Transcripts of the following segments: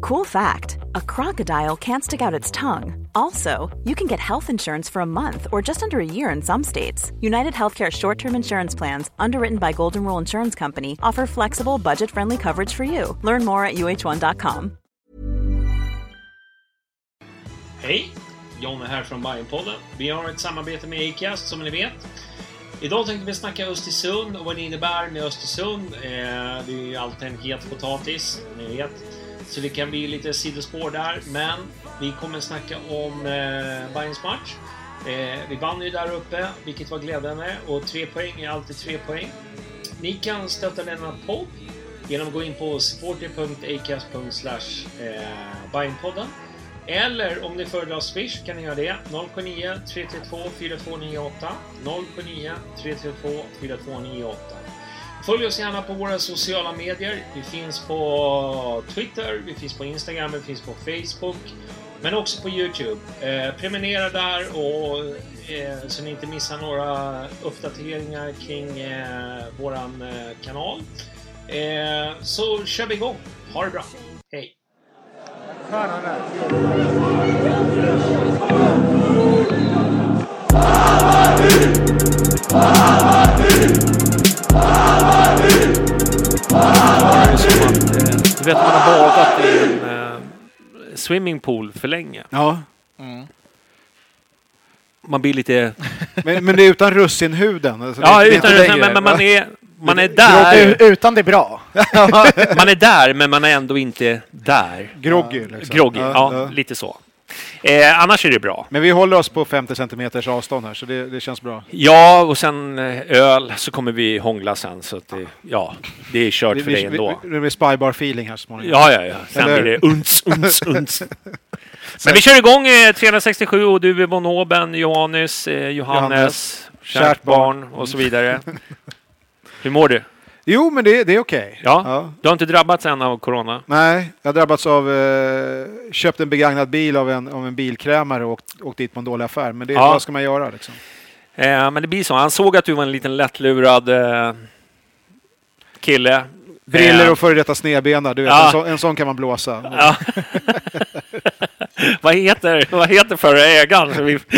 Cool fact a crocodile can't stick out its tongue. Also, you can get health insurance for a month or just under a year in some states. United Healthcare short term insurance plans, underwritten by Golden Rule Insurance Company, offer flexible, budget friendly coverage for you. Learn more at uh1.com. Hej! Jonny här från Bajenpodden. Vi har ett samarbete med Acast som ni vet. Idag tänkte vi snacka Östersund och vad det innebär med Östersund. Eh, det är ju alltid en het potatis, ni vet. Så det kan bli lite sidospår där. Men vi kommer snacka om eh, Bayerns match. Eh, vi vann ju där uppe, vilket var glädjande. Och tre poäng är alltid tre poäng. Ni kan stötta denna podd genom att gå in på supporter.acast.slash eh, Bajenpodden. Eller om ni föredrar Swish kan ni göra det. 079 332 4298 079 332 4298 Följ oss gärna på våra sociala medier. Vi finns på Twitter, vi finns på Instagram, vi finns på Facebook. Men också på Youtube. Eh, prenumerera där och, eh, så ni inte missar några uppdateringar kring eh, våran eh, kanal. Eh, så kör vi igång. Ha det bra. Hej! Att, eh, du vet man har badat i en eh, swimmingpool för länge. Ja, Man blir lite... men, men det är utan russinhuden. Alltså, Ja, det, det är utan, inte längre, men, men man är, man är där. Utan det bra. Man är där, men man är ändå inte där. Groggy. Liksom. Groggy, Ja, ja, ja. lite så. Eh, annars är det bra. Men vi håller oss på 50 centimeters avstånd här, så det, det känns bra. Ja, och sen eh, öl så kommer vi hångla sen. Så att det, ja, det är kört Vi, för dig vi, ändå. vi, det blir spybar-feeling här så småningom. Ja, ja, ja. Sen Eller- blir det uns, uns, uns. Men vi kör igång eh, 367 och du är von Oben, Johannes, eh, Johannes, Johannes, kärt barn och så vidare. Hur mår du? Jo, men det, det är okej. Ja. Du har inte drabbats än av corona? Nej, jag har drabbats av... Eh, köpt en begagnad bil av en, av en bilkrämare och åkt, åkt dit på en dålig affär. Men det, Ja. vad ska man göra liksom? Eh, men det blir så. Han såg att du var en liten lättlurad eh, kille. Briller Eh, och före detta snedbena, du vet, Ja. en, sån, en sån kan man blåsa. Ja. vad, heter, vad heter förra ägaren?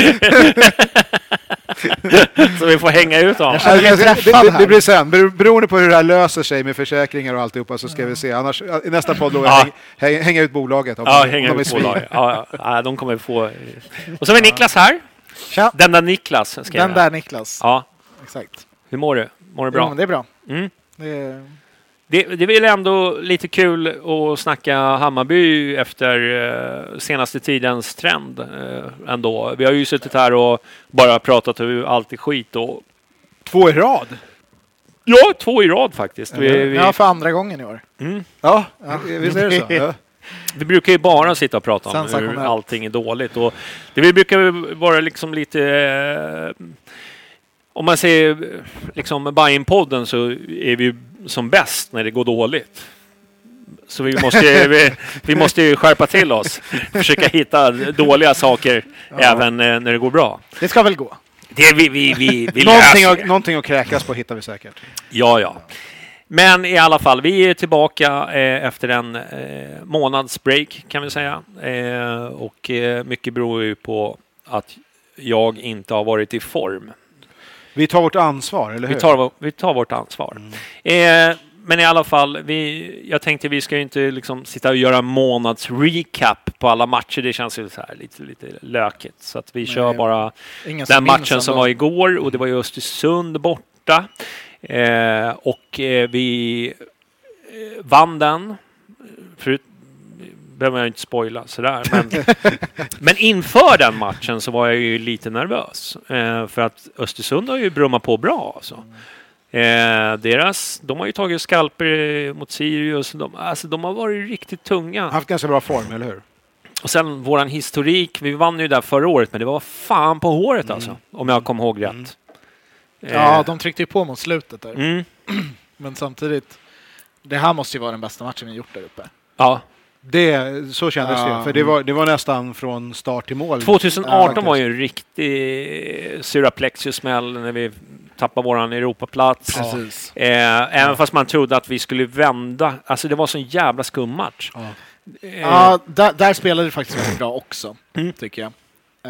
Så vi, får hänga ut honom. Jag Alltså, det, det, det blir sen. Bero- Beroende på hur det här löser sig med försäkringar och alltihopa så ska vi se. Annars, i nästa podd då Ja. häng, häng, hänga ut bolaget. om Ja, de- hänga är ut bolaget. Ja, de kommer få... Och så vi Niklas här. Tja, Den där Niklas. Ska den jag- där Niklas. Ja, Exakt. hur mår du? Mår du Jo, bra? men det är bra. Mm. Det är... Det, det är väl ändå lite kul att snacka Hammarby efter eh, senaste tidens trend eh, ändå. Vi har ju suttit här och bara pratat hur allt är skit och Två i rad? Ja, två i rad faktiskt. Vi, vi, Ja, för andra gången i år. Ja, visst är det så? Ja. vi brukar ju bara sitta och prata om hur allting är dåligt. Och det vi brukar vara liksom lite... Eh, om man säger eh, liksom Bajen-podden så är vi som bäst när det går dåligt. Så vi måste, vi, vi måste ju skärpa till oss. Försöka hitta dåliga saker även eh, när det går bra. Det ska väl gå. Det vi, vi, vi, vi Någonting, att, någonting att kräkas på hittar vi säkert. Ja, ja. Men i alla fall, vi är tillbaka eh, efter en eh, månads break kan vi säga. Eh, och eh, mycket beror ju på att jag inte har varit i form. Vi tar vårt ansvar, eller hur? Vi tar, vi tar vårt ansvar. Eh, men i alla fall, vi, jag tänkte vi ska ju inte liksom sitta och göra en månads recap på alla matcher. Det känns ju så här lite, lite lökigt. Så att vi kör bara den matchen som var igår och det var ju Östersund borta. Eh, och eh, vi vann den. Förut behöver jag inte spoila sådär. Men, men inför den matchen så var jag ju lite nervös. Eh, för att Östersund har ju brummat på bra alltså. Eh, deras, de har ju tagit skalper mot Sirius. De, alltså, de har varit riktigt tunga. Haft ganska bra form, eller hur? Och sen våran historik. Vi vann ju där förra året, men det var fan på håret alltså. Om jag kommer ihåg rätt. Ja, Eh, de tryckte ju på mot slutet där. mm, Men samtidigt, det här måste ju vara den bästa matchen vi gjort där uppe. ja. Det, så kändes Ja. det. För det var, det var nästan från start till mål. 2018 Ja, var ju en riktig Syraplexius-smäll när vi tappade våran Europaplats. Precis. Eh, även fast man trodde att vi skulle vända. Alltså det var så en jävla skum match. Ja. Eh, Ja, där, där spelade det faktiskt väldigt bra också, Mm. tycker jag.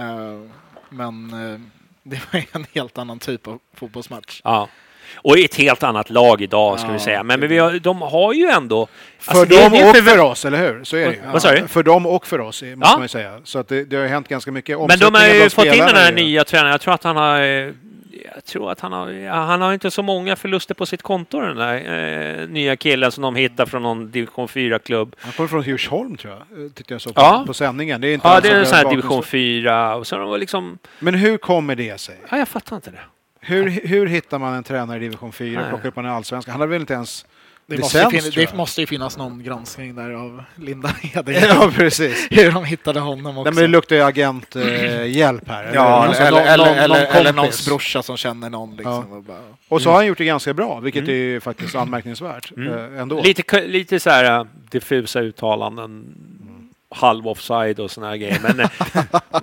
Eh, men eh, det var en helt annan typ av fotbollsmatch. ja. Och ett helt annat lag idag ska Ja, vi säga. Men, men vi har, de har ju ändå... För alltså, dem det och för- för oss, eller hur? Så är det du? För dem och för oss, måste Ja. man ju säga. Så att det, det har hänt ganska mycket. Men de har ju fått in den här nya tränaren. Jag tror att han har... Jag tror att han har... ja, Han har inte så många förluster på sitt konto den där eh, nya killen som de hittar från någon division 4-klubb. Han kommer från Djursholm, tror jag. eh, Tyckte jag så på, Ja. på sändningen. Det är inte Ja, det är en sån här division 4. Och så de var liksom... Men hur kommer det sig? Ja, jag fattar inte det. Hur, hur hittar man en tränare i division 4 och Nej. plockar upp en allsvenska? Han har väl inte ens Det, måste, licens, ju fin- tror jag. det måste ju finnas någon granskning där av Linda Hedegård. Ja, precis. Hur de hittade honom Nej, också. men det luktar ju agenthjälp här. Ja, eller, någon- eller, någon- eller, någon eller någons brorsa som känner någon. Liksom, Ja. och bara, Och så har han gjort det ganska bra, vilket Mm. är ju faktiskt anmärkningsvärt Mm. eh, ändå. Lite, lite så här äh, diffusa uttalanden. Halv offside och såna här grejer. Men eh,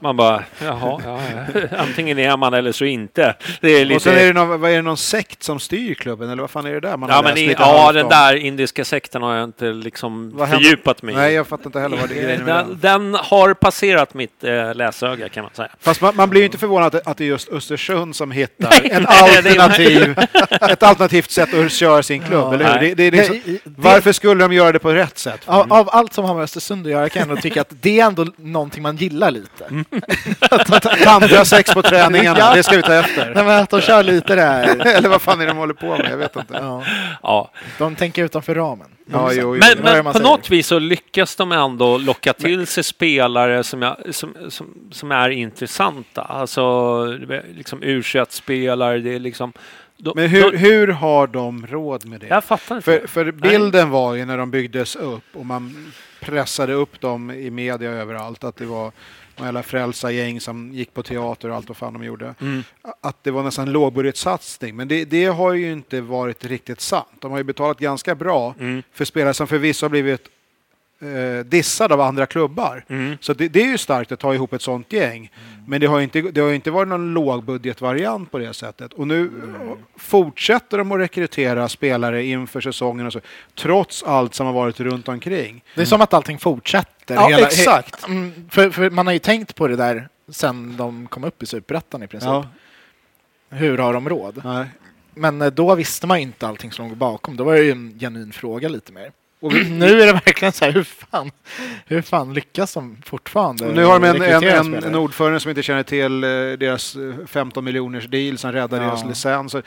man bara, jaha, ja, ja. antingen är man eller så inte. Det är lite... Och sen är det, någon, vad är det någon sekt som styr klubben, eller vad fan är det där man Ja, har men läst i, ja, den om? där indiska sekten har jag inte liksom Vad fördjupat mig i. Nej, jag fattar inte heller vad det är med den, den. den har passerat mitt eh, läsöga kan man säga. Fast man, man blir ju inte förvånad att, att det är just Östersund som hittar Nej, en nej, alternativ, ett alternativt sätt att köra sin klubb, Ja, eller hur? Det, det liksom, Det- det- varför skulle de göra det på rätt sätt? Av, av allt som har med Östersund att göra kan ändå tycka att det är ändå någonting man gillar lite. Mm. Tandra sex på träningarna, Ja. det ska vi ta efter. Nej, men att de kör lite det här. Eller vad fan är det de håller på med? Jag vet inte. Ja, Ja. de tänker utanför ramen. Ja, jo, jo. Men, men på säger? något vis så lyckas de ändå locka till sig spelare som, jag, som, som, som är intressanta. Alltså liksom u spelare det är liksom... De, Men hur, de, hur har de råd med det? jag fattar inte. För, för bilden var ju när de byggdes upp och man pressade upp dem i media överallt att det var några jävla frälsargäng som gick på teater och allt vad fan de gjorde. Mm. Att det var nästan lågbudgetsatsning. Men det, det har ju inte varit riktigt sant. De har ju betalat ganska bra Mm. för spelare som förvisso har blivit eh, dissade av andra klubbar. Mm. Så det, det är ju starkt att ta ihop ett sånt gäng. Men det har inte, det har inte varit någon lågbudgetvariant på det sättet. Och nu fortsätter de att rekrytera spelare inför säsongen och så, trots allt som har varit runt omkring. Det är som att allting fortsätter. Ja, hela- exakt. Mm, för, för man har ju tänkt på det där sen de kom upp i Superettan i princip. Ja, Hur har de råd? nej. Men eh, då visste man inte allting som låg bakom. Då var det ju en genuin fråga lite mer. Och vi, Nu är det verkligen så här, hur fan, hur fan lyckas de fortfarande och nu har de en, en, en, en ordförande som inte känner till eh, deras eh, 15 miljoners deal som räddar Ja. deras licens. Och,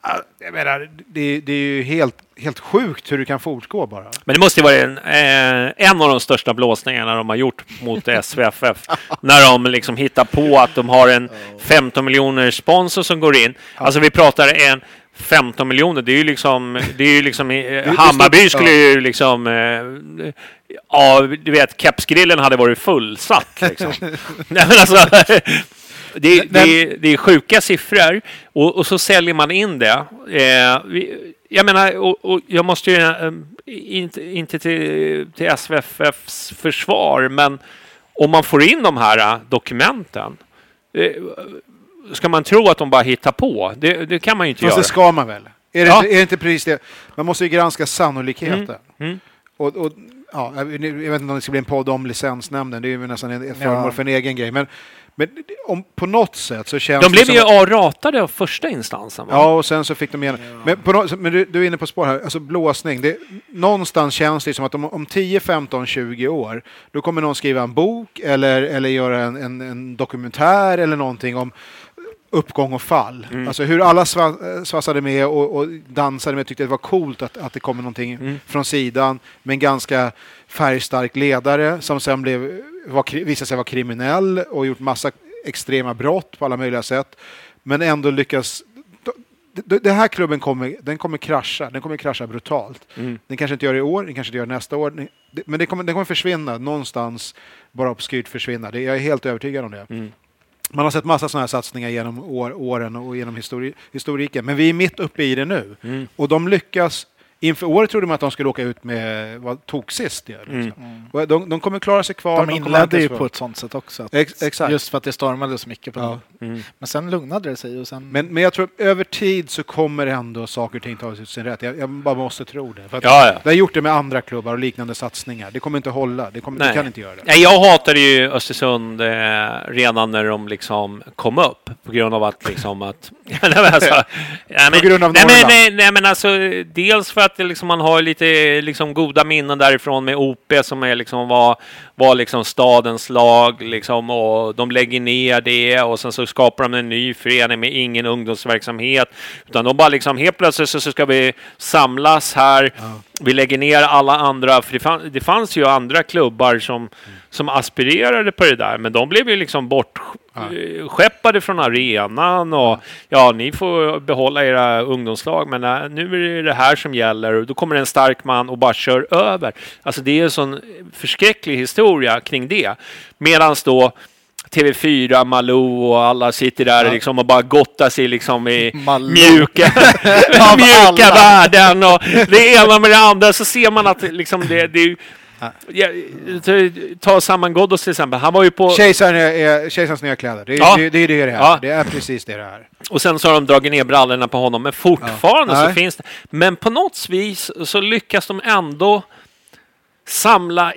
ah, jag menar, det, det är ju helt, helt sjukt hur det kan fortgå bara. Men det måste ju vara en, eh, en av de största blåsningarna de har gjort mot SVFF. när de liksom hittar på att de har en 15 miljoner sponsor som går in. Alltså vi pratar en 15 miljoner, det är ju liksom, det är ju liksom eh, Hammarby skulle ju liksom, eh, ja du vet kepsgrillen hade varit fullsatt liksom. Nej men alltså, det, det, är, det är sjuka siffror och, och så säljer man in det. Eh, vi, jag menar, och, och jag måste ju, eh, inte, inte till, till SVFFs försvar, men om man får in de här eh, dokumenten, ska man tro att de bara hittar på? Det, det kan man ju inte Fast göra. det ska man väl? Är det, Ja. inte, är det inte precis det? Man måste ju granska sannolikheten. Mm, mm. Och, och, ja, jag vet inte om det ska bli en podd om licensnämnden, det är ju nästan ett ett Ja. föremål för en egen grej. Men, men om, på något sätt så känns De det blev som ju att- ratade av första instansen. Va? Ja, och sen så fick de igen. Men, på men du, du är inne på spår här, alltså blåsning. Det, någonstans känns det som att om, om 10, 15, 20 år, då kommer någon skriva en bok eller, eller göra en, en, en dokumentär eller någonting om uppgång och fall. Mm. Alltså hur alla eh, svassade med och, och dansade med tyckte det var coolt att, att det kommer någonting Mm. från sidan med en ganska färgstark ledare som sen blev, var, visade sig vara kriminell och gjort massa extrema brott på alla möjliga sätt. Men ändå lyckas den här klubben kommer, den kommer krascha. Den kommer krascha brutalt. Mm. Den kanske inte gör det i år, den kanske inte gör det nästa år. Den- Men det kommer, den kommer försvinna någonstans, bara obskyrt försvinna. Det, jag är helt övertygad om det. Mm. Man har sett massa sådana här satsningar genom år, åren och genom histori, historiken. Men vi är mitt uppe i det nu. Mm. Och de lyckas. Inför året trodde man att de skulle åka ut med vad tog sist. Ja, liksom. Och de, de kommer klara sig kvar. De inledde ju sig på ett sånt sätt också. Att Ex- exakt. Just för att det stormade så mycket på Ja. Mm. Men sen lugnade det sig och sen... Men, men jag tror att över tid så kommer ändå saker och ting ta ut sin rätt. Jag, jag bara måste tro det. För att Ja, ja. Det har gjort det med andra klubbar och liknande satsningar. Det kommer inte hålla. Det, kommer, det kan inte göra det. Nej, jag hatade ju Östersund eh, redan när de liksom kom upp på grund av att liksom att... nej, men alltså, nej, men, På grund av nej, men, nej, nej, men alltså dels för att att liksom, man har lite liksom goda minnen därifrån med OP som är liksom var, var liksom stadens lag liksom och de lägger ner det och sen så skapar de en ny förening med ingen ungdomsverksamhet utan de bara liksom helt plötsligt så, så ska vi samlas här. Vi lägger ner alla andra, för det, fann, det fanns ju andra klubbar som, som aspirerade på det där, men de blev ju liksom bortskeppade från arenan och ja, ni får behålla era ungdomslag, men äh, nu är det det här som gäller och då kommer en stark man och bara kör över. Alltså det är en sån förskräcklig historia kring det. Medan då TV4, Malou och alla sitter där liksom och bara gottar sig liksom i Malou. mjuka, mjuka värden och det ena med det andra så ser man att liksom det, det Ja, ta Saman Ghoddos till exempel. Han var ju på... Kejsaren är, är, kejsarens nya kläder. Det är, Ja. det, det är det det är. Ja. Det är precis det det är. Och sen så har de dragit ner brallorna på honom. Men fortfarande Ja. så finns det... Men på något vis så lyckas de ändå samla,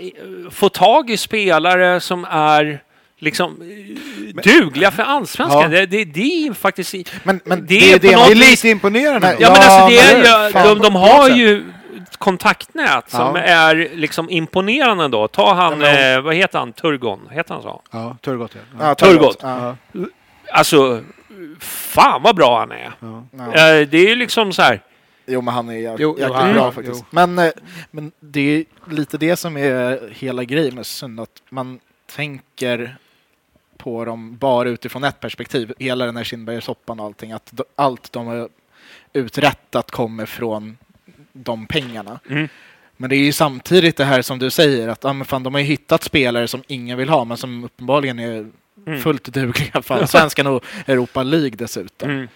få tag i spelare som är liksom eh, dugliga för allsvenskan. Ja. Det, det, det är faktiskt... Men, men det det är det något Det är lite imponerande. Men-. Ja, men alltså det men är ju, fan, de, de har ju kontaktnät som Ja. är liksom imponerande då. Ta han, Ja, men- eh, vad heter han, Turgon? Heter han så? Ja, Turgott ja. Ja. Alltså, fan vad bra han är. ja. Ja. Eh, Det är ju liksom så här. Jo, men han är jäk- Jo, jo, jäkligt han- bra jo. faktiskt. Men, eh, men det är lite det som är hela grejen med synd, att man tänker på dem bara utifrån ett perspektiv. Hela den här Kindbergssoppan och allting. Att allt de har uträttat kommer från de pengarna. Mm. Men det är ju samtidigt det här som du säger att ah, men fan, de har ju hittat spelare som ingen vill ha men som uppenbarligen är Mm. fullt dugliga för svenskan och Europa League dessutom. Mm.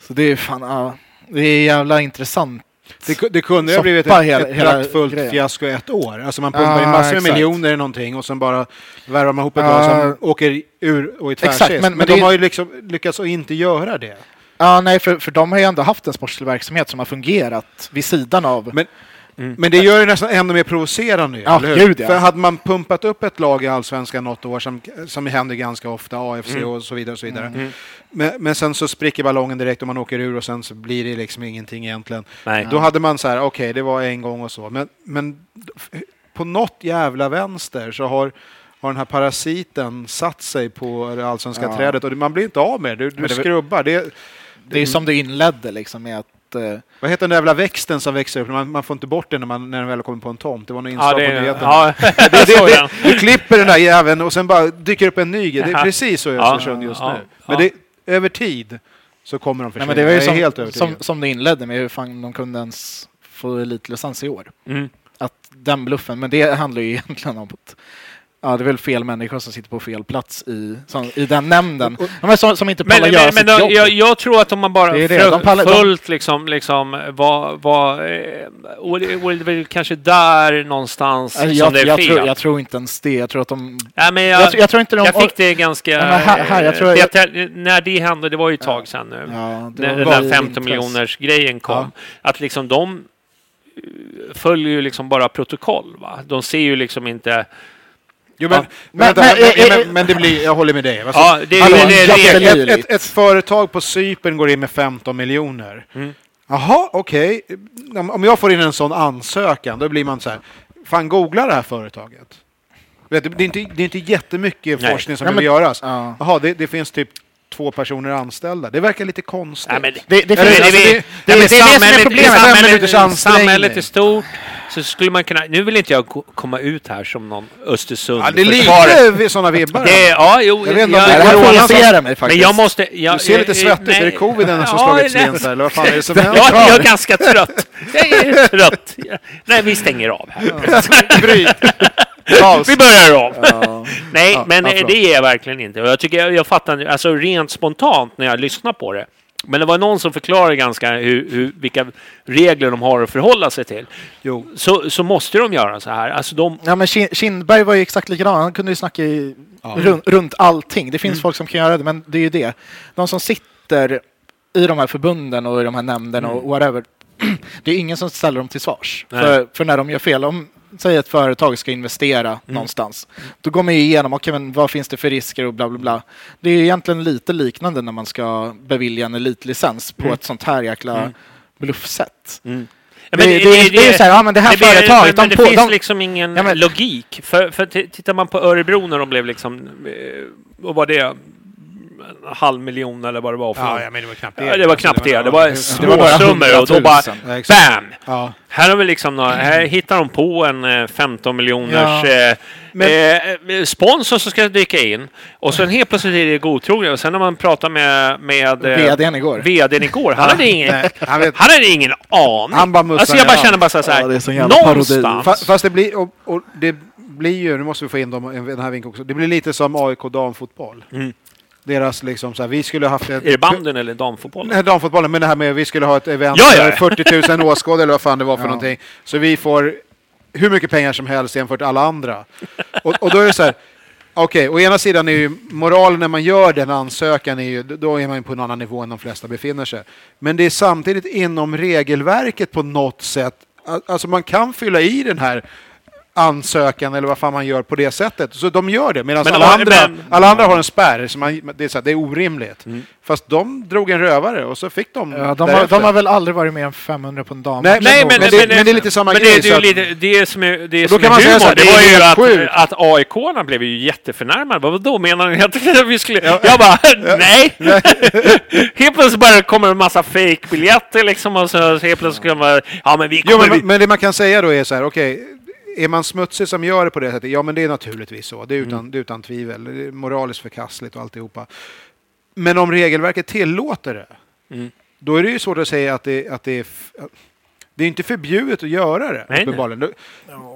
Så det är fan, ja, det är jävla intressant. Det, det kunde ju ha blivit ett, hela- ett hela praktfullt grejen. fiasko ett år. Alltså man pumpar Ja, in massor med miljoner i någonting och sen bara värvar man ihop ett lag som åker ur och Exakt, tvärsist. men- Men, men de har ju liksom lyckats att inte göra det. Ja, nej, för, för de har ju ändå haft en sportslig verksamhet som har fungerat vid sidan av. Men, Mm. men det gör det nästan ännu mer provocerande Ja, eller hur? gud, ja. För hade man pumpat upp ett lag i Allsvenskan något år, som, som händer ganska ofta, AFC Mm. och så vidare, och så vidare. Mm. Men, men sen så spricker ballongen direkt och man åker ur och sen så blir det liksom ingenting egentligen. Nej. Då hade man så här, okej, det var en gång och så. Men, men på något jävla vänster så har, har den här parasiten satt sig på det allsvenska Ja. trädet och man blir inte av med det. Du, du det- skrubbar. Det, det är som du inledde liksom med att... eh, vad heter den där jävla växten som växer upp? Man, man får inte bort den när, man, när den väl kommer på en tomt. Det var något Ja, inslag det, på nyheterna. ja, Det, det det, det, du klipper den där jäveln och sen bara dyker upp en ny. Det är precis så i Ja, Östersund just ja, nu. ja. Men det, över tid så kommer de Nej, försvinna. men det var ju som, helt övertygad. som, som du inledde med hur fan de kunde ens få elitlicens i år. Mm. Att den bluffen, men det handlar ju egentligen om att Ja, det är väl fel människor som sitter på fel plats i, som, i den nämnden. Ja, men som, som inte Men, pallar göra men, men sitt då, jobb. jag, jag tror att om man bara Det det, de pallar- de- liksom, liksom vad, vad, eh, och det, är väl kanske där någonstans Alltså, som jag, det är jag, fel. tror, jag tror inte ens det. Jag tror att de... Nej, men jag, Jag, jag tror inte de... jag fick det ganska... Ja, men här- här, jag tror jag- det, när det hände, det var ju ett tag sedan nu. Ja, när var den där i 15 intresse. miljoners grejen kom. Ja. Att liksom de eh, följer ju liksom bara protokoll. Va? De ser ju liksom inte... Jo, men, Ja. men, Men- men, men- men, eh, men, det blir, jag håller med dig. Alltså, Ja, det, hallå, det, det, ett, ett, företag på Cypern går in med 15 miljoner. Mm. Jaha, okej. Om- Om jag får in en sån ansökan, då blir man så här, fan googla det här företaget. Vet Det är inte, det är inte jättemycket Nej. forskning som Nej, behöver göras. Ja. Jaha, det, det finns typ två personer anställda. Det verkar lite konstigt. Nej, men Det, det, Eller, finns, alltså, det, det- det är det som är samhället, problemet. Samhället, är stort. Så skulle man kunna... Nu vill inte jag ko- komma ut här som någon Östersund Ja, det är lite sådana vibbar. Det ja, jo, Jag vet inte om det är mig Men faktiskt. jag måste... Jag, Du ser lite jag- svettig ut. Är det coviden som Ja, slagit slint eller vad fan är det som Jag, händer? jag är ganska trött. Jag är trött. Nej, vi stänger av här. Paus. Vi börjar om. Ja. Nej, Ja, men ja, eh, det är jag verkligen inte. Jag, tycker, jag, jag fattar alltså rent spontant när jag lyssnar på det. Men det var någon som förklarade ganska hur, hur, vilka regler de har att förhålla sig till. Jo. Så, så måste de göra så här. Alltså de, Ja, men Kin- Kindberg var ju exakt likadan. Han kunde ju snacka i, runt, runt allting. Det finns folk som kan göra det, men det är ju det. De som sitter i de här förbunden och i de här nämnderna och whatever. Det är ingen som ställer dem till svars för, för när de gör fel. Om säg ett företag ska investera någonstans. Då går man ju igenom, okej, men vad finns det för risker och bla bla bla. Det är egentligen lite liknande när man ska bevilja en elitlicens på ett sånt här jäkla bluffsätt. Ja, men Det- det är- det är så här, ja, men det här företaget, Men, de det på- finns de- liksom ingen Ja, men- logik. För, för tittar man på Örebro när de blev liksom... eh, Vad var det? En halv miljon eller vad det var för Ja, ja, men det var knappt Ja, det var knappt det. Det var Det var bara småsummor och då bara 100 000. Ja, exakt. BAM! Ja. Här har vi liksom några, här hittar de på en eh, 15 miljoners Ja. eh, eh, sponsor som ska dyka in. Och sen helt plötsligt är det godtrogen. Och sen när man pratar med, med eh, VDn igår. VDn igår. Han hade ingen, Nej, han vet- han hade ingen aning. Han bara mussar alltså jag bara ner känner bara så här, Ja, det någonstans. Fa- Fast det blir, och, och det blir ju, nu måste vi få in dem, den här vinkeln också, det blir lite som AIK damfotboll. Mm. Deras liksom så här, vi skulle haft ett... Är det banden eller damfotboll? Nej, damfotbollen, men det här med vi skulle ha ett event Ja, ja, med ja. 40 000 åskådare eller vad fan det var för Ja. någonting. Så vi får hur mycket pengar som helst jämfört med alla andra. Och, och då är det så här, okej, å ena sidan är ju moralen när man gör den ansökan, är ju, då är man ju på en annan nivå än de flesta befinner sig. Men det är samtidigt inom regelverket på något sätt, alltså man kan fylla i den här ansökan eller vad fan man gör på det sättet. Så de gör det, medan Men alla, andra, men- alla andra har en spärr. Så man, det, är så här, det är orimligt. Mm. Fast de drog en rövare och så fick de Ja, de, har, de har väl aldrig varit mer än 500 på en dam. Nej, Nej, men, men det- men det är lite samma men grej, Det, är att- ju lite, det som är, det som då kan är man säga humor, här, det det var ju att, att AIK-arna blev ju jätteförnärmade. Vad då menar ni att vi skulle... Jag bara, nej! helt plötsligt bara kommer en massa fake-biljetter liksom och så, så helt plötsligt man... Ja men vi Jo, kommer... men, men det man kan säga då är så här, okej, är man smutsig som gör det på det sättet? Ja, men det är naturligtvis så. Det är utan, det är utan tvivel. Det är moraliskt förkastligt och alltihopa. Men om regelverket tillåter det, Mm. då är det ju svårt att säga att det, att det är... Det är inte förbjudet att göra det, nej. uppenbarligen. Då-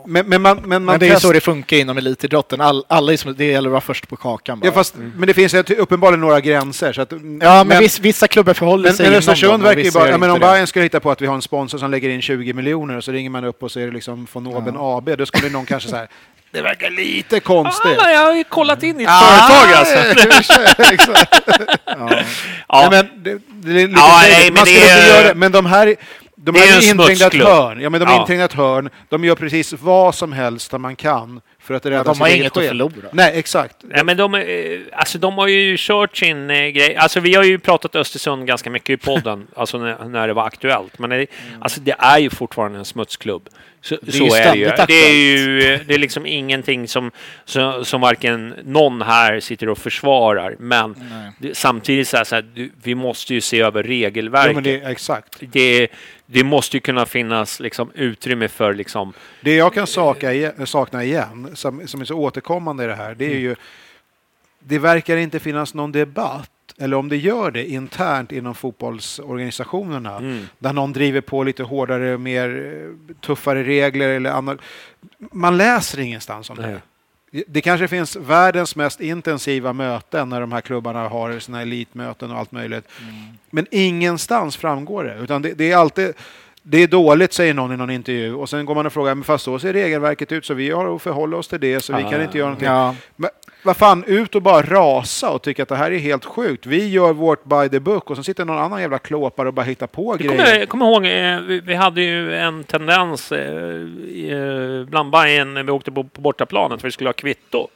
Men, men man, men man Men det är test- så det funkar inom elitidrotten. All, alla är som, det gäller att vara först på kakan bara. Ja, fast, Men det finns uppenbarligen några gränser. Så att, ja, men, viss, vissa klubbar förhåller Men, sig men inom Östersund dem verkar ju bara... Ja, men om. Bayern skulle hitta på att vi har en sponsor som lägger in 20 miljoner och så ringer man upp och så är det liksom von Oben AB. Då skulle någon kanske säga det verkar lite konstigt. Ah, jag har ju kollat in i ett Ah, företag alltså. exakt. Ja. Nej, Ja. men det, det är lite Ja, nej, men Man det skulle inte är- göra det. Men de här, de Det är är inträngda ett hörn. Ja, men de är Ja. inträngda ett hörn. De gör precis vad som helst där man kan för att rädda de sitt har inget att sken. förlora. Nej, exakt. Nej, men de, eh, alltså, de har ju kört sin eh, grej. Alltså, vi har ju pratat Östersund ganska mycket i podden, alltså när, när det var aktuellt. Men det, alltså, det är ju fortfarande en smutsklubb. Så, är så ju är det ju. Det är ju eh, det är liksom ingenting som, som, som varken någon här sitter och försvarar. Men det, samtidigt så här, så här, du, vi måste ju se över regelverket. Ja, men det, exakt. det, det måste ju kunna finnas liksom, utrymme för liksom, Det jag kan saka igen, sakna igen, som, som är så återkommande i det här, det är ju... Det verkar inte finnas någon debatt, eller om det gör det, internt inom fotbollsorganisationerna. Mm. Där någon driver på lite hårdare, mer eh, tuffare regler eller annat. Man läser ingenstans om Nej. det. Det kanske finns världens mest intensiva möten när de här klubbarna har sina elitmöten och allt möjligt. Men ingenstans framgår det. Utan det, det är alltid det är dåligt, säger någon i någon intervju. Och sen går man och frågar, men fast så ser regelverket ut så vi har att förhålla oss till det så vi Ah. kan inte göra någonting. Ja. Men vad fan, ut och bara rasa och tycka att det här är helt sjukt. Vi gör vårt by the book och så sitter någon annan jävla klåpare och bara hittar på Jag grejer. kommer, jag kommer ihåg, eh, vi, hade ju en tendens eh, i, eh, bland Bayern när vi åkte på, på bortaplanet för vi skulle ha kvitto.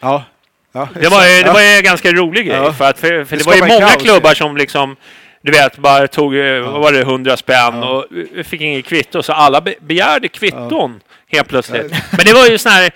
Ja. Ja, Det var, ju- det ja. var ju en ganska rolig grej. Ja. För, att, för, för Det det var ju skapar många kaos, klubbar ju. som liksom, du vet, bara tog, eh, vad var det, 100 spänn och fick inget kvitto. Så alla be, begärde kvitton helt plötsligt. Men det var ju sån här,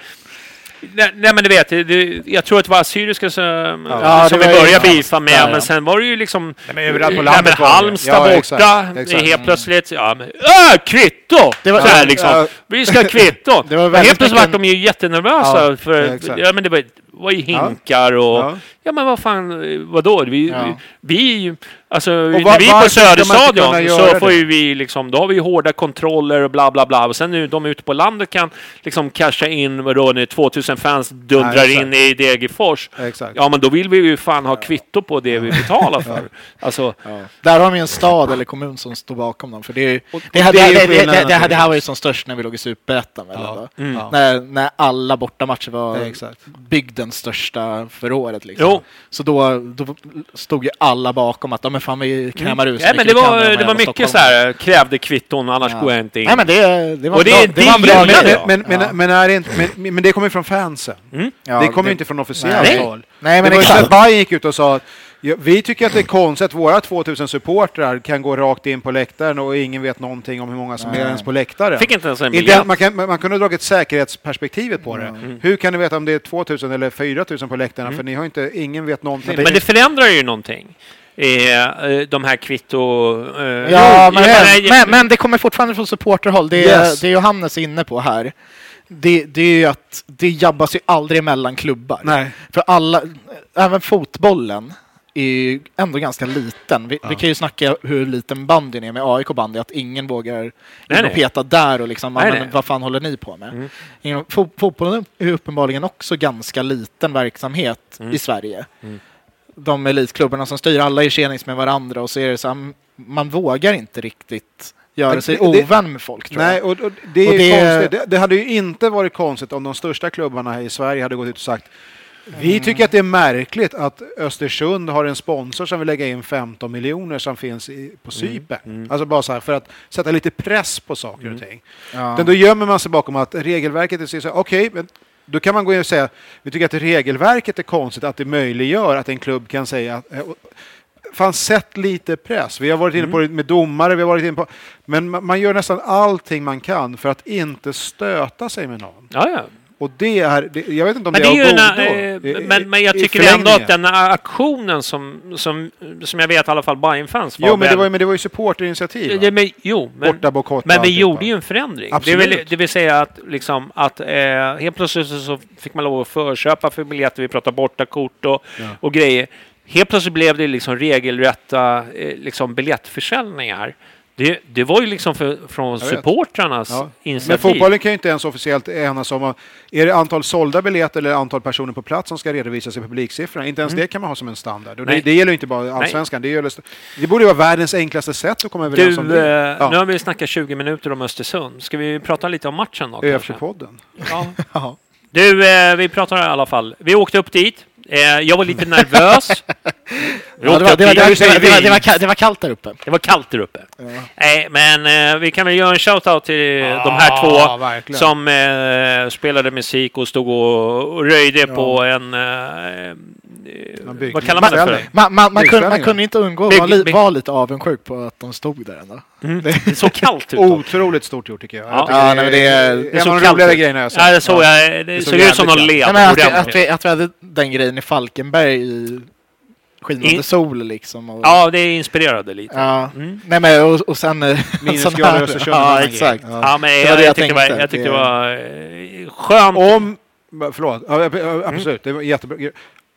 Nej, nej men du vet, det, det, jag tror att det var Assyriska som, Ja, som vi började beefa med, Ja, ja. men sen var det ju liksom... Nej, men överallt på nej, landet men var det. Halmstad Ja, borta, exakt, exakt. helt plötsligt, ja men... Äh, kvitto! Det var- så här liksom. Ja. Vi ska ha kvitto! Det var Men helt plötsligt mycket- var de ju jättenervösa, Ja, för ja, men det var, var ju hinkar och... Ja. Ja men vad fan, vadå? Vi, Ja. vi ju... Alltså, va- när vi är på Söderstadion så får ju vi liksom, då har vi hårda kontroller och bla bla bla. Och sen nu de ute på landet kan liksom casha in, vadå, när 2000 fans dundrar Ja, exakt. in i Degerfors. Exakt. Ja men då vill vi ju fan ha kvitto på det vi betalar för. Alltså, Ja. Där har de ju en stad eller kommun som står bakom dem. För det, är ju- Och- det, och här, det det, det, det, skillnaden det, det, här, var ju som störst när vi låg i Superettan. Ja. mm. Ja. När, när alla bortamatcher var Ja, bygdens största för året. Liksom. Jo. Så då, då stod ju alla bakom att ja, men fan vi krämar ut så ja, men det var, det var mycket så här, krävde kvitton annars Ja. går jag inte in. Nej men det, det var Och det- bra, det det var bra grej. Men, men, Ja. men, är det inte, men, men det kommer ju från fansen. Ja, det kommer ju inte från officiellt Nej. håll. Nej men det var ju. Bayern gick ut och sa att ja, vi tycker att det är konstigt att våra 2000 supportrar kan gå rakt in på läktaren och ingen vet någonting om hur många som är Nej. ens på läktaren. Fick inte ens en Inte, biljett. man, kan, man kunde ha dragit säkerhetsperspektivet på det. Hur kan ni veta om det är 2000 eller 4000 på läktarna? För ni har inte, ingen vet någonting. Men det förändrar ju någonting. Eh, de här kvitto... Eh, Ja, men, menar, men, men det kommer fortfarande från supporterhåll. Det, är- Yes. det är Johannes inne på här. Det, det är ju att det jabbas ju aldrig mellan klubbar. Nej. För alla, även fotbollen är ju ändå ganska liten. Vi, vi kan ju snacka hur liten bandyn är med AIK bandy, att ingen vågar in Nej, och nej. peta där och liksom, Nej, men, nej. Mm. vad fan håller ni på med? Fo- Fotbollen är uppenbarligen också ganska liten verksamhet Mm. i Sverige. De elitklubbarna som styr, alla är tjenis med varandra och så är det så här, man vågar inte riktigt göra sig det- ovän med folk tror Nej, jag. och, och det är Och det-. Det, det hade ju inte varit konstigt om de största klubbarna här i Sverige hade gått ut och sagt vi tycker att det är märkligt att Östersund har en sponsor som vill lägga in 15 miljoner som finns i, på Cypern. Alltså bara så här för att sätta lite press på saker och ting. Ja. Men då gömmer man sig bakom att regelverket är så okej, men då kan man gå in och säga vi tycker att regelverket är konstigt att det möjliggör att en klubb kan säga att eh, Fan, sätt lite press. Vi har varit inne på det med domare, vi har varit inne på... Men ma- man gör nästan allting man kan för att inte stöta sig med någon. ja, ja. Och det är... Det, jag vet inte om Men det, det är av godo. eh, men, men jag tycker ändå att den aktionen som, som, som jag vet i alla fall Bayern-fans var Jo, men det väl- var, ju- men det var ju supporterinitiativ. Ja, men, jo, men, men vi alltihopa. gjorde ju en förändring. Det vill, Absolut. det vill säga att, liksom, att eh, helt plötsligt så- fick man lov att förköpa för biljetter, vi pratar bortakort och, och grejer. Helt plötsligt blev det liksom regelrätta eh, liksom biljettförsäljningar. Det, det var ju liksom för, från supportrarnas Ja. initiativ. Men fotbollen kan ju inte ens officiellt enas om... Är det antal sålda biljetter eller antal personer på plats som ska redovisas i publiksiffrorna? Inte ens det kan man ha som en standard. Och det, Mm. Det gäller inte bara allsvenskan. Det, gäller, det borde vara världens enklaste sätt att komma Du, överens om eh, det. nu har vi snackat 20 minuter om Östersund. Ska vi prata lite om matchen då? ÖFC-podden. Ja. Ja. Du, eh, vi pratar i alla fall. Vi åkte upp dit. Eh, jag var lite nervös. Ja, det, var, kallt där uppe. Det var kallt där uppe. Nej, men eh, vi kan väl göra en shout-out till de här två verkligen. som eh, spelade musik och stod och, och röjde på en... Eh, vad kallar man det för? Man, man, man, kunde, man kunde inte undgå att vara, vara lite avundsjuk på att de stod där ändå. Det såg kallt ut. Otroligt stort gjort tycker jag. Ja. jag tycker Ja, nej, men det är- en det av de roligare grejerna jag sett. Ja, det såg jag. Det, såg ut som jävligt led att, att, vi, att vi hade den grejen i Falkenberg i skinande I- sol liksom. Och, Ja, det inspirerade lite. Ja. Mm. Nej men och, och sen... Minusgrader här- i Östersund. Ja, exakt. Ja. Ja, men Det jag, det jag, jag tyckte det var, tänkte. jag tyckte det Det- var eh, skönt. Om, förlåt, absolut, det var jättebra.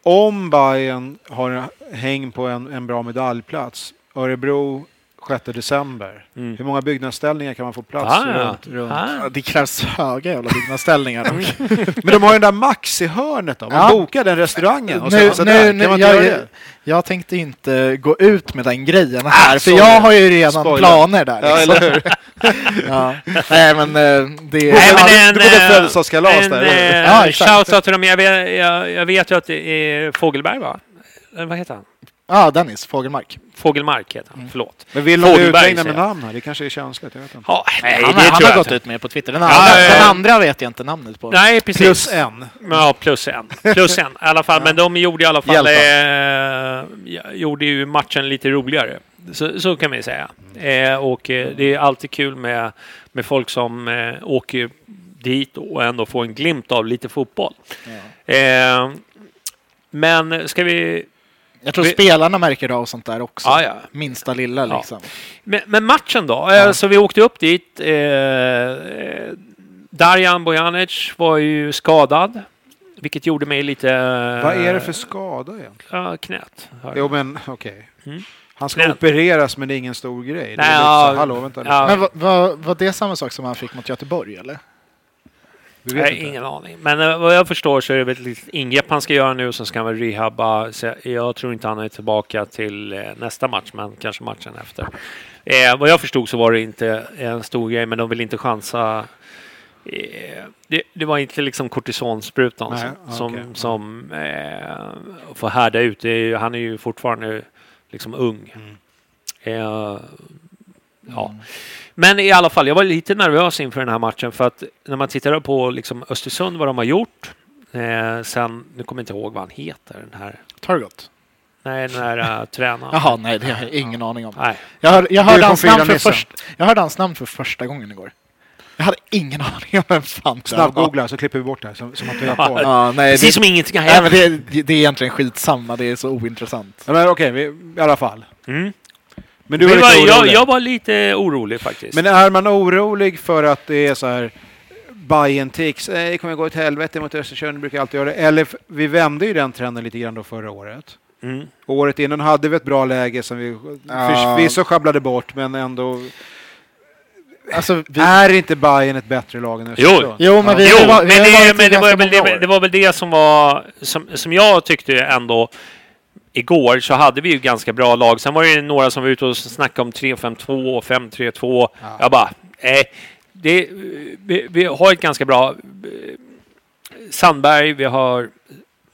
Om Bayern har häng på en, en bra medaljplats, Örebro 6 december, Mm. hur många byggnadsställningar kan man få plats Ah, runt? runt? Ah. Det krävs höga jävla byggnadsställningar. Men de har ju den där Maxi-hörnet då, man Ja. bokar den restaurangen och Nu- så nu- nu- Kan man inte jag-? Jag tänkte inte gå ut med den grejen här, för sorry. jag har ju redan Spoiler. planer där. Ja, Liksom. eller hur? Ja. Nej men eh, det... Nej, men det en, borde eh, födelsedagskalas en, där, hur? eh, Ja. Shoutout till dem. Jag vet, jag, jag vet ju att det är Fågelberg, va? Vad heter han? Ja, Dennis Fågelmark. Fågelmark heter Mm. han. Förlåt. Men vill utlägna säger med namn här? Det kanske är känsligt, jag vet inte. Ja, nej, han, det han tror har jag gått inte. ut med på Twitter. Den, Ja, andra, ja, ja. den andra vet jag inte namnet på. Nej, precis. Plus en. Ja, plus en. Plus en. I alla fall, men de gjorde i alla fall eh, gjorde ju matchen lite roligare. Så, så kan vi säga. Eh, och eh, det är alltid kul med, med folk som eh, åker dit och ändå få en glimt av lite fotboll. Eh, men ska vi... Jag tror Vi- spelarna märker av sånt där också. Ja, ja. Minsta lilla Ja. liksom. Men, men matchen då? Eh, Så vi åkte upp dit. Eh, eh, Darjan Bojanic var ju skadad. Vilket gjorde mig lite... Vad är det för skada egentligen? Ja, knät. Jo men okej. Mm. Han ska Men- opereras men det är ingen stor grej. Det är Nej, ja, så, hallå vänta ja. Men var, var, var det samma sak som han fick mot Göteborg eller? Vi vet Nej, inte. ingen aning. Men eh, vad jag förstår så är det ett litet ingrepp han ska göra nu, så ska han väl rehabba. Så jag- tror inte han är tillbaka till eh, nästa match, men kanske matchen efter. Eh, vad jag förstod så var det inte en stor grej, men de vill inte chansa. Eh, det, det var inte liksom kortisonsprutan Nej, som, ah, som, eh, får härda ut. Är, ju- han är ju fortfarande liksom ung. Mm. Eh, ja. Men i alla fall, jag var lite nervös inför den här matchen för att när man tittar på liksom Östersund, vad de har gjort. Eh, sen, nu kommer jag inte ihåg vad han heter, den här, Targot? nej, den här uh, tränaren. Jaha, nej det har jag ingen aning om. Nej. Jag, hör, jag, hörde hans namn för först, jag hörde hans namn för första gången igår. Jag hade ingen aning om vem fan det var. Snabbgoogla så klipper vi bort det här som, som att vi har på. Ja, nej, Precis det, som ingenting har nej, hänt. men det, det är egentligen skitsamma, det är så ointressant. Ja, Men okej, vi- i alla fall. Mm. Men du Men var lite jag, orolig. jag var lite orolig faktiskt. Men är man orolig för att det är så här Bayern tics, eh, det kommer gå åt helvete mot Östersund, brukar alltid göra det. Eller vi vände ju den trenden lite grann då förra året. mm. Året innan hade vi ett bra läge som vi Ja. förvisso sjabblade bort, men ändå. Alltså, vi, Är inte Bayern ett bättre lag än Östersund? jo, men vi Jo, men, det, men var det var väl det som var som, som jag tyckte ändå igår så hade vi ju ganska bra lag. Sen var det några som var ute och snackade om 3-5-2 och 5-3-2. Ja. Jag bara, eh, det, vi, vi har ett ganska bra eh, Sandberg, vi har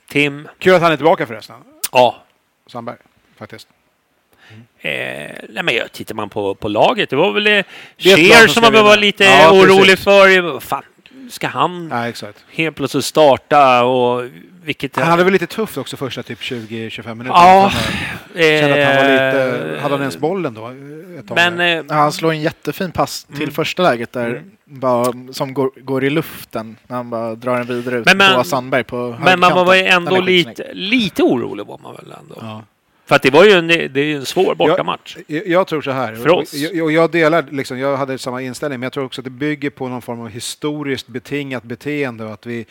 Tim. Kul att han är tillbaka förresten. Ja, Sandberg, faktiskt. Eh, nej men jag tittar man på, på laget, det var väl eh, Scheer som man var lite Ja, orolig precis. för. Fan, ska han Ja, exakt. helt plötsligt starta och vilket... Han hade väl lite tufft också första typ 20-25 minuter. Ja, Kände att han var lite... eh, Hade han ens bollen då? Men... Eh, Ja, han slår en jättefin pass till Mm. första läget där, Mm. bara, som går, går i luften när han bara drar den vidare ut Men man- på Sandberg på men man var ju ändå lite, lite orolig var man väl ändå. Ja. För att det var ju en, det är en svår bortamatch. Jag, jag tror så här, För oss. och jag, jag delar, liksom, jag hade samma inställning, men jag tror också att det bygger på någon form av historiskt betingat beteende och att vi,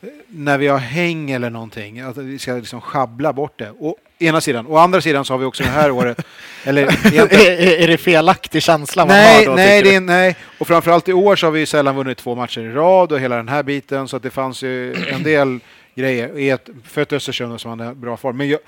eh, när vi har häng eller någonting, att vi ska liksom schabbla bort det. Å ena sidan. Å andra sidan så har vi också det här året, eller egentligen, är, det felaktig känsla man Nej, har då? nej, det är, nej. Och framförallt i år så har vi sällan vunnit två matcher i rad och hela den här biten. Så att det fanns ju en del grejer för ett Östersund som hade bra form. Men jag,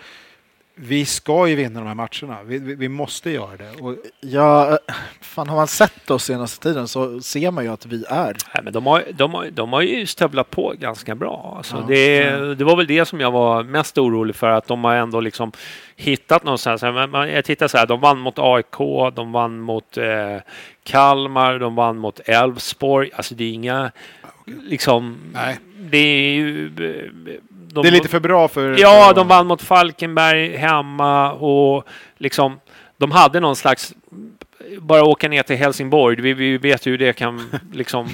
vi ska ju vinna de här matcherna. Vi, vi, vi måste göra det. Och, Ja, eh, fan har man sett oss senaste tiden så ser man ju att vi är. Nej, men de, har, de, har, de har ju stövlat på ganska bra. Alltså Ja. det, det var väl det som jag var mest orolig för, att de har ändå liksom hittat någonstans. Jag tittar så här, de vann mot AIK, de vann mot eh, Kalmar, de vann mot Elfsborg. Alltså det är inga, liksom, Nej. det är ju... De, det är lite för bra för... Ja, för, de vann mot Falkenberg hemma och liksom, de hade någon slags, bara åka ner till Helsingborg, vi, vi vet ju hur det kan liksom,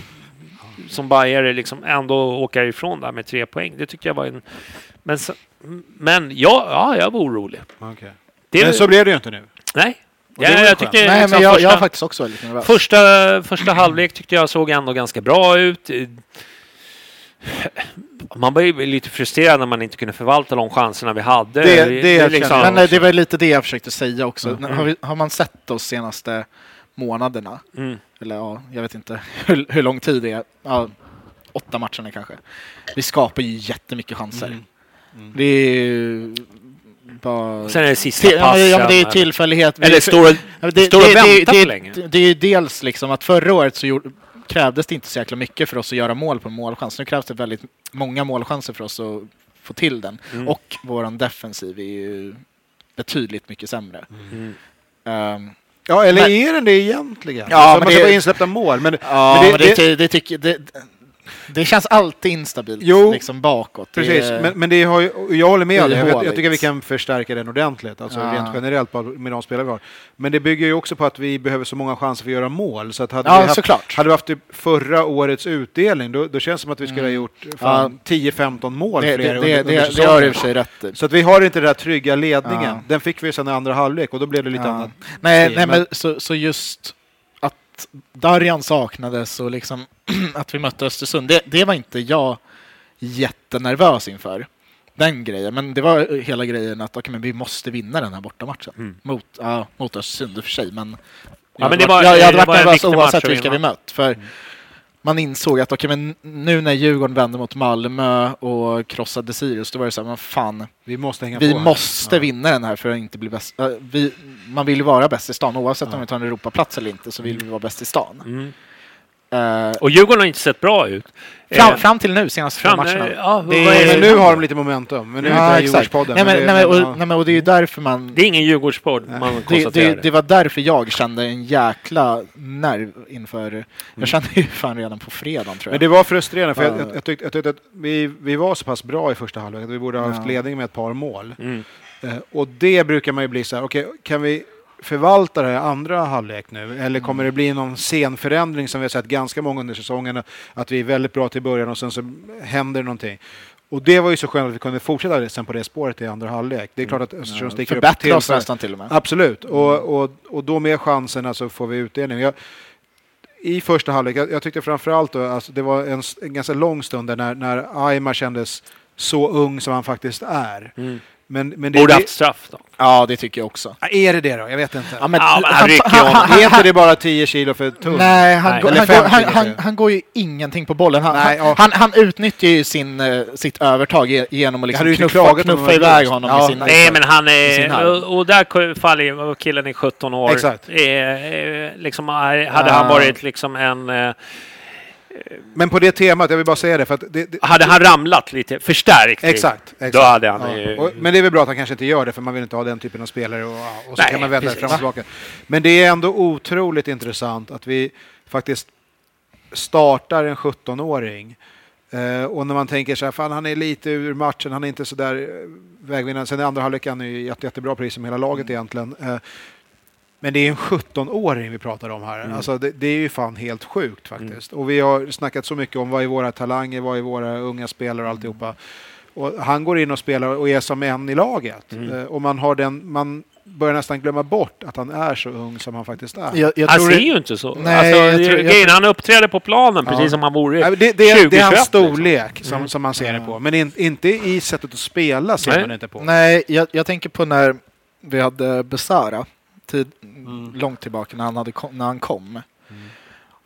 som bajare liksom ändå åka ifrån där med tre poäng. Det tyckte jag var en, men, men ja, ja, jag var orolig. Okej. Det, Men så blev det ju inte nu. nej. Ja, jag tyckte Nej, liksom men jag, jag första, faktiskt också väldigt nervös. första, första halvlek tyckte jag såg ändå ganska bra ut. Man var ju lite frustrerad när man inte kunde förvalta de chanserna vi hade. Det- det liksom, känner jag Men det var lite det jag försökte säga också. Mm. Har, vi, har man sett oss senaste månaderna, mm. eller ja, jag vet inte hur, hur lång tid det är, ja, åtta matcherna kanske. Vi skapar ju jättemycket chanser. Mm. Det är bara... Sen är det sista ja, passen. ja, men det är tillfällighet. Eller står och, det, står och det, det, väntar det, för länge. Det, det är ju dels liksom att förra året så gjorde, krävdes det inte så jäkla mycket för oss att göra mål på en målchans. Nu krävs det väldigt många målchanser för oss att få till den. Mm. Och våran defensiv är ju betydligt mycket sämre. Mm. Ehm, Ja, eller Men- är den det egentligen? Ja, Ja, men man det- ska bara insläppta mål. Men, ja, men men det, det, det, det, det tycker... Det, Det känns alltid instabilt Jo, liksom bakåt. Det Precis, är- men, men det har ju, jag håller med det. Jag, jag tycker vi kan förstärka den ordentligt, alltså Ja. rent generellt med de spelare vi har. Men det bygger ju också på att vi behöver så många chanser för att göra mål. Så att hade, Ja, vi haft, såklart. hade vi haft typ förra årets utdelning, då, då känns det som att vi skulle ha gjort fan, 10-15 mål det, fler det, under, det, under det, det har du i sig rätt. Så att vi har inte den där trygga ledningen. Ja. Den fick vi sen i andra halvlek och då blev det lite Ja. annat. Nej, nej men- men så, så just att Darjan saknades och liksom att vi mötte Östersund, det, det var inte jag jättenervös inför. Den grejen, men det var hela grejen att okej, men vi måste vinna den här bortamatchen. Mm. Mot, ja, mot Östersund i och för sig, men Ja, men jag det var- jag, jag hade det varit nervös oavsett vilka vi mött. För man insåg att okej, men nu när Djurgården vände mot Malmö och krossade Sirius, då var det så här, men fan, Vi måste hänga vi på. måste vinna den här för att inte bli bäst. äh, vi, man vill ju vara bäst i stan, oavsett Ja. om vi tar en Europaplats eller inte, så vill vi vara bäst i stan. Mm. Eh, Och Djurgården har inte sett bra ut. fram, Eh, fram till nu, senaste två fram- matcherna. ja, Det vad är Men nu har de lite momentum. Men nu är Ja, det inte. Djurgårdspodden. Nej, men, det- nej, men, ja. och, nej, men, och det är ju därför man... Det är ingen Djurgårdspodd, man Det, konstaterar det, det var därför jag kände en jäkla nerv inför... Jag kände ju fan redan på fredagen tror jag. Men det var frustrerande, för jag, Ja. jag, jag, tyckte, jag tyckte att vi, vi var så pass bra i första halvlek att vi borde ha haft Ja. ledning med ett par mål. Mm. Eh, och det brukar man ju bli så här, okej, kan vi förvalta det här andra halvlek nu? Eller kommer det bli någon scenförändring som vi har sett ganska många under säsongen, att vi är väldigt bra till början och sen så händer någonting. Och det var ju så skönt att vi kunde fortsätta det sen på det spåret i andra halvlek. Det är klart att Östersund sticker upp Förbättra oss nästan till och med. Absolut, och, och, och då med chanserna så får vi utdelning. Jag, I första halvlek, jag, jag tyckte framförallt då, alltså det var en, en ganska lång stund där när, när Aymar kändes så ung som han faktiskt är. Mm. Men, men det, Borde haft straff då. Ja, det tycker jag också. är det det då? Jag vet inte. Ja, men, Ja, men han rycker han, ju han, är inte det bara 10 kilo för tungt? Nej, han, Nej. går, han, går, han, han, han går ju ingenting på bollen. Han, Nej, han, ja. han, han utnyttjar ju sin, eh, sitt övertag ge- genom att liksom knuffa, knuffa iväg honom Ja. med sin Nej, men han är... Och, där faller killen i 17 år. Exakt. Eh, eh, liksom, hade han varit liksom en... Eh, Men på det temat, jag vill bara säga det, för att det, det, hade han ramlat lite, förstärkt Exakt, exakt. Då hade han Ja. ju... Och, men det är väl bra att han kanske inte gör det, för man vill inte ha den typen av spelare och, och så Nej, kan man vända precis. fram och tillbaka. Men det är ändå otroligt intressant att vi faktiskt startar en 17-åring eh, och när man tänker så här, fan han är lite ur matchen, han är inte så där eh, vägvinnande. Sen i andra halvlek är han ju jätte, jättebra precis som hela laget egentligen. Eh, men det är en 17-åring vi pratar om här. Mm. Alltså det, det är ju fan helt sjukt faktiskt. Och vi har snackat så mycket om vad är våra talanger, vad är våra unga spelare och alltihopa. Och han går in och spelar och är som en i laget. Mm. Eh, och man, har den, man börjar nästan glömma bort att han är så ung som han faktiskt är. Jag, jag han tror ser det- ju inte så. Nej, alltså, jag det- tror- jag grejen, han uppträder på planen Ja. precis som han vore Nej, men det, det, 20, det är hans 21, liksom. storlek som, Mm. som man ser det Ja. på. Men in, inte i sättet att spela ser Nej. man det inte på. Nej, jag, jag tänker på när vi hade Besara, tid, Mm. långt tillbaka när han, hade när han kom.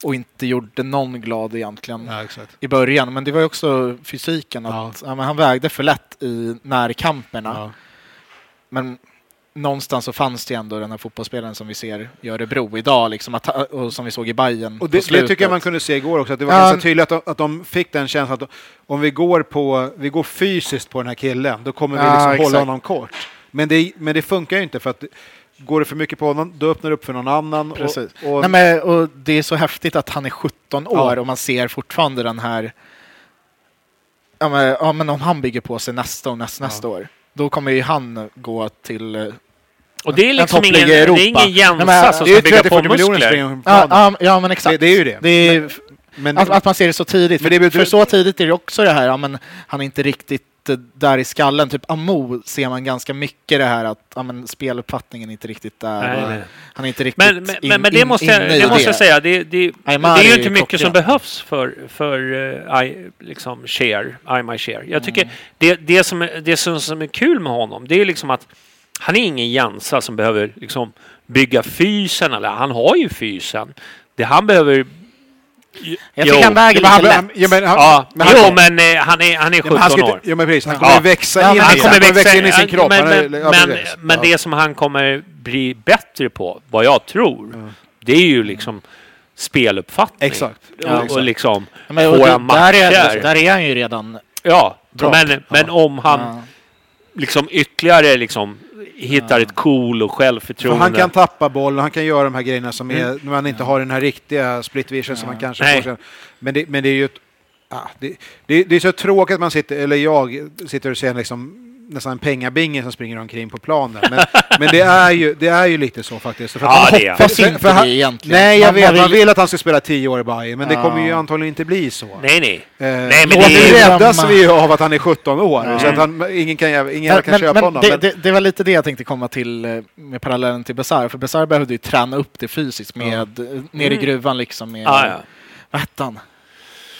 Och inte gjorde någon glad egentligen Ja, i början. Men det var ju också fysiken. Att, ja. han vägde för lätt i närkamperna. Ja. Men någonstans så fanns det ändå den här fotbollsspelaren som vi ser i Örebro idag. Liksom att, och som vi såg i Bayern Och det, det tycker jag man kunde se igår också, att det var ganska tydligt att de, att de fick den känslan att om vi går, på, vi går fysiskt på den här killen, då kommer vi liksom exakt. hålla honom kort. Men det, men det funkar ju inte för att går det för mycket på honom, då öppnar det upp för någon annan. Precis. Och, och, Nej, men, och det är så häftigt att han är 17 år Ja. och man ser fortfarande den här... Ja men, ja, men om han bygger på sig nästa och nästa, Ja. år, då kommer ju han gå till... eh, Och det är en liksom ingen, det är ingen Jensa Nej, men som ska bygga på 30-40 miljoner muskler. Ja, ja, men exakt. Det, det är ju det. Det är, Men, att, att man ser det så tidigt. Men För, det betyder- för så tidigt är det också det här, ja, men han är inte riktigt där i skallen. Typ Amo ser man ganska mycket det här att ja, men speluppfattningen inte riktigt där. Nej. Han är inte riktigt Men, men, in, men, men det in- måste jag, i det måste jag säga, det, det, det är ju inte mycket som klockren. behövs för, för uh, I, liksom share, I my share. Jag tycker Mm. det, det, som är, det som, som är kul med honom, det är liksom att han är ingen Jensa som behöver liksom bygga fysen, eller han har ju fysen. Det han behöver... Jag Jo. tycker han väger men han, lite han, lätt. ja, men han, Ja, men han- jo, men eh, han är, han är Ja, 17 men han ska år. ja, men precis, han Ja. kommer växa Ja, in men Han det. kommer Han växa in i sin kropp. Men, Han är- men, ja, men, men Ja. det som han kommer bli bättre på, vad jag tror, det är ju liksom speluppfattning. Exakt. Ja, Ja, och exakt. liksom Ja, men, och våra det- där, är, matcher. där är han ju redan Ja, men, men om han Ja. liksom ytterligare liksom hittar ett cool och För självförtroende. han kan tappa boll och han kan göra de här grejerna som är, Mm. när man inte har den här riktiga split vision som man kanske Nej. får sen. Men det, men det är ju ah, det, det, det är så tråkigt att man sitter, eller jag sitter och ser liksom nästan en pengabinge som springer omkring på planen. Men, men det, är ju, det är ju lite så faktiskt. För Ja, man det hoppas inte han- det egentligen. Nej, jag Man- vet. man Man vill- vill att han ska spela tio år i Bayern, men det Ja. kommer ju antagligen inte bli så. Nej, nej. Eh, Nej, men och det räddas vi ju av att han är 17 år, så att han, ingen kan, ingen jävla kan köpa honom. det, Men, det, det var lite det jag tänkte komma till eh, med parallellen till Besar. För Besar behövde ju träna upp det fysiskt med eh, nere i gruvan liksom med, Ja, ja. vad hette han?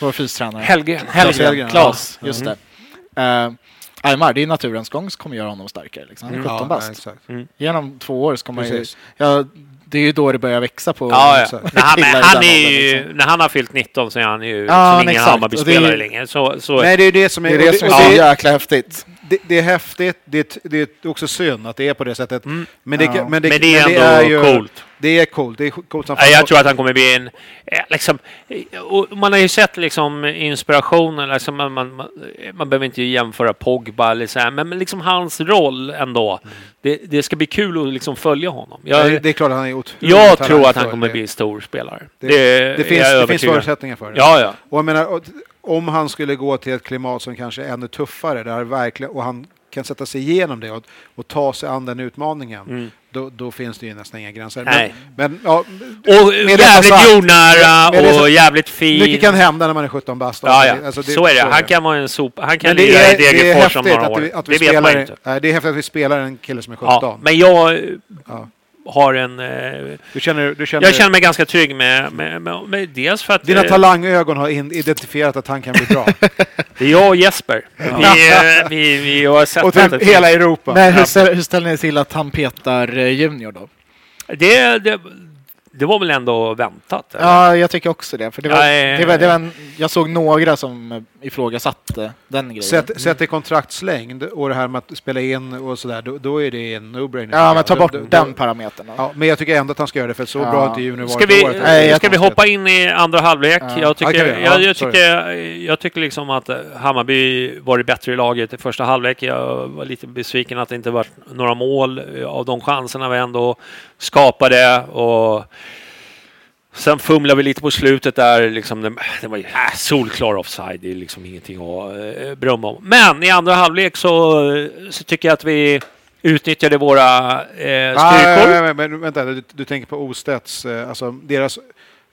Vår fystränare. Helge. Helgren. Helgren, Klas, ja. just det. Uh, Aymar, det är naturens gång som kommer göra honom starkare. Liksom. Han är 17 ja, bast. exakt. Genom två år så kommer man ju... Ja, det är ju då det börjar växa på... Ja, ja. När, han, men han är ju, liksom. när han har fyllt 19 så är han ju Ja, liksom ingen. Hammarby-spelare det är- längre. Så, så, Nej, det är det som är... Det är det som är så det- jäkla häftigt. det, det är häftigt, det, det är också synd att det är på det sättet. Men, det, Ja. men, det, men det är ändå coolt. Det är coolt. Det är coolt som jag tror att han kommer bli en... eh, Liksom, man har ju sett liksom inspirationen. Liksom man, man, man, behöver inte jämföra Pogba eller så här, men, liksom hans roll ändå. Det, det ska bli kul att liksom följa honom. Ja, Jag, det, det är klart han är otroligt jag tror att han kommer Det- bli stor spelare. Det, Det, det, finns, det finns förutsättningar för det. Ja, ja. Och jag menar, om han skulle gå till ett klimat som kanske är ännu tuffare, där verkligen, och han kan sätta sig igenom det och, och ta sig an den utmaningen, då, då finns det ju nästan inga gränser. Nej. Men, men ja, Och jävligt sagt- jordnära och sagt- jävligt fin. mycket kan hända när man är 17 bast. Ja, ja. Alltså, så är det. Han kan vara en sopa. Han kan lira i Degerfors om några att år. vi, att vi det vet man inte. det är häftigt att vi spelar en kille som är 17. Ja, men jag Ja. Har en... eh, Du känner, du känner, Jag känner mig ganska trygg med, med, med, med dels för att Dina eh, talangögon har in, identifierat att han kan bli bra. det är jag och Jesper. Vi, eh, vi, vi har sett och det hela Europa. Men hur, ställer, hur ställer ni till att han petar eh, Junior då? det, det, det var väl ändå väntat? eller? Ja, jag tycker också det. För det var, Ja, ja, ja, det var, det var en, jag såg några som ifrågasatte den grejen. Sätt, sätt i kontraktslängd och det här med att spela in och sådär, då, då är det en no-brainer. ja, men ta bort Då- då- den parametern. Ja, men jag tycker ändå att han ska göra det, för så Ja. bra har inte Junior varit Ska vi, år. att det är Nej, ska vi hoppa in i andra halvlek? Ja. Jag, tycker, vi. jag, Ja, jag, tycker, jag tycker liksom att Hammarby varit bättre i laget i första halvlek. Jag var lite besviken att det inte var några mål av de chanserna vi ändå skapade. Och sen fumlade vi lite på slutet där. Liksom, det, var ju äh, solklar offside. Det är liksom ingenting att äh, berömma om. Men i andra halvlek så, så tycker jag att vi utnyttjade våra eh, Ah, styrkor. ja, ja, men, men vänta, du, du tänker på Ostedts, eh, alltså deras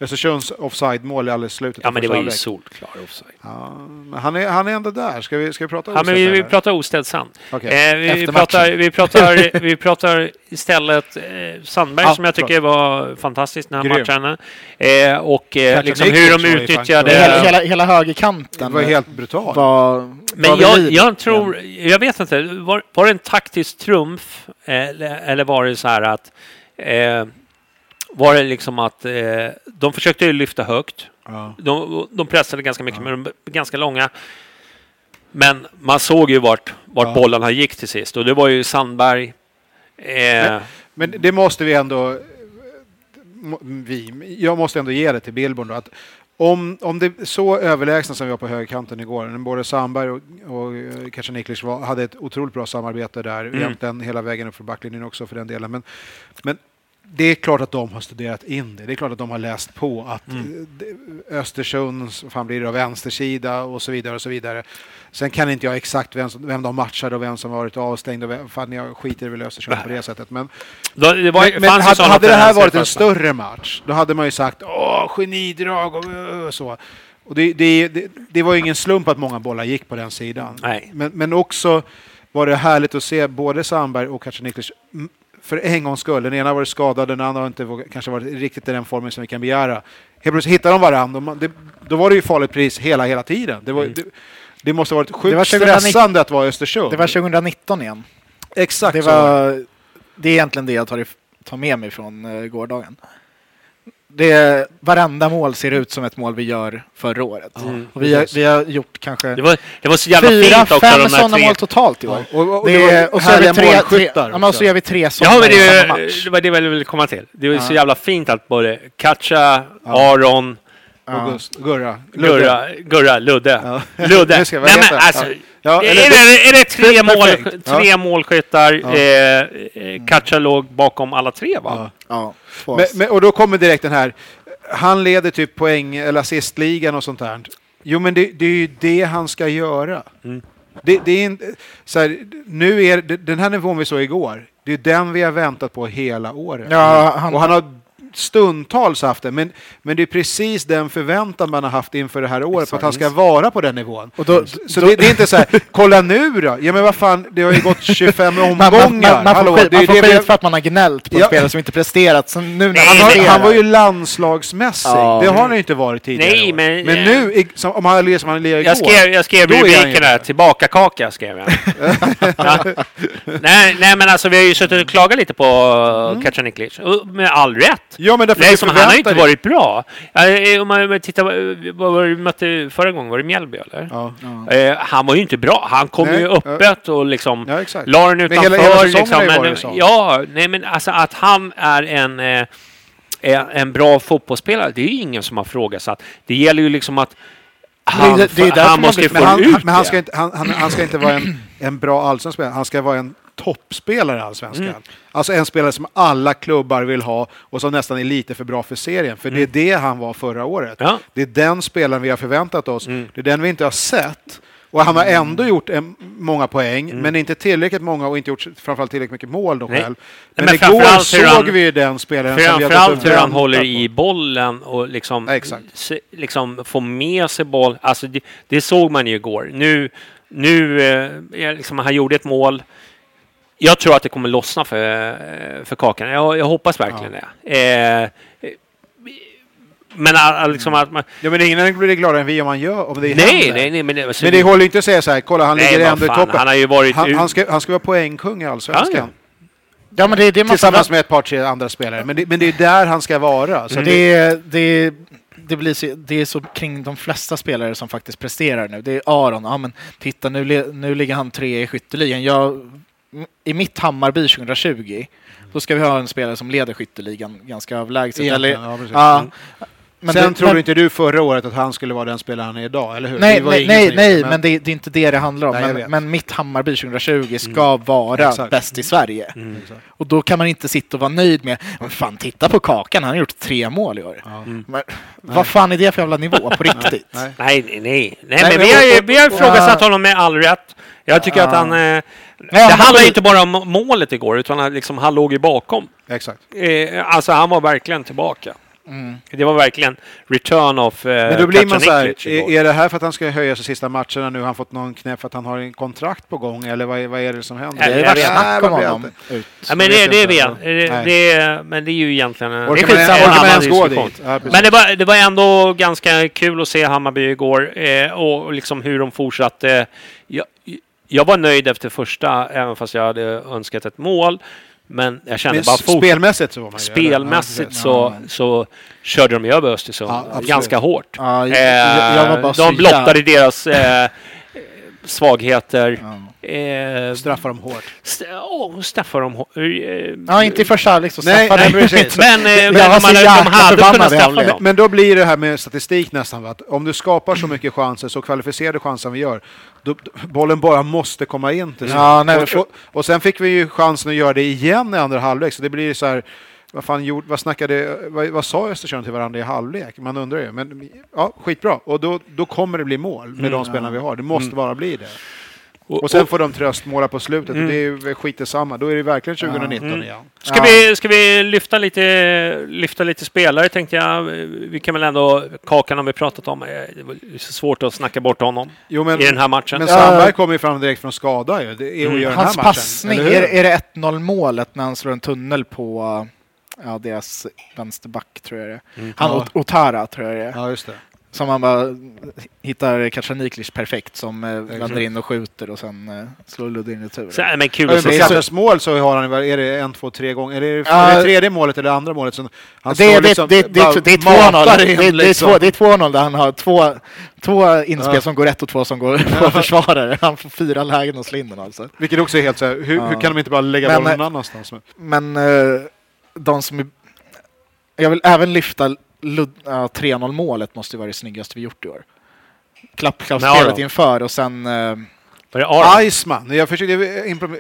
Östersunds offside-mål i alldeles slutet. Ja, men det var ju solklar offside. Ja, men han, är, han är ändå där. Ska vi, ska vi prata Ja, men vi, vi eller? pratar Ostedt sen. Okej. Eh, vi, Efter pratar, vi, pratar, vi pratar istället eh, Sandberg Ja, som jag tycker var fantastisk när han Grym. matchade. Eh, och eh, liksom hur de utnyttjade... hela, hela, hela Det högerkanten var helt brutalt. var, Men var jag, jag tror, jag vet inte, var, var det en taktisk trumf eller, eller var det så här att eh, var det liksom att eh, de försökte ju lyfta högt. Ja. De, de pressade ganska mycket, men de var ganska långa. Men man såg ju vart, vart Ja. bollarna gick till sist och det var ju Sandberg. Eh, Men det måste vi ändå... Vi, jag måste ändå ge det till Billborn då, att om, om det är så överlägsna som vi var på högerkanten igår, både Sandberg och, och eh, kanske var, hade ett otroligt bra samarbete där, Mm. egentligen hela vägen upp för backlinjen också för den delen. Men, men det är klart att de har studerat in det. Det är klart att de har läst på att Mm. mm. Östersunds, fan blir det vänstersida och så vidare och så vidare. Sen kan inte jag exakt vem, som, vem de matchade och vem som varit avstängd och vem, fan jag skiter väl i Östersund på det sättet. Men, då, det var, men, men hade, hade det här varit en större match, då hade man ju sagt åh, genidrag och, och så. Och det, det, det, det var ju ingen slump att många bollar gick på den sidan. Nej. Men, men också var det härligt att se både Sandberg och Kacaniklic mm, för en gångs skull. Den ena var skadad, den andra har inte vågat- kanske varit riktigt i den formen som vi kan begära. Helt plötsligt hittar de varandra. man- Det, då var det ju farligt pris hela, hela tiden. Det, var, Mm. det, det måste ha varit sjukt var 2019 stressande att vara i Östersund. Det var 2019 igen. Exakt Det, var det. är egentligen det jag tar, tar med mig från uh, gårdagen. Det, varenda mål ser ut som ett mål vi gör förra året. Mm. Och vi, har, vi har gjort kanske Det var, det var så jävla fyra, fint också fem sådana tre... mål totalt i år. Ja, och, och, Det det var är, och så gör vi tre, tre, ja, men och så gör vi tre sådana Ja, men det, i är samma match. det var det jag ville komma till. Det var ju så Ja. jävla fint att både Katja, Aron, August, Gurra, Ludde. Gurra, Gurra Ludde. Ja. Ludde. Nej, men alltså, Ja. Är, det, är det tre, mål, tre Ja. målskyttar? Ja. Eh, eh, Katja låg bakom alla tre, va? Ja. Ja, Men, men, och då kommer direkt den här, han leder typ poäng eller assistligan och sånt där. Jo, men det, det är ju det han ska göra. Mm. Det, det är inte, så här, nu är den här nivån vi såg igår, det är den vi har väntat på hela året. Ja, han- Och han har stundtals haft det, men, men det är precis den förväntan man har haft inför det här året, på att han ska vara på den nivån. Och då, Så då- det, det är inte så här, kolla nu då! Ja men vad fan, det har ju gått 25 man, omgångar! man, man, man Hallå, får skit, det är man får det skit för att man har gnällt på Ja. spelare som inte presterat. Så nu när Nej, han, han har, han var ju landslagsmässig, Ja. det har han ju inte varit tidigare Nej, men- men nu, i- som, om han lirar som han lirade igår... Jag skrev, jag skrev är rubriken där, tillbaka kaka skrev jag. ja. nej, nej men alltså vi har ju suttit och klagat lite på mm. Kacaniklic. Med all rätt. Ja men därför Nej, som han har ju inte varit bra. Ja, Om man tittar, vad var det vi mötte förra gången? Var det Mjällby eller? Ja. Eh, han var ju inte bra. Han kom Nej, ju öppet och liksom Ja, exakt. la den Men utanför. hela- hela säsongen liksom, men, varit så. Ja, nej men alltså att han är en, eh, en, en bra fotbollsspelare, det är ju ingen som har frågasatt. Det gäller ju liksom att han, det- det han måste blir- få Men han, ut men han, det. ska inte, han, han, han ska inte vara en, en bra allsvensk spelare, han ska vara en toppspelare i Allsvenskan. Mm. Alltså en spelare som alla klubbar vill ha och som nästan är lite för bra för serien. För det är det han var förra året. Mm. Ja. Det är den spelaren vi har förväntat oss. Mm. Det är den vi inte har sett. Och han har ändå gjort en, många poäng, men inte tillräckligt många och inte gjort framförallt tillräckligt mycket mål då Mm. Nej. själv. Men, men igår såg han- vi ju den spelaren som vi Framförallt hur han håller i bollen och liksom, Ja, se, liksom få med sig boll. Alltså det, det såg man ju igår. Nu, nu eh, liksom, han gjorde ett mål. Jag tror att det kommer lossna för, för Kakan. Jag, jag hoppas verkligen det. Eh, men eh, liksom att man... Ja, men ingen blir gladare än vi om han gör om det Nej, händer. nej, nej. Men det, alltså, Men det håller inte att säga så här, kolla han Nej, ligger ändå i toppen. han har ju varit han, ut- han, ska, han ska vara poängkung i Allsvenskan. Ja, Ja, men det är det man Tillsammans med ett par, tre andra spelare. Men det, men det är där han ska vara. Så det, det, det, det, blir så, det är så kring de flesta spelare som faktiskt presterar nu. Det är Aron, ja men titta nu, nu ligger han tre i skytteligan. Jag, I mitt Hammarby 2020, då ska vi ha en spelare som leder skytteligan ganska överlägset. Eller, ja, ja, Mm. men Sen det- trodde men- inte du förra året att han skulle vara den spelare han är idag, eller hur? Nej, Det var nej, nej, nej gjorde, men det, det är inte det det handlar om. Nej, men, men mitt Hammarby 2020 ska vara Exakt. bäst i Sverige. Mm. Och då kan man inte sitta och vara nöjd med, men fan titta på Kakan, han har gjort tre mål i år. Ja. Men, vad fan är det för jävla nivå på riktigt? Nej. Nej, nej, nej. men men vi har ju vi har ifrågasatt Ja. honom med all rätt. Jag tycker att han... Eh, det han handlar inte bara om målet igår, utan han, liksom, han låg ju bakom. Exakt. Eh, alltså han var verkligen tillbaka. Mm. Det var verkligen return of eh, Men då blir man så här, är, är det här för att han ska höja sig sista matcherna nu? Har han fått någon knäpp för att han har en kontrakt på gång? Eller vad är, vad är det som händer? Nej, Det är vet. snack om honom. Ut. Ja, men det, det vet det, det, Men det är ju egentligen... en- Orkar det är man, skitsamma, orkar en man annan ens gå diskussion. dit? Ja. Men det var, det var ändå ganska kul att se Hammarby igår eh, och liksom hur de fortsatte. Jag, jag var nöjd efter första, även fast jag hade önskat ett mål. Men jag kände Men bara fort, spelmässigt så var man spelmässigt Ja, så, så körde de över Östersund Ja, ganska hårt. Ja, jag, Eh, jag de blottade jävla- deras eh, svagheter. Eh, Straffar dem hårt. st- oh, straffar dem hå- eh, Ja, inte i första halvlek så Nej, straffade nej, de precis. Men, eh, men de hade, de hade kunnat straffa dem. Men då blir det här med statistik nästan. Att om du skapar så mycket chanser, så kvalificerade chanser vi gör, då, bollen bara måste komma in till. Ja, nej, och, och, och sen fick vi ju chansen att göra det igen i andra halvlek, så det blir så här vad, fan gjorde, vad, snackade, vad, vad sa Östersund till varandra i halvlek? Man undrar ju. Men ja, skitbra. Och då, då kommer det bli mål med de spelarna vi har. Det måste bara bli det. Och sen får de tröstmåla på slutet. Mm. Och det är skit samma. Då är det verkligen 2019 Mm. igen. Ska, Ja. vi, ska vi lyfta lite, lyfta lite spelare tänkte jag. Vi kan väl ändå, Kakan har vi pratat om. Eh, Det var så svårt att snacka bort honom Jo, men, i den här matchen. men. Sandberg kommer ju fram direkt från skada ju. Det är Mm. Hans den passning, är, är det 1-0 målet när han slår en tunnel på ja, deras vänsterback tror jag det är. Mm. Han Otara tror jag det är. Ja, just det. Som han bara hittar Kacaniklic perfekt som eh, vänder in och skjuter och sen eh, slår Ludde in retur. Så, äh, men kul att se. Katters mål så har han, är det en, två, tre gånger? Är det, Ja. är det tredje målet eller det andra målet? Som han det, står det, liksom, det, det, det, det är matar 2-0 in det, det, är liksom. två- det är 2-0 där han har två, två inspel Ja. som går rätt och två som går på försvarare. Han får fyra lägen att slå in den alltså. Vilket också är helt så här, hur, Ja. hur kan de inte bara lägga bollen eh, någon annanstans? Men eh, de som är... Jag vill även lyfta Lud, ja, 3-0 målet måste vara det snyggaste vi gjort i år. Ja Klappklappspelet inför och sen eh, Var det? Iceman. Jag försökte,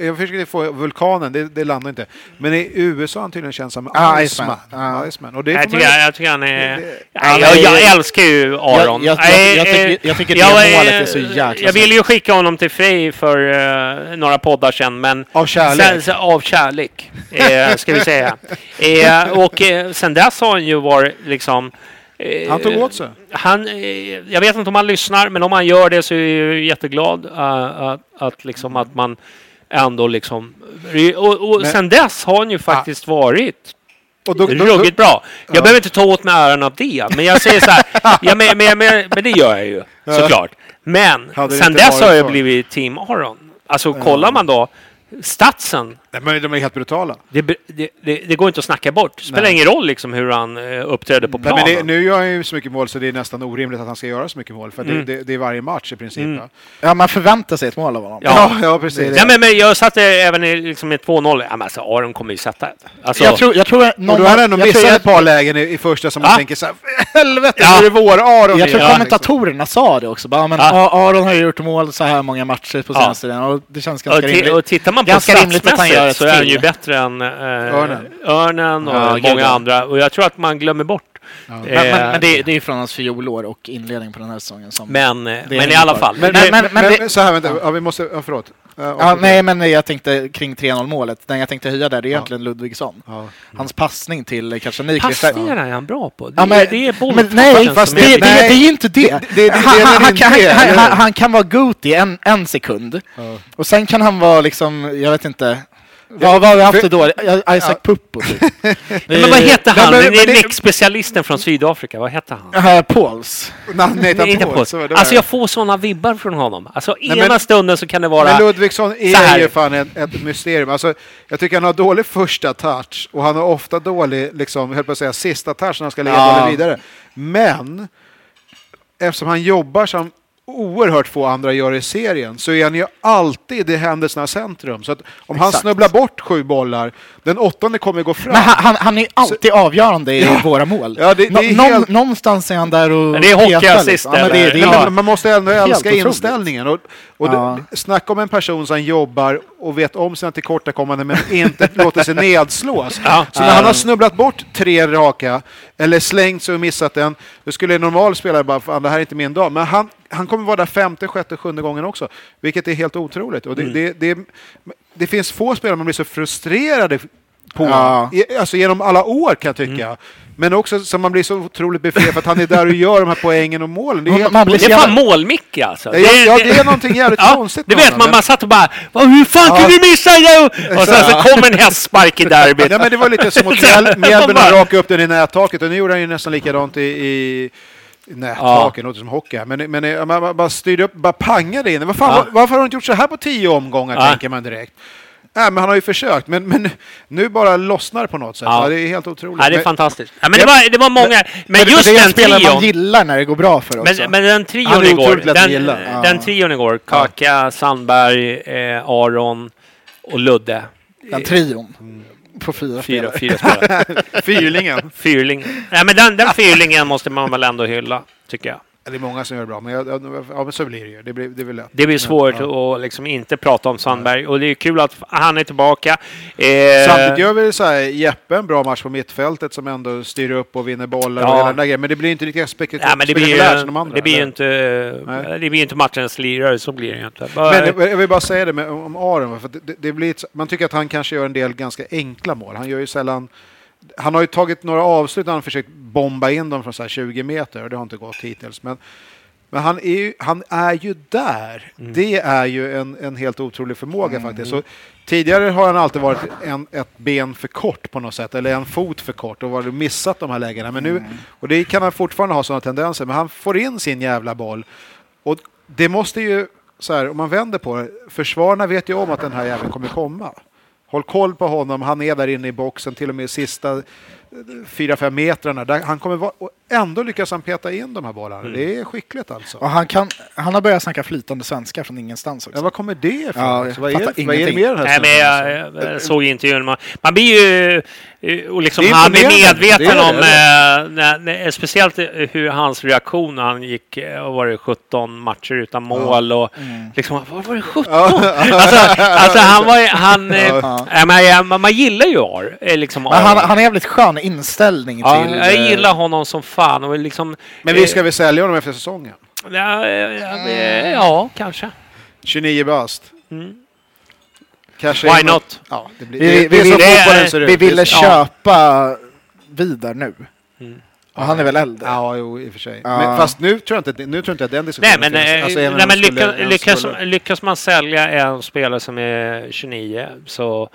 jag försökte få vulkanen, det, det landade inte. Men i USA har han tydligen känt som Ah, Iceman. Iceman. Ja. Iceman. Och det Jag tycker, ju- jag tycker han är... det- Ja, jag, men- jag älskar ju Aron. Jag- jag- jag tycker- eh, jag tycker det jag, målet är så jäkla Jag ville ju skicka honom till Frej för eh, några poddar sedan, men... Av kärlek. Sen, sen, av kärlek, eh, ska vi säga. Eh, och eh, sen dess har han ju varit liksom... eh, Han tog åt sig. Han, eh, jag vet inte om han lyssnar, men om han gör det så är jag jätteglad eh, att, att, liksom, att man ändå liksom... Och, och Men- sen dess har han ju faktiskt varit Och då, då, ruggigt bra. Jag behöver inte ta åt mig äran av det, men jag säger så här, ja, men, men, men, det gör jag ju Ja. såklart. Men sen dess har jag så. blivit Team Aron. Alltså kollar man då statsen, men de är helt brutala. det, det, det, det går inte att snacka bort. Det spelar Nej. ingen roll liksom hur han eh, uppträder på Nej, planen. men det, nu gör han ju så mycket mål så det är nästan orimligt att han ska göra så mycket mål. För Mm. det, det, det är varje match i princip. Mm. Ja, man förväntar sig ett mål av honom. Ja. Ja, ja, precis. Ja, men, men jag satte även i, liksom, i 2-0. Ja, men alltså, Aron kommer ju sätta ett. Alltså, Jag tror, jag tror att någon och då har han ändå missat jag- ett par lägen i, i första som man Ja. tänker så här, helvete, Ja. nu är det vår Aron. Jag tror igen." kommentatorerna sa det också. Bara, men, Ja. ja. Aron har ju gjort mål så här många matcher på Ja. senaste tiden och det känns och, ganska ti- rimligt. och tittar man på Ganska rimligt att han gör ett så är han ju bättre än eh, Örnen. Örnen och Ja, många ja. andra. Och jag tror att man glömmer bort. Men, Eh, men, men det, det är ju från hans fjolår och inledning på den här säsongen som... Men, eh, är men i alla fall. Men, Men- men, men- men, men det- så här, vänta, ja, vi måste, ja, förlåt. Ja, Ja, nej, men jag tänkte kring 3-0 målet. Den jag tänkte höja där, det är egentligen Ludvigsson. Ja. Hans passning till eh, kanske Niklas. Passningar är han bra på. Det, Ja, men, är- det är men bolltouchen nej, fast är- det, det, det, nej. är ju inte det. Det- han, är han, inte kan, det, han, kan vara goat i en, en sekund. Ja. Och sen kan han vara liksom, jag vet inte. Vad vad har vi haft det då? Isaac Puppo typ. Men vad heter han? Nej, men- det men är det- nickspecialisten från Sydafrika. Vad heter han? Uh, Pauls. Nej, inte Paul, Alltså jag får sådana vibbar från honom. Alltså Nej, ena men- stunden så kan det vara... Men Ludvigsson Så här. är ju fan ett, ett mysterium. Alltså, jag tycker han har dålig första touch och han har ofta dålig, liksom, jag höll på att säga, sista touch när han ska leda Ja. bollen vidare. Men eftersom han jobbar som oerhört få andra gör i serien så är han ju alltid i händelsernas centrum. Så att om han Exakt. snubblar bort sju bollar, den åttonde kommer gå fram. Men han, han, han är ju alltid avgörande i Ja. våra mål. Ja, det- det är Nå- helt- Någonstans är han där och Men det är hockeyassist, liksom. ja, det, det är, man måste ändå älska inställningen. Och, och Ja. snacka om en person som jobbar och vet om sina tillkortakommanden men inte låter sig nedslås. Ja. Så när han har snubblat bort tre raka eller slängt sig och missat en, då skulle en normal spelare bara, fan det här är inte min dag. Men han, han kommer vara där femte, sjätte, sjunde gången också. Vilket är helt otroligt. Och det, Mm. det, det, det finns få spelare man blir så frustrerade på, Ja. alltså genom alla år kan jag tycka. Mm. Men också som man blir så otroligt befriad för att han är där och gör de här poängen och målen. Det är, helt, Man blir Det är så fan mål-Micke alltså. ja, ja, det är någonting jävligt Ja, konstigt det vet man, men- man satt och bara "Vad, Hur fan Ja. kunde du missa det? Och sen så kom en hästspark i derbyt. Ja, men det var lite som Mjäl- Mjällby rakade upp den i nättaket och nu gjorde han ju nästan likadant i, i i nättaket, låter som hockey. Men, men eh, man bara styrde upp, bara pangade in. Vad fan, Ja. var- Varför har du inte gjort så här på tio omgångar, Ja. tänker man direkt. Nej, men han har ju försökt, men, men nu bara lossnar på något sätt. Ja. Ja. det är helt otroligt. Ja, det är fantastiskt. Ja, men det, var, det var många. Men Men just det är en den spelare man gillar när det går bra för också. Men, men den trion igår, den. Ja. den trion igår, Kaka, Sandberg, eh, Aron och Ludde. den trion. På fyra, Fyra, spelare. fyra spelare. Fyrlingen. Fyrling. Nej, men den, den fyrlingen måste man väl ändå hylla, tycker jag. Det är många som gör det bra, men, jag, ja, men så blir det ju. Det blir, det blir lätt. Det blir svårt Ja. att liksom inte prata om Sandberg och det är kul att han är tillbaka. Eh, Samtidigt gör väl så här, Jeppe en bra match på mittfältet som ändå styr upp och vinner bollar Ja. och hela den där grejen. Men det blir inte lika spektak- Ja, men det blir spektakulärt ju, som de andra. det blir eller? inte, Nej. det blir inte matchens lirare, så blir det inte. Bara, Men jag vill bara säga det med, om Aron, för det, det blir man tycker att han kanske gör en del ganska enkla mål. Han gör ju sällan... Han har ju tagit några avslut när han försökt bomba in dem från så här 20 meter och det har inte gått hittills. Men, men han, är ju, han är ju där. Mm. Det är ju en, en helt otrolig förmåga faktiskt. Så, tidigare har han alltid varit en, ett ben för kort på något sätt, eller en fot för kort och varit missat de här lägena. Men nu, och det kan han fortfarande ha sådana tendenser, men han får in sin jävla boll. Och det måste ju, så här, om man vänder på det, försvararna vet ju om att den här jäveln kommer komma. Håll koll på honom, han är där inne i boxen, till och med sista 4-5 metrarna. Där han kommer vara, och ändå lyckas han peta in de här bollarna. Mm. Det är skickligt alltså. Och han, kan, han har börjat snacka flytande svenska från ingenstans också. Ja, vad kommer det ifrån? Ja, jag alltså, vad, är, det- vad är det med den här Nej, men jag, alltså? jag såg intervjun. Man, man blir ju... eh, Och liksom, är han är medveten Det är om, eh, när, när, speciellt hur hans reaktion när han gick, eh, vad var det, 17 matcher utan mål och liksom, vad var det 17? alltså, alltså han var han, Ja. jag- man, man gillar ju Ar, liksom Men han, han har jävligt skön inställning Ja, till... jag eh, gillar honom som fan och liksom... Men vi ska väl sälja honom efter säsongen? Ja, ja, ja, ja kanske. 29 bast. Mm. Kanske Why not? Ja, det, blir, Vi, det, vi, vi, ut. vi ville köpa Vidar nu. Mm. Och han är väl äldre? Ja, jo, i och för sig. Ja. Men, fast nu tror jag inte, nu tror jag inte att den diskussionen Nej, men, finns. eh, Alltså, nej, men de skulle- lyckas, lyckas, skulle- lyckas man sälja en spelare som är 29 så,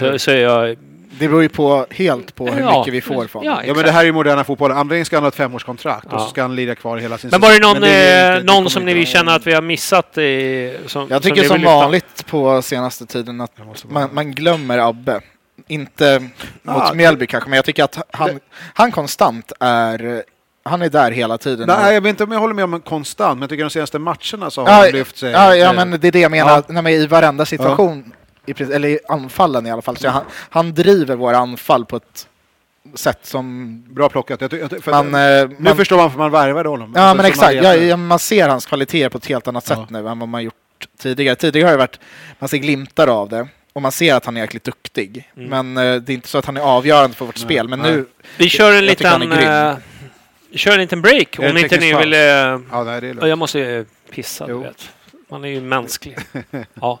så, så är jag... Det beror ju på, helt på hur Ja, mycket vi får från ja. Ja, men det här är ju moderna fotboll. Antingen ska han ha ett femårskontrakt och Ja. så ska han lira kvar hela sin Men var det någon, Men det är eh, inte- det någon kommer som ni känner att vi har missat? I, som, Jag som tycker som lyfta? vanligt på senaste tiden att man, man glömmer Abbe. Inte mot Mjällby kanske, men jag tycker att han, han konstant är... Han är där hela tiden. Nej, jag vet inte om jag håller med om konstant, men jag tycker de senaste matcherna så har ja, han lyft sig. ja, ja, men det är det jag menar. Ja. man är I varenda situation, princip- eller i anfallen i alla fall, så han, han driver våra anfall på ett sätt som Bra plockat. Jag, ty- jag, ty- för man... eh, nu man förstår man varför man värvade honom. Ja Alltså, men exakt, man ja, man ser hans kvaliteter på ett helt annat sätt Ja. nu än vad man gjort tidigare. Tidigare har det varit, man ser glimtar av det och man ser att han är jäkligt duktig. Mm. Men eh, det är inte så att han är avgörande för vårt Nej, spel. Men nej. nu, Vi kör en liten... grym. eh, vi kör en liten break om inte ni vill... eh, Ja, jag måste eh, pissa, du vet. Man är ju mänsklig. ja.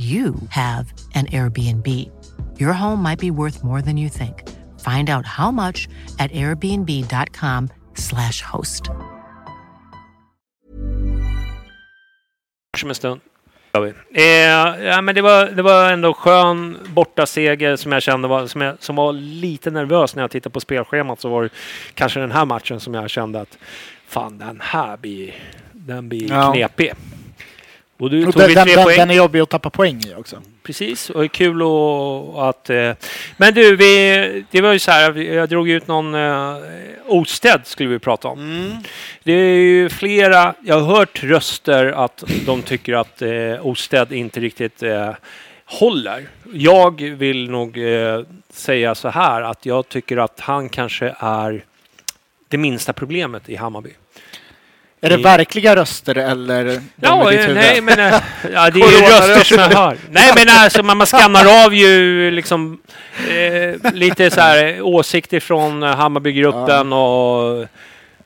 you have an Airbnb. Your home might be worth more than you think. Find out how much at airbnb.com/slash host. Om en stund. Gör vi. Eh, ja, men det, var, det var ändå skön bortaseger som jag kände var, som, jag, som var lite nervös när jag tittade på spelschemat. Så var det kanske den här matchen som jag kände att fan den här blir, den blir Ja. knepig. Och du och tog den, tre den, poäng. den är jobbig att tappa poäng i också. Precis, och det är kul att... att eh, men du, vi, det var ju så här, jag drog ut någon... Eh, Osted skulle vi prata om. Mm. Det är ju flera, jag har hört röster att de tycker att eh, Osted inte riktigt eh, håller. Jag vill nog eh, säga så här att jag tycker att han kanske är det minsta problemet i Hammarby. Är det verkliga röster eller Ja, i ditt eh, huvud? nej men... eh, Ja, det är ju röster som jag hör. Nej men alltså man, man skannar av ju liksom eh, lite så här åsikter från eh, Hammarbygruppen och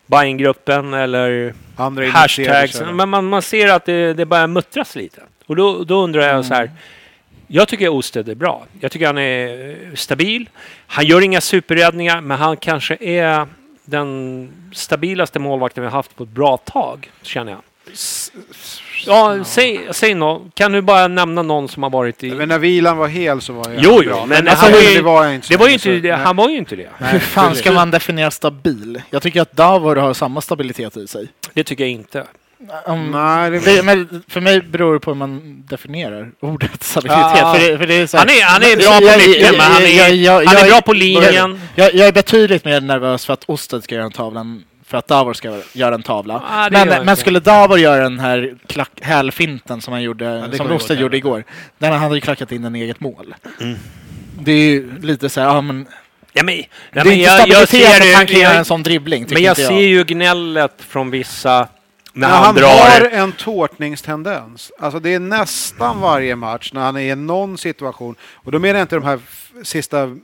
Bajen-gruppen eller Andra hashtags. Men man, man ser att det, det börjar muttras lite. Och då, då undrar jag så här. Jag tycker Osted är bra. Jag tycker han är eh, stabil. Han gör inga superräddningar, men han kanske är den stabilaste målvakten vi har haft på ett bra tag, känner jag. Ja, säg, säg nå. Kan du bara nämna någon som har varit i... Men när vilan var hel så var jag Jo, bra. jo, men alltså, han var det ju, var jag inte. det var ju inte, det, nej. han var ju inte det. Hur fan ska man definiera stabil? Jag tycker att Davor har samma stabilitet i sig. Det tycker jag inte. Um, Nej, det, det, men för mig beror det på hur man definierar ordet stabilitet. Ja. För det, för det är så här- Han är, han är Men- bra på jag- mycket, men han är, jag- jag- han är jag- bra på linjen. Jag, jag är betydligt mer nervös för att Osted ska göra en tavla än för att Davor ska göra en tavla. Ja, gör men, men inte. skulle Davor göra den här klack, hälfinten som han gjorde, det som åt gjorde igår, den han hade ju klackat in en eget mål. Mm. Det är ju lite så här, ja men... Ja, men, ja, det är men inte jag, jag ser att han kan ju, göra en sån dribbling, men jag jag. ser ju gnället från vissa när han, han drar. har en tårtningstendens. Alltså det är nästan varje match när han är i någon situation. Och då menar jag inte de här sista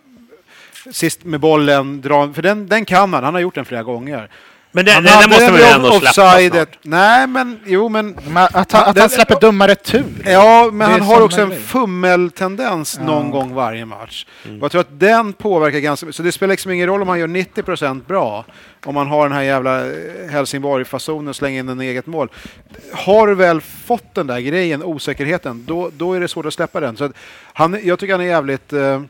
sist med bollen, dra, för den, den kan han. Han har gjort den flera gånger. Men det, Han det, det måste väl vid ändå släppa offsidet. snart. Nej, men jo, men Men att, han, att Det- han släpper dumma retur. Ja, men Det han har också en fummeltendens någon gång varje match. Och jag tror att den påverkar ganska mycket. Så det spelar liksom ingen roll om han gör 90% bra. Om man har den här jävla eh, Helsingborg-fasonen och slänger in en eget mål. Har du väl fått den där grejen, osäkerheten, då, då är det svårt att släppa den. Så att han, jag tycker han är jävligt... Eh,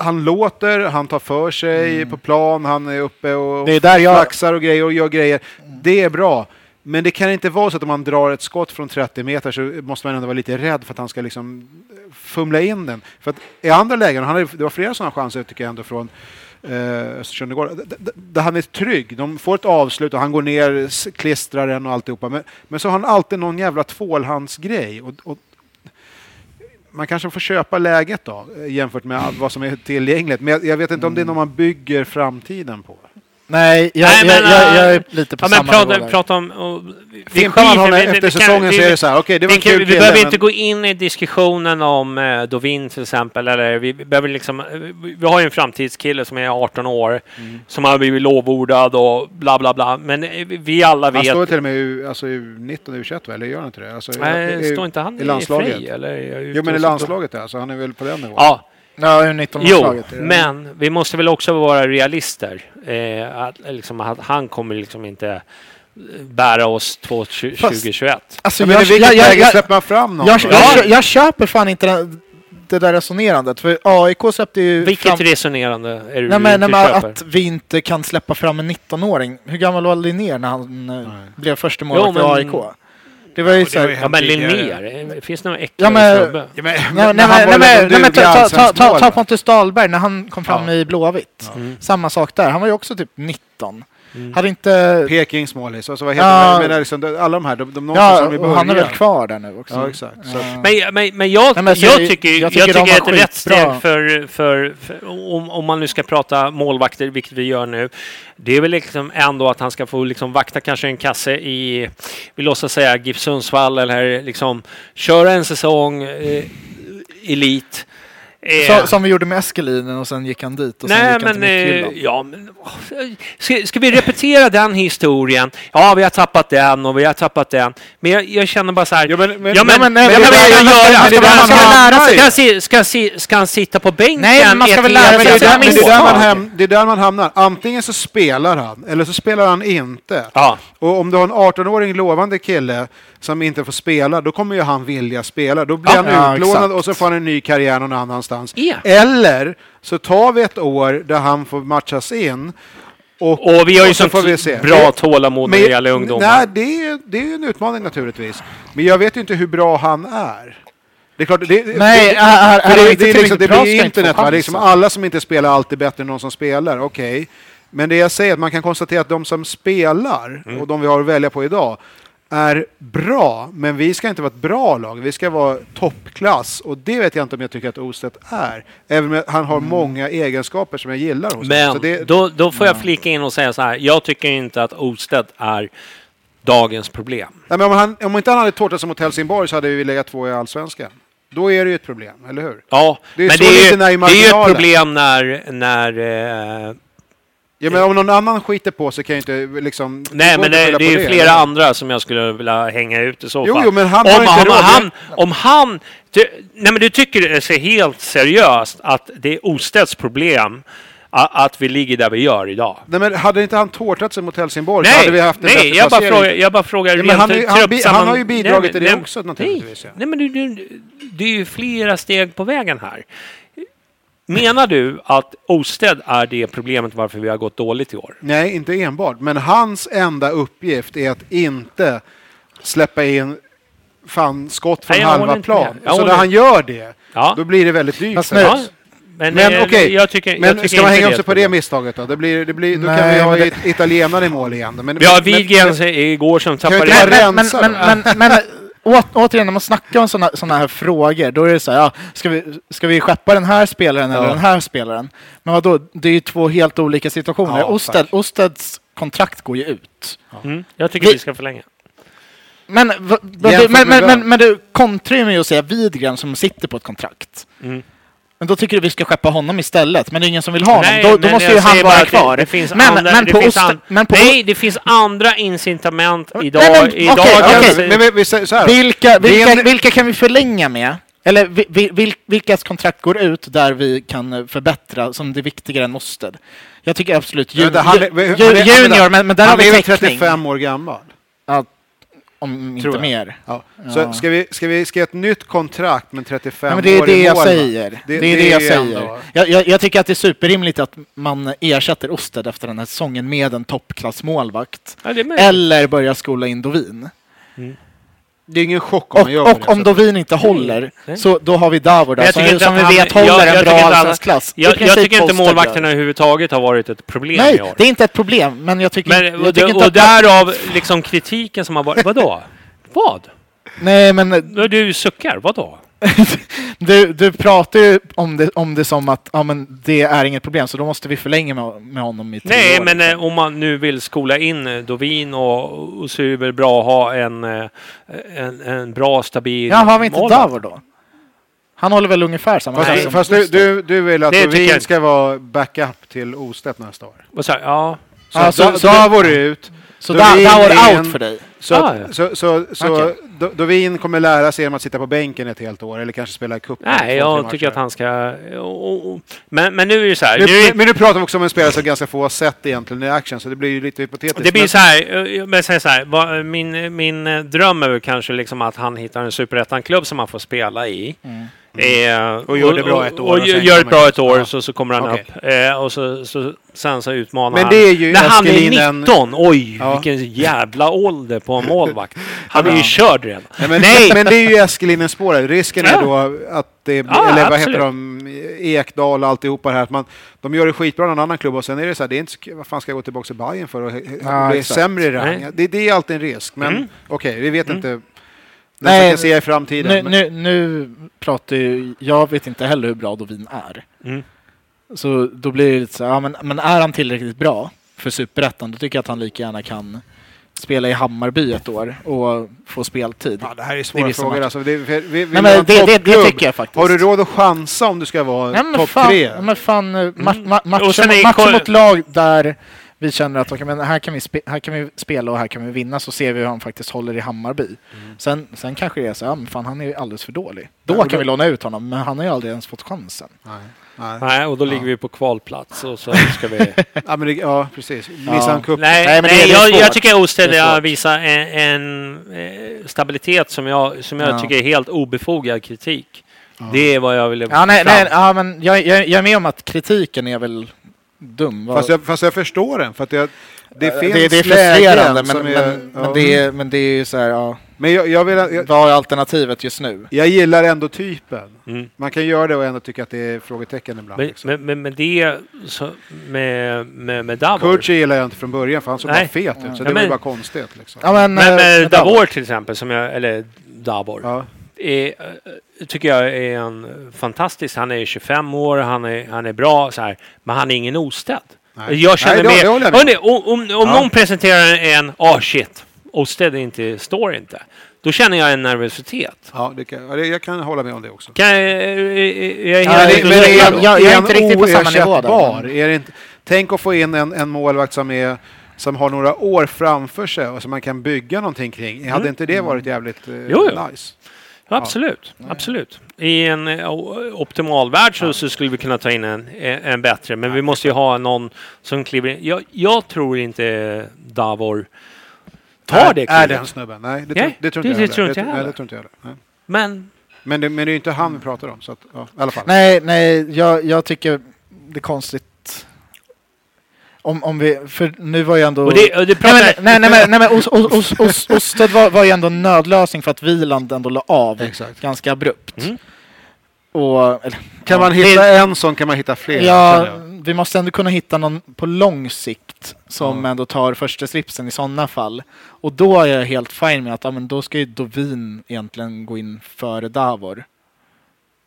han- låter, han tar för sig på plan, han är uppe och Det är där jag- flaxar och grejer och gör grejer. Det är bra. Men det kan inte vara så att om man drar ett skott från 30 meter så måste man ändå vara lite rädd för att han ska liksom fumla in den. För att i andra lägen, han hade, det var flera sådana chanser tycker jag ändå från eh, Östersund igår, där han är trygg. De får ett avslut och han går ner, klistrar den och alltihopa. Men, men så har han alltid någon jävla tvålhandsgrej. Och, och man kanske får köpa läget då eh, jämfört med vad som är tillgängligt. Men jag, jag vet inte om det är något man bygger framtiden på. Nej, jag, Nej, men, jag, jag, jag är äh, lite på Ja, samma prata, nivå prata om... Och, vi Fimpar man skiter- honom efter kan- säsongen så vi- är det så här, okej det var en kan, kul vi kille, behöver men- inte gå in i diskussionen om eh, Dovin till exempel. Eller vi, behöver liksom, eh, vi, har ju en framtidskille som är 18 år. Mm. Som har blivit lovordad och bla bla bla. Men eh, vi- alla Han vet... står ju till och med i alltså, U19 och U21 va? eller gör han inte det? Alltså, Nej, i- står inte han i landslaget? fri? Eller är Jo men i landslaget ja, så han är väl på den nivån. Ja, Ja, jo, U19-landslaget. men vi måste väl också vara realister. Eh, att, liksom, att han kommer liksom inte bära oss 2021. Alltså, Jag jag, vilket jag, jag, läge släpper man fram någon? jag, jag, jag, jag köper fan inte den, det där resonerandet. För AIK släppte ju Vilket fram... resonerande är det Nej, du men, inte nej, men att vi inte kan släppa fram en 19-åring. Hur gammal var Linnér när han eh, blev första målvakt Jo, men- i AIK? Det var ju så här, Ja men. Linnér, finns det någon Ja, äckligare men- snubbe? Ja, men, Nej, men nej, men ta, ta, ta, ta? Pontus Dahlberg när han kom fram Ja. i Blåvitt. Mm. Samma sak där. Han var ju också typ 19. Mm. Hade inte... Pekings målis, alltså vad heter Ja. det? Jag menar, liksom, alla de här, de, de Ja, som vi och han är väl kvar där nu också. Ja, exakt. Ja. Men, men, men, jag, Nej, men så jag, jag- tycker, jag jag tycker tycker, att var ett rätt steg för, för, för om, om man nu ska prata målvakter, vilket vi gör nu, det är väl liksom ändå att han ska få liksom vakta kanske en kasse i, vi låtsas säga GIF Sundsvall eller liksom köra en säsong eh, elit. Eh, Så, som vi gjorde med Eskelinen och sen gick han dit och sen Nej, gick han men, till eh, ja, men ska, ska vi repetera den historien? Ja, vi har tappat den och vi har tappat den. Men jag, jag känner bara så här. Ja, men- men- ja, men, men- men men där man Ska ska han- ska han han han sitta på bänken? Nej, men man ska väl lära Men sig det, är sina där, men det, är där man misstag. ham, det är där man hamnar. Antingen så spelar han, eller så spelar han inte. Ja. Och om du har en 18-åring lovande kille som inte får spela, då kommer ju han vilja spela. Då blir Ja. han utlånad och så får han en ny karriär någon annanstans. Ja. Eller så tar vi ett år där han får matchas in. Och, Och vi har ju så sånt får vi se. bra tålamod när det Men- gäller ungdomar. Nej, det är, det är en utmaning naturligtvis. Men jag vet ju inte hur bra han är. Det är klart, det, Nej, det, är- är- för är det, han det, inte är liksom, det blir internet, va? Det liksom alla som inte spelar alltid bättre än någon som spelar, okej. Men det jag säger är att man kan konstatera att de som spelar, Mm. och de vi har att välja på idag, är bra, men vi ska inte vara ett bra lag. Vi ska vara toppklass och det vet jag inte om jag tycker att Ostedt är. Även om han har många egenskaper som jag gillar hos. Men det, då, då får jag flika in och säga så här. Jag tycker inte att Ostedt är dagens problem. Nej, men om, han, om inte han hade tortat sig mot Helsingborg så hade vi legat två i Allsvenskan. Då är det ju ett problem, eller hur? Ja, Det är men det är, det är ju ett problem när, när eh, Ja, men om någon annan skiter på sig kan ju inte liksom... Nej, men det, det är ju flera eller? andra som jag skulle vilja hänga ut i så Jo, fall. jo, men han har om, inte han, råd. han, om han... Du, nej, men du tycker det är helt seriöst att det är Ostedts problem att vi ligger där vi gör idag. Nej, men hade inte han tårtat sig mot Helsingborg så Nej, hade vi haft en nej jag, bara frågar, jag bara frågar Ja, men han han truppsamman- han har ju bidragit Nej, till det men- också, naturligtvis, ja. Nej, nej men du, du, det är ju flera steg på vägen här. Menar du att Osted är det problemet varför vi har gått dåligt i år? Nej, inte enbart. Men hans enda uppgift är att inte släppa in fan skott från Nej, jag halva plan. Jag Så när han gör det, Ja. då blir det väldigt dyrt. Ja, men Men eh, okej, jag tycker, jag men tycker ska man hänga upp sig på det misstaget då? Det blir, det blir, då kan Nej, vi ha det- it- italienare i mål igen. Men, Vi har Widgren igår som Kan tappade... men, men, men, men å, återigen, när man snackar om sådana såna här frågor, då är det så här, ja, ska, vi, ska vi skeppa den här spelaren eller Ja. den här spelaren? Men vadå, det är ju två helt olika situationer. Ja, Osted. Osteds kontrakt går ju ut. Mm, jag tycker Vi- vi ska förlänga. Men, va- va- Jämfört men, men, men, men du kontrar ju med att säga Widgren som sitter på ett kontrakt. Mm. Men då tycker du vi ska skeppa honom istället, men det är ingen som vill ha honom. Nej, då då måste ju han vara det- kvar. Det finns men, andra, men, det på finns Oste, an- men på Nej, det finns andra incitament idag. Nej, men, Men vi, så. Vilka, är kan vi förlänga med? Eller vi, vi, vil, vilkas kontrakt går ut där vi kan eh, förbättra som det är viktigare än Osted? Jag tycker absolut ju, Ja, det- han är- ju, han är- ju, han är- Junior, men, men där har han är vi täckning. 35 år gammal. Om Tror inte jag. mer. Ja. Så Ja. ska vi, ska vi skriva ett nytt kontrakt med 35 Ja, men det är år det i jag mål, va? säger. Det, Det- är det jag säger. Jag, jag, jag tycker att det är superrimligt att man ersätter Osted efter den här säsongen med en toppklassmålvakt. Ja, det är möjligt. Eller börjar skola in Dovin. Det är ingen chock om Och, man gör och det om. Dovin inte håller, nej. så då har vi Davor där jag som, tycker inte som att vi vet håller jag- jag en bra allsvensk Jag, jag tycker inte målvakterna överhuvudtaget har varit ett problem Nej, det är inte ett problem, men jag tycker, Men, jag och, tycker och, inte att... därav liksom kritiken som har varit. Vadå? Vad? Nej, men Du suckar, vadå? du, du pratar ju om det, om det som att ja, men det är inget problem, så då måste vi förlänga med, med honom i tre Nej, år. men liksom. eh, om man nu vill skola in eh, Dovin och, och så är det väl bra att ha en, eh, en, en bra, stabil Ja, har vi inte målvakt. Davor då? Han håller väl ungefär samma Fast, som fast du, du, du vill att Det tycker Dovin jag- ska vara backup till Ostedt nästa år? Och så här, ja. Så, Ja, så- så, så- Davor ut. Så Dovin Davor är out en- för dig? Så, Ah, ja. så, så, så Okej. Do- Dovin kommer lära sig genom att sitta på bänken ett helt år eller kanske spela i cupen. Nej, jag tycker att han ska... och- och- Men, men nu är det så här. Nu, Nu men nu pratar vi också om en spelare som ganska få har sett egentligen i action, så det blir ju lite hypotetiskt. det blir men- så här, eh, men säger så här vad- min, min eh, dröm är väl kanske liksom att han hittar en superettan-klubb som han får spela i. Eh, Mm. Och gör det bra ett år Och, och och gör ett kommer- bra ett år Ja. så, så kommer han Okej. upp. Eh, och så, så, sen så utmanar Men han. det är ju När han är Eskelinen- 19! Oj, Ja. vilken jävla ålder på en målvakt. Han är ju Ja. körd redan. Nej, men, Nej. men det är ju Eskelinen spåret. Risken är Ja. då att det blir, Ja, eller vad absolut. heter de, Ekdal och alltihopa det här. Att man, de gör det skitbra i någon annan klubb och sen är det så här, det är inte vad fan ska jag gå tillbaka till Bayern för och Ja, bli sämre i rang? Det, det är alltid en risk, men Mm. okej, vi vet inte. Nej, kan se i framtiden. Nu, nu, nu pratar ju... Jag vet inte heller hur bra Dovin är. Mm. Så då blir det lite så ja, men, men är han tillräckligt bra för Superettan, då tycker jag att han lika gärna kan spela i Hammarby ett år och få speltid. Ja, det här är Det är svåra frågor. Alltså, det, vi, vi, Nej, men det, det, det tycker jag faktiskt. Har du råd att chansa om du ska vara topp tre? Men fan, eh, ma- ma- Mm. Är matcher koll- mot lag där vi känner att okej, men här, kan vi spe- här kan vi spela och här kan vi vinna så ser vi hur han faktiskt håller i Hammarby. Mm. Sen, sen kanske det är så ja, men fan han är ju alldeles för dålig. Då och kan då- vi låna ut honom, men han har ju aldrig ens fått chansen. Nej. Nej. Nej, och då ligger vi på kvalplats och så ska vi... Ja, men det, ja, precis. Missa Ja. en cup. Nej, Nej, men nej det är jag, jag tycker Osted visat en, en eh, stabilitet som jag, som jag Ja. tycker är helt obefogad kritik. Det är vad jag ville Ja, nej, nej, ja, men jag, jag, jag är med om att kritiken är väl dum. Fast jag, fast jag förstår den, för att det, det finns det, det är frustrerande, men, men, är- men, ja. det är, men det är ju så här, ja, Men jag, jag, vill, jag, vad är alternativet just nu? jag gillar ändå typen. Mm. Man kan göra det och ändå tycka att det är frågetecken ibland. Men, liksom. men, men, men det så, med, med, med Davor. Kurci gillar jag inte från början, för han såg Nej. bara fet ut. Så Ja, det var ju men- bara konstigt. Liksom. Ja, men, Men eh, med Davor. Davor till exempel, som jag, eller Davor, Ja. Är, eh, tycker jag är en fantastisk. Han är 25 år, han är, han är bra så här, men han är ingen Osted. Nej. Jag känner Nej, det- mer... Hörrni, om om, om Ja. någon presenterar en, ah shit, Osted inte, står inte. Då känner jag en nervositet. Ja, det kan, jag kan hålla med om det också. Kan jag, men är jag- jag- jag är inte riktigt på samma nivå där, Är det inte, tänk att få in en, en målvakt som, är, som har några år framför sig och som man kan bygga någonting kring. Hade inte det varit jävligt eh, Mm. Jo, jo. nice? Ja, absolut. absolut. I en eh, optimal värld så, så skulle vi kunna ta in en, en bättre, men vi måste ju ha någon som kliver in. Jag, jag tror inte Davor tar är, det Är klivet. den snubben? Nej, det, Nej, tror, det tror det- inte det tror inte jag nej, heller. det tror inte jag heller. Men Men, det, men det är ju inte han vi pratar om, så att, ja, i alla fall. Nej, nej, jag, jag tycker det är konstigt. Om, om vi, för nu var ju ändå... Och det, och det Nej pratar, men, nej, nej, men, nej, men Os- Os- Os- Os- Osted var, var ju ändå en nödlösning för att Wieland ändå la av Exakt. ganska abrupt. Mm. Och, eller, Kan man hitta en sån kan man hitta fler. Ja, vi måste ändå kunna hitta någon på lång sikt som Ja. ändå tar första slipsen i sådana fall. Och då är jag helt fine med att ja, men då ska ju Dovin egentligen gå in före Davor.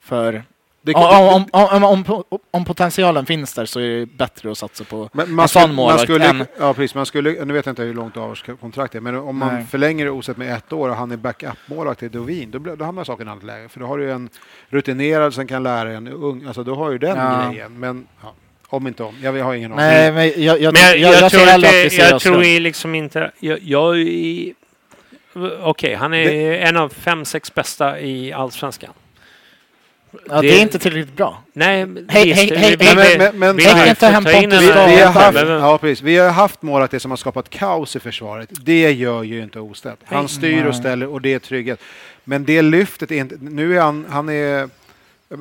För Det, om, om, om, om, om, om potentialen finns där så är det bättre att satsa på Men en man, sån skulle, man målvakt skulle, än... ja, precis, man skulle, nu vet jag inte hur långt Davors kontrakt är, men om man Nej. förlänger osett med ett år och han är backup-målvakt till Dovin, då, då hamnar saken i annat läge. För då har du en rutinerad som kan lära en ung, alltså då har ju den Ja. grejen. Men ja, om inte om, jag, jag har ingen aning. Nej, men jag, jag, men jag, jag, jag, tror, att inte, jag tror ju liksom inte... Jag, jag är i- Okej, han är en av fem, sex bästa i Allsvenskan. Ja, det är inte tillräckligt bra. Nej, Hej, visst, hej, hej, vi- vi- men- men- vi men- ta vi, Dahl. vi, har haft, ja, precis. vi har haft målvakter som har skapat kaos i försvaret. Det gör ju inte Ostedt. Han styr och ställer och det är trygghet. Men det lyftet är inte... Nu är han... Han är,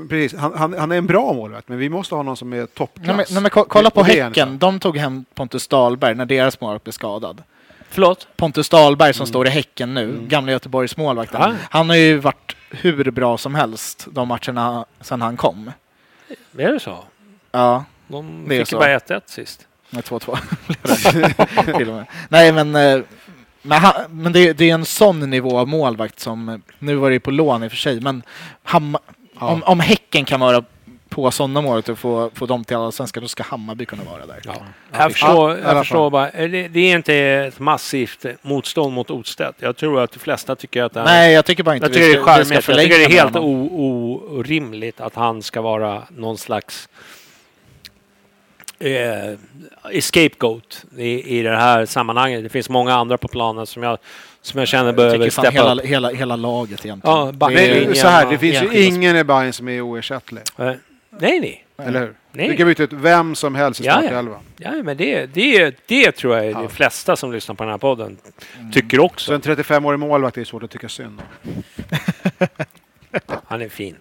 precis, han, han, han är en bra målvakt, men vi måste ha någon som är toppklass. Nej, men, nej, men ko- kolla på det Häcken. De tog hem Pontus Dahlberg när deras målvakt blev skadad. Förlåt? Pontus Dahlberg som står i Häcken nu, gamla Göteborgs målvakten. Ja. Han har ju varit hur bra som helst de matcherna sedan han kom. Är det så? Ja, De Det fick ju bara 1-1 sist. med 2-2. Till och med. Nej men, eh, men, han, men det, det är en sån nivå av målvakt som, nu var det ju på lån i och för sig, men Hammar, Ja. om, om Häcken kan vara på sådana målvakter och få, få dem till Allsvenskan, då ska Hammarby kunna vara där. Ja. Ja, Jag förstår, alla jag förstår bara. Det, det är inte ett massivt motstånd mot Ostedt. Jag tror att de flesta tycker att det här Nej, jag tycker bara inte Jag tycker det är vi ska, vi ska charmigt. Jag tycker det är helt orimligt att han ska vara någon slags eh, scapegoat i, i det här sammanhanget. Det finns många andra på planen som jag, som jag känner behöver steppa hela, upp. hela, hela laget egentligen. Ja, Det är- Nej, så här, det finns ju ingen i Bayern som är oersättlig. Eh, Nej, nej. Eller hur? Nej. Du kan byta ut vem som helst i Ja, startelvan. Ja, men det, det, det tror jag är Ja. de flesta som lyssnar på den här podden tycker också. Så en 35-årig målvakt är svårt att tycka synd om. Han är fin.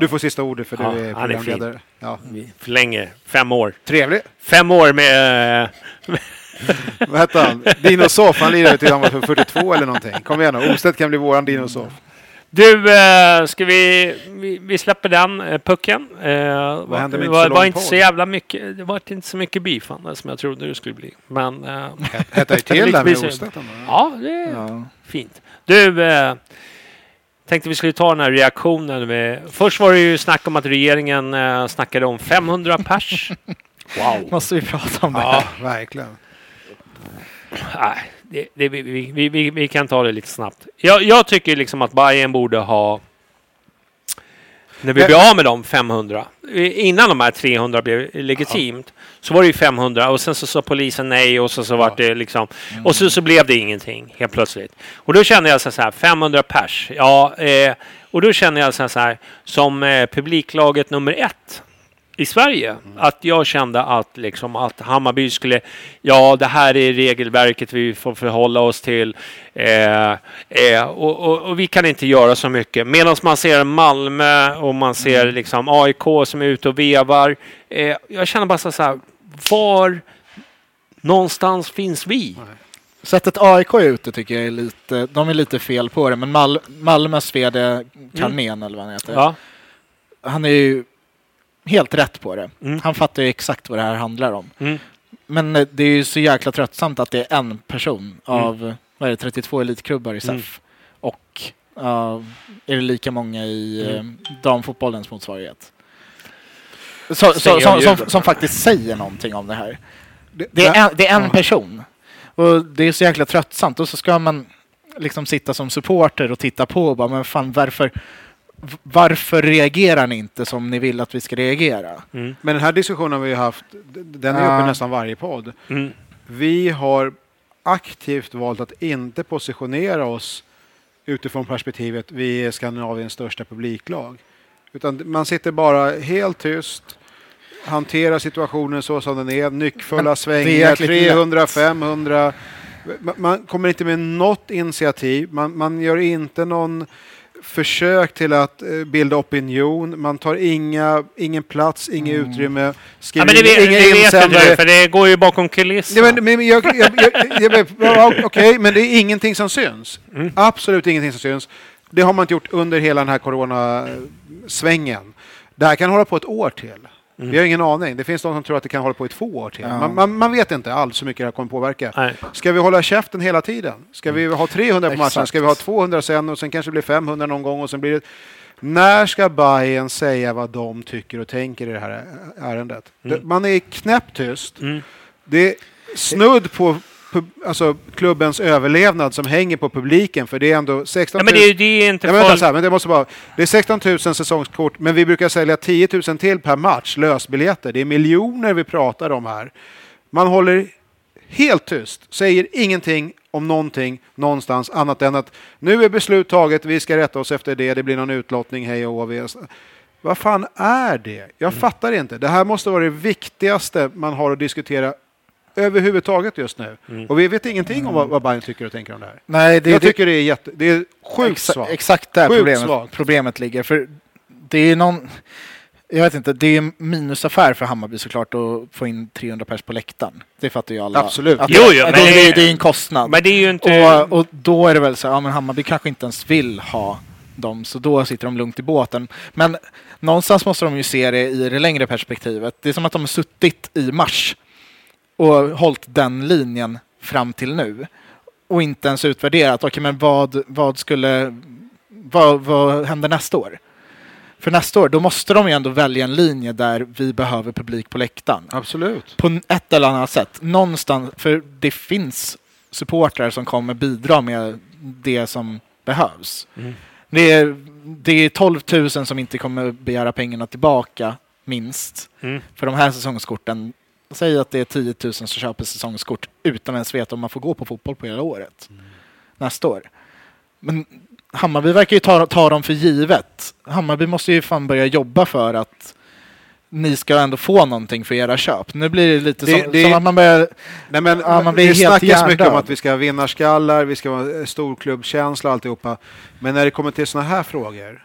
Du får sista ordet för du är programledare. Ja. Vi förlänger fem år. Trevlig. Fem år med... eh, Vad hette han? Dino Soff, han lirade till han var 42 eller någonting. Kom igen nu, Ostedt kan bli våran Dino Soff. Du, eh, ska vi, vi... Vi släpper den eh, pucken. Eh, Vad hände med var, så var inte så jävla mycket... Det var inte så mycket bifande som jag trodde det skulle bli. Men... Ju till där med ändå. ja, det är Ja. fint. Du, tänkte vi skulle ta den här reaktionen. Med, först var det ju snack om att regeringen eh, snackade om 500 pers. Wow. Måste vi prata om det Ja, verkligen. Nej, det, det, vi, vi, vi, vi, kan ta det lite snabbt. Jag, jag tycker liksom att Bayern borde ha... När vi blev av med de 500, eh, innan de här 300 blev legitimt, så var det ju 500 och sen så sa polisen nej och så, så vart det liksom... Och så, så blev det ingenting helt plötsligt. Och då kände jag så här, 500 pers, ja... Eh, och då kände jag så här, som eh, publiklaget nummer ett i Sverige. Att jag kände att, liksom, att Hammarby skulle, ja det här är regelverket vi får förhålla oss till eh, eh, och, och, och vi kan inte göra så mycket. Medan man ser Malmö och man ser liksom AIK som är ute och vevar. Eh, jag känner bara så här, var någonstans finns vi? Sättet AIK är ute tycker jag är lite, de är lite fel på det, men Mal, Malmös VD Carmén eller vad han heter, Ja, han är ju helt rätt på det. Mm. Han fattar ju exakt vad det här handlar om. mm, Men eh, det är ju så jäkla tröttsamt att det är en person av, vad är det, 32 elitklubbar i SEF. Mm. Och ja, är det lika många i Mm. eh, damfotbollens motsvarighet. Så, så, som, som, som faktiskt säger någonting om det här. Det, Det är en, det är en person. Och det är så jäkla tröttsamt. Och så ska man liksom sitta som supporter och titta på och bara, men fan varför, varför reagerar ni inte som ni vill att vi ska reagera? mm, Men den här diskussionen har vi haft, den är Ja. uppe i nästan varje podd. mm, Vi har aktivt valt att inte positionera oss utifrån perspektivet vi är Skandinaviens största publiklag. Utan man sitter bara helt tyst, hanterar situationen så som den är, nyckfulla svängar, jäkligt 300, 500. Man- Man kommer inte med något initiativ, man, man gör inte någon försök till att eh, bilda opinion, man tar inga, ingen plats, inget utrymme, Ja, men det, inga det vet du, för det går ju bakom kulisserna. Ja, men, jag, jag, jag, jag, jag, ja, Okej, men det är ingenting som syns. Absolut ingenting som syns. Det har man inte gjort under hela den här coronasvängen. Det här kan hålla på ett år till. Vi har ingen aning. Det finns de som tror att det kan hålla på i två år till. Man, man, man vet inte alls hur mycket det här kommer påverka. Nej. Ska vi hålla käften hela tiden? Ska vi ha 300 på matchen? Ska vi ha 200 sen och sen kanske det blir 500 någon gång och sen blir det... När ska Bayern säga vad de tycker och tänker i det här ärendet? Det- Man är knäpptyst. Det är snudd på alltså, klubbens överlevnad som hänger på publiken för det är ändå 16 Ja, 000... men det, är- det är inte Ja, men vänta, folk... så här, men det måste vara... Det är 16 000 säsongskort, men vi brukar sälja 10 000 till per match, lösbiljetter. Det är miljoner vi pratar om här. Man håller helt tyst, säger ingenting om någonting någonstans annat än att nu är beslut taget, vi ska rätta oss efter det, det blir någon utlottning, hej och vi- Vad fan är det? Jag Mm. fattar inte. Det här måste vara det viktigaste man har att diskutera överhuvudtaget just nu. Mm. Och vi vet ingenting om vad, vad Bayern tycker och tänker om det här. Nej, det, jag det, tycker det är, jätte, det är sjukt exa- svagt. Exakt där Sjukt problemet, svagt. problemet ligger. För det är någon... Jag vet inte, det är en minusaffär för Hammarby såklart att få in 300 pers på läktaren. Det fattar ju alla. Absolut. Att Jo, det, jo, att men det, det- det är en kostnad. Men det är ju inte... Och, och då är det väl så ja men Hammarby kanske inte ens vill ha dem, så då sitter de lugnt i båten. Men någonstans måste de ju se det i det längre perspektivet. Det är som att de har suttit i mars och hållit den linjen fram till nu och inte ens utvärderat, okej men vad, vad skulle, vad, vad händer nästa år? För nästa år, då måste de ju ändå välja en linje där vi behöver publik på läktaren Absolut. på ett eller annat sätt. Någonstans, för det finns supportrar som kommer bidra med det som behövs. Det, är, det är 12 000 som inte kommer begära pengarna tillbaka, minst, Mm. för de här säsongskorten. Säg att det är 10 000 som köper säsongskort utan ens veta om man får gå på fotboll på hela året nästa år. Men Hammarby verkar ju ta, ta dem för givet. Hammarby måste ju fan börja jobba för att ni ska ändå få någonting för era köp. Nu blir det lite Det- som, det- som att man börjar... Nej, men Ja, man blir det helt snackas mycket om hjärndöd. att vi ska ha vinnarskallar, vi ska ha eh, storklubbkänsla och alltihopa. Men när det kommer till sådana här frågor,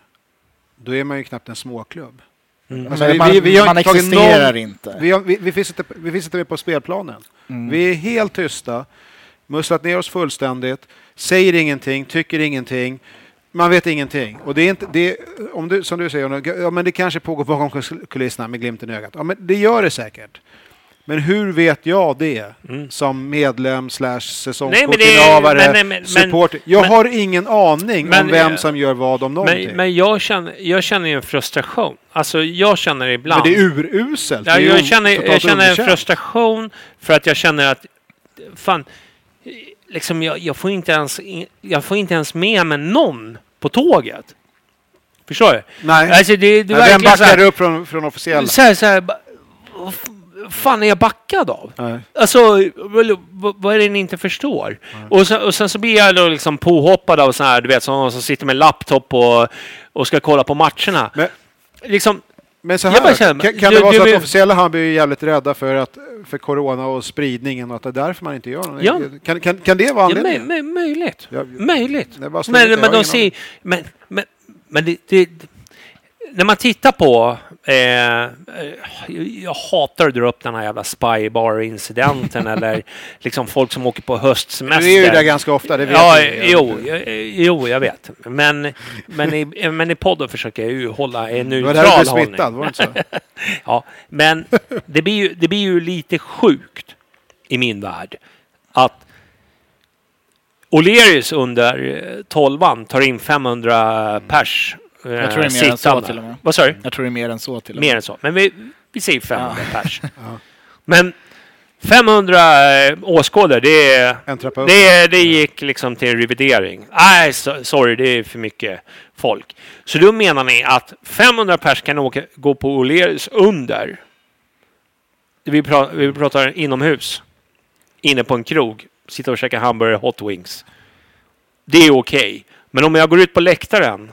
då är man ju knappt en småklubb. Alltså, men vi- man vi- vi har man inte existerar någon- inte. Vi, har, vi, vi, finns inte, vi finns inte med på spelplanen. Mm. Vi är helt tysta, musslat ner oss fullständigt, säger ingenting, tycker ingenting. Man vet ingenting. Och det är inte, det, om du, som du säger, ja, men det kanske pågår bakom kulisserna med glimten i ögat. Ja, men det gör det säkert. Men hur vet jag det som medlem slash Nej, säsongskortinnehavare, supporter? Jag men- har ingen aning men- om vem som gör vad om någonting. Men, men jag, känner, jag känner en frustration. Alltså jag känner ibland... Men det är uruselt. Ja, jag känner, jag känner en frustration för att jag känner att fan, liksom jag, jag, får inte ens, jag får inte ens med mig någon på tåget. Förstår du? Nej. Alltså det, det Ja, Vem backar här, upp från, från officiella? så här, så här, fan är jag backad av? Nej. Alltså, vad, är det ni inte förstår? Och, sen, och sen så blir jag då liksom påhoppad av sådana här, du vet, som, som sitter med laptop och, och ska kolla på matcherna. Men, Liksom, men så här, känner- kan, kan du- det vara du så vill- att officiella Hammarby är jävligt rädda för, att, för corona och spridningen och att det är därför man inte gör något? Ja. Kan, kan, kan det vara ja, anledningen? möj, möjligt. Ja, möjligt. Men, men de ser... Men, men, men det, det, när man tittar på... Eh, eh, jag hatar att dra upp den här jävla spybar-incidenten eller liksom folk som åker på höstsemester. Du är ju där ganska ofta, det vet Ja, jo, jag- jo, jag vet. Men, men, i, men i podden försöker jag ju hålla en Det var där du neutral blev hållning. smittad, var det inte så? Ja, men det blir, ju, det blir ju lite sjukt i min värld att O'Learys under eh, tolvan tar in 500 pers. Eh, Jag tror det är mer än så till och med. Vad sa du? Jag tror det är mer än så till och med. Mer än så. Men vi, vi säger 500 pers. Men 500 eh, åskådare, det, det, det gick liksom till revidering. Nej, so, sorry, det är för mycket folk. Så då menar ni att 500 pers kan åka, gå på O'Learys under. Vi pratar, vi pratar inomhus. Inne på en krog. Sitta och käka hamburgare hot wings. Det är okej. Men om jag går ut på läktaren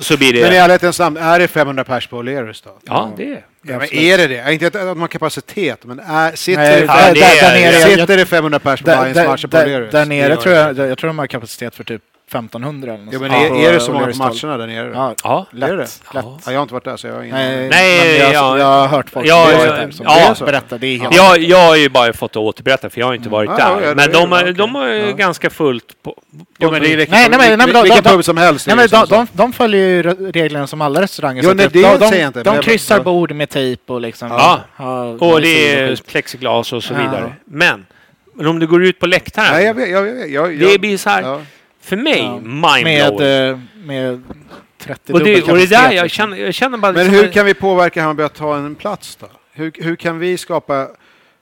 så blir det... Men i ärlighetens namn, är det 500 pers på O'Learys då? Ja, det är Ja, men är det det? Inte att de har kapacitet, men är, sitter, Nej, det, där, där, är- där nere, sitter det 500 pers på där, matcher på O'Learys? där nere tror jag, jag tror de har kapacitet för typ 1500 eller något Jo, men är, är det så många på matcherna där nere? Ja, Ja. lätt. Är det lätt. Ja. Ja, jag har inte varit där, så jag har ingen Nej. Nej, men jag, ja. jag har hört folk Ja, som ja, som ja. ja. berättar. Det är helt Jag, jag har ju bara fått återberätta för jag har inte varit Ja, där. ja, men de, de ju Ja. ganska fullt på... Jo, men det är vilken, Nej, nej, men- nej, men de- vilken de- pub som helst. är Nej, men de, de, de följer ju re- reglerna som alla restauranger. Jo, så nej, det de, de, inte, de kryssar ja. bord med tejp och liksom... Ja. Och det är plexiglas och så Ja. vidare. Men, om du går ut på läktaren. Nej, jag vet. Jag, vet, jag, jag, det blir så här, ja. För mig, Ja. mindblowing. Med, eh, med 30 och, det, dubbel och det där, jag känner, jag känner bara... Men liksom- hur kan vi påverka Hammarby att ta en plats då? Hur, hur kan vi skapa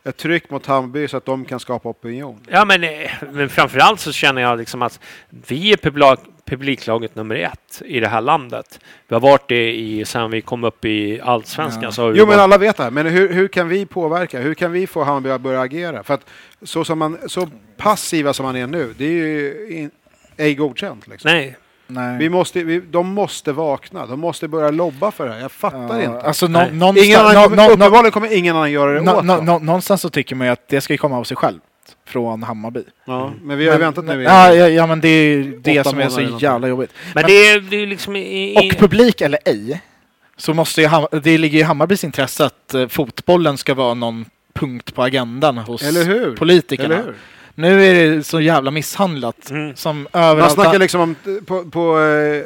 ett tryck mot Hammarby så att de kan skapa opinion? Ja, men, eh, men framförallt så känner jag liksom att vi är publik, publiklaget nummer ett i det här landet. Vi har varit det i, sen vi kom upp i Allsvenskan. Ja. Så har vi Jo, men alla vet det här. Men hur, hur kan vi påverka? Hur kan vi få Hammarby att börja agera? För att så, som man, så passiva som man är nu, det är ju in, ej godkänt. Liksom. Nej, Nej. Vi måste, vi, de måste vakna. De måste börja lobba för det här. Jag fattar Ja, inte. Alltså, någonstans, Ingen annan, nå, uppenbarligen kommer ingen annan göra det nå, åt dem. nå, Någonstans så tycker man ju att det ska ju komma av sig själv från Hammarby. Ja, men vi har ju väntat nu. i- Ja, ja, ja, men det är det som är så jävla jobbigt. men det är, det är liksom... I, i, Och publik eller ej, så måste ju det ligger i Hammarbys intresse att eh, fotbollen ska vara någon punkt på agendan hos Eller hur? politikerna. Eller hur? Nu är det så jävla misshandlat Mm. som Man överallt. snackar liksom om på, på eh,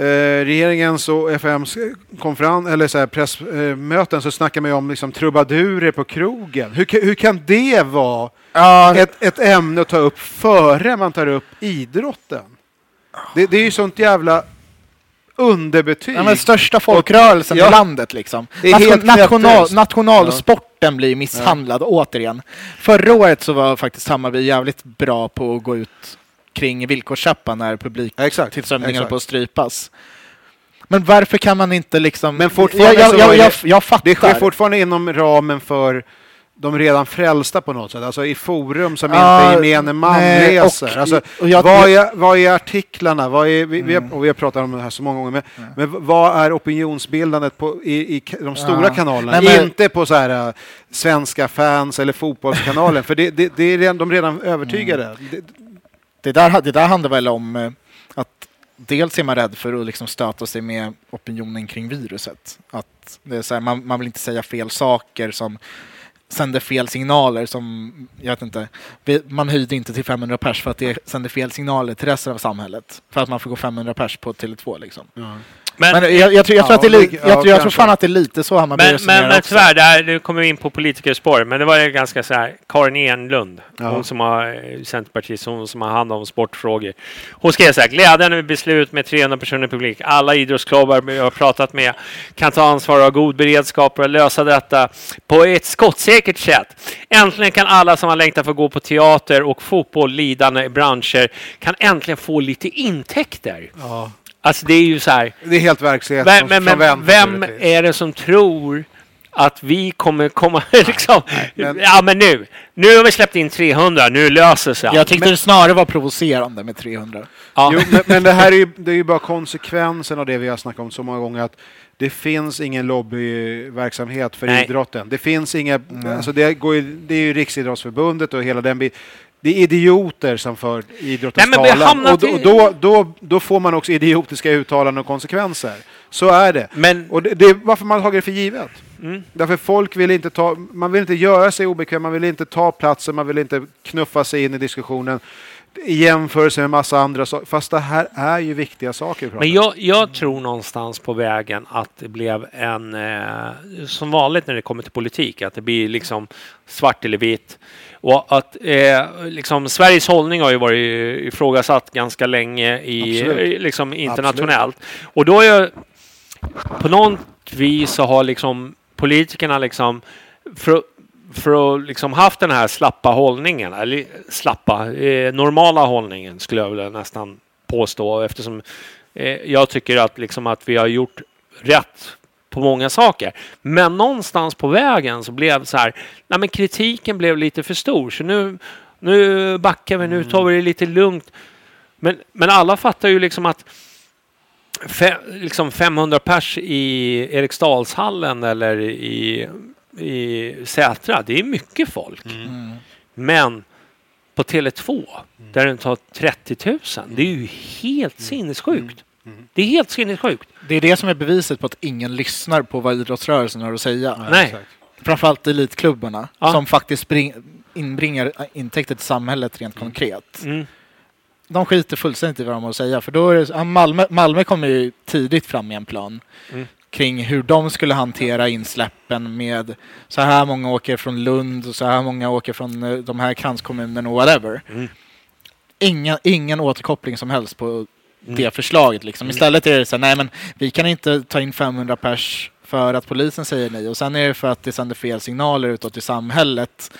eh, regeringens och FMs konferens, eller så här pressmöten så snackar man ju om liksom trubadurer på krogen. Hur, hur kan det vara ja, ett, ett ämne att ta upp före man tar upp idrotten? Det, det är ju sånt jävla underbetyg. ja, men största folkrörelsen Ja. i landet liksom. Det är helt national, nationalsporten blir misshandlad återigen. Förra året så var faktiskt Hammarby jävligt bra på att gå ut kring villkorstrappan när publik Ja, exakt, tillströmningen exakt. höll på att strypas. Men varför kan man inte liksom... Men fortfarande jag, jag, jag, jag fattar. Det sker fortfarande inom ramen för de redan frälsta på något sätt, alltså i forum som Ja, inte gemene man nej, och- läser. Alltså, och jag- vad, är, vad är artiklarna? Vad är, vi, vi Mm. har, och vi har pratat om det här så många gånger, men, men vad är opinionsbildandet på, i, i de stora Ja. kanalerna? Nej, men- Inte på så här, äh, svenska fans eller fotbollskanalen, för det, det, det är redan, de är redan övertygade. Mm. Det, Det där, det där handlar väl om eh, att dels är man rädd för att liksom stöta sig med opinionen kring viruset. Att det är så här, man, man vill inte säga fel saker som sänder fel signaler som, jag vet inte, man höjde inte till 500 pers för att det sänder fel signaler till resten av samhället. För att man får gå 500 pers på Tele2 liksom men, Men jag, jag, tror, jag, tror att det är jag, ja, tror- jag tror fan att det är lite så Hammarby men, men, men tyvärr, där, nu kommer vi in på politikerspår. Men det var ju ganska så här, Karin Enlund, Ja. hon som har Centerpartiet, hon som har hand om sportfrågor. Hon skrev så här, glädjande med beslut med 300 personer i publik. Alla idrottsklubbar vi har pratat med kan ta ansvar och ha god beredskap för att lösa detta på ett skottsäkert sätt. Äntligen kan alla som har längtat för att gå på teater och fotboll, lidande branscher, kan äntligen få lite intäkter. ja, Alltså det är ju så här, det är helt verklighet vem, men, men, frånvänt, vem naturligtvis. är det som tror att vi kommer komma liksom... men- Ja men nu, nu har vi släppt in 300, nu löser sig Jag tyckte det snarare var provocerande med 300. Ja. Jo, men, men det här är ju, det är ju bara konsekvensen av det vi har snackat om så många gånger. Att det finns ingen lobbyverksamhet för Nej. idrotten. Det finns inga, alltså det, går ju, det är ju Riksidrottsförbundet och hela den biten. Det är idioter som för idrottens Nej, talan. Och då, då, då, då får man också idiotiska uttalanden och konsekvenser. Så är det. Men Och det, det är varför man har tagit det för givet. Mm. Därför folk vill inte ta, man vill inte göra sig obekväm, man vill inte ta platsen, man vill inte knuffa sig in i diskussionen i jämförelse med massa andra saker. Fast det här är ju viktiga saker Men jag, jag tror någonstans på vägen att det blev en, eh, som vanligt när det kommer till politik, att det blir liksom svart eller vitt. Och att eh, liksom, Sveriges hållning har ju varit ifrågasatt ganska länge i, Absolut. eh, liksom, internationellt. Och då är jag, på något vis så har liksom politikerna liksom för, för att liksom haft den här slappa hållningen, eller slappa, eh, normala hållningen skulle jag vilja nästan påstå eftersom eh, jag tycker att, liksom att vi har gjort rätt på många saker. Men någonstans på vägen så blev så här, nej men kritiken blev lite för stor så nu, nu backar vi, nu tar vi det lite lugnt. Men, men alla fattar ju liksom att fe, liksom 500 pers i Eriksdalshallen eller i, i Sätra, det är mycket folk. Mm. Men på Tele2, där den tar 30 000, det är ju helt sinnessjukt. Det är helt sinnessjukt. Det är det som är beviset på att ingen lyssnar på vad idrottsrörelsen har att säga. Nej. Framförallt elitklubbarna Ja. som faktiskt inbringar intäkter till samhället rent konkret. Mm. De skiter fullständigt i vad de har att säga. För då är det, Malmö, Malmö kom ju tidigt fram med en plan Mm. kring hur de skulle hantera insläppen med så här många åker från Lund och så här många åker från eh, de här kranskommunerna och whatever. Mm. Inga, ingen återkoppling som helst på det förslaget. Liksom. Istället är det så här, nej men vi kan inte ta in 500 pers för att polisen säger nej och sen är det för att det sänder fel signaler utåt i samhället.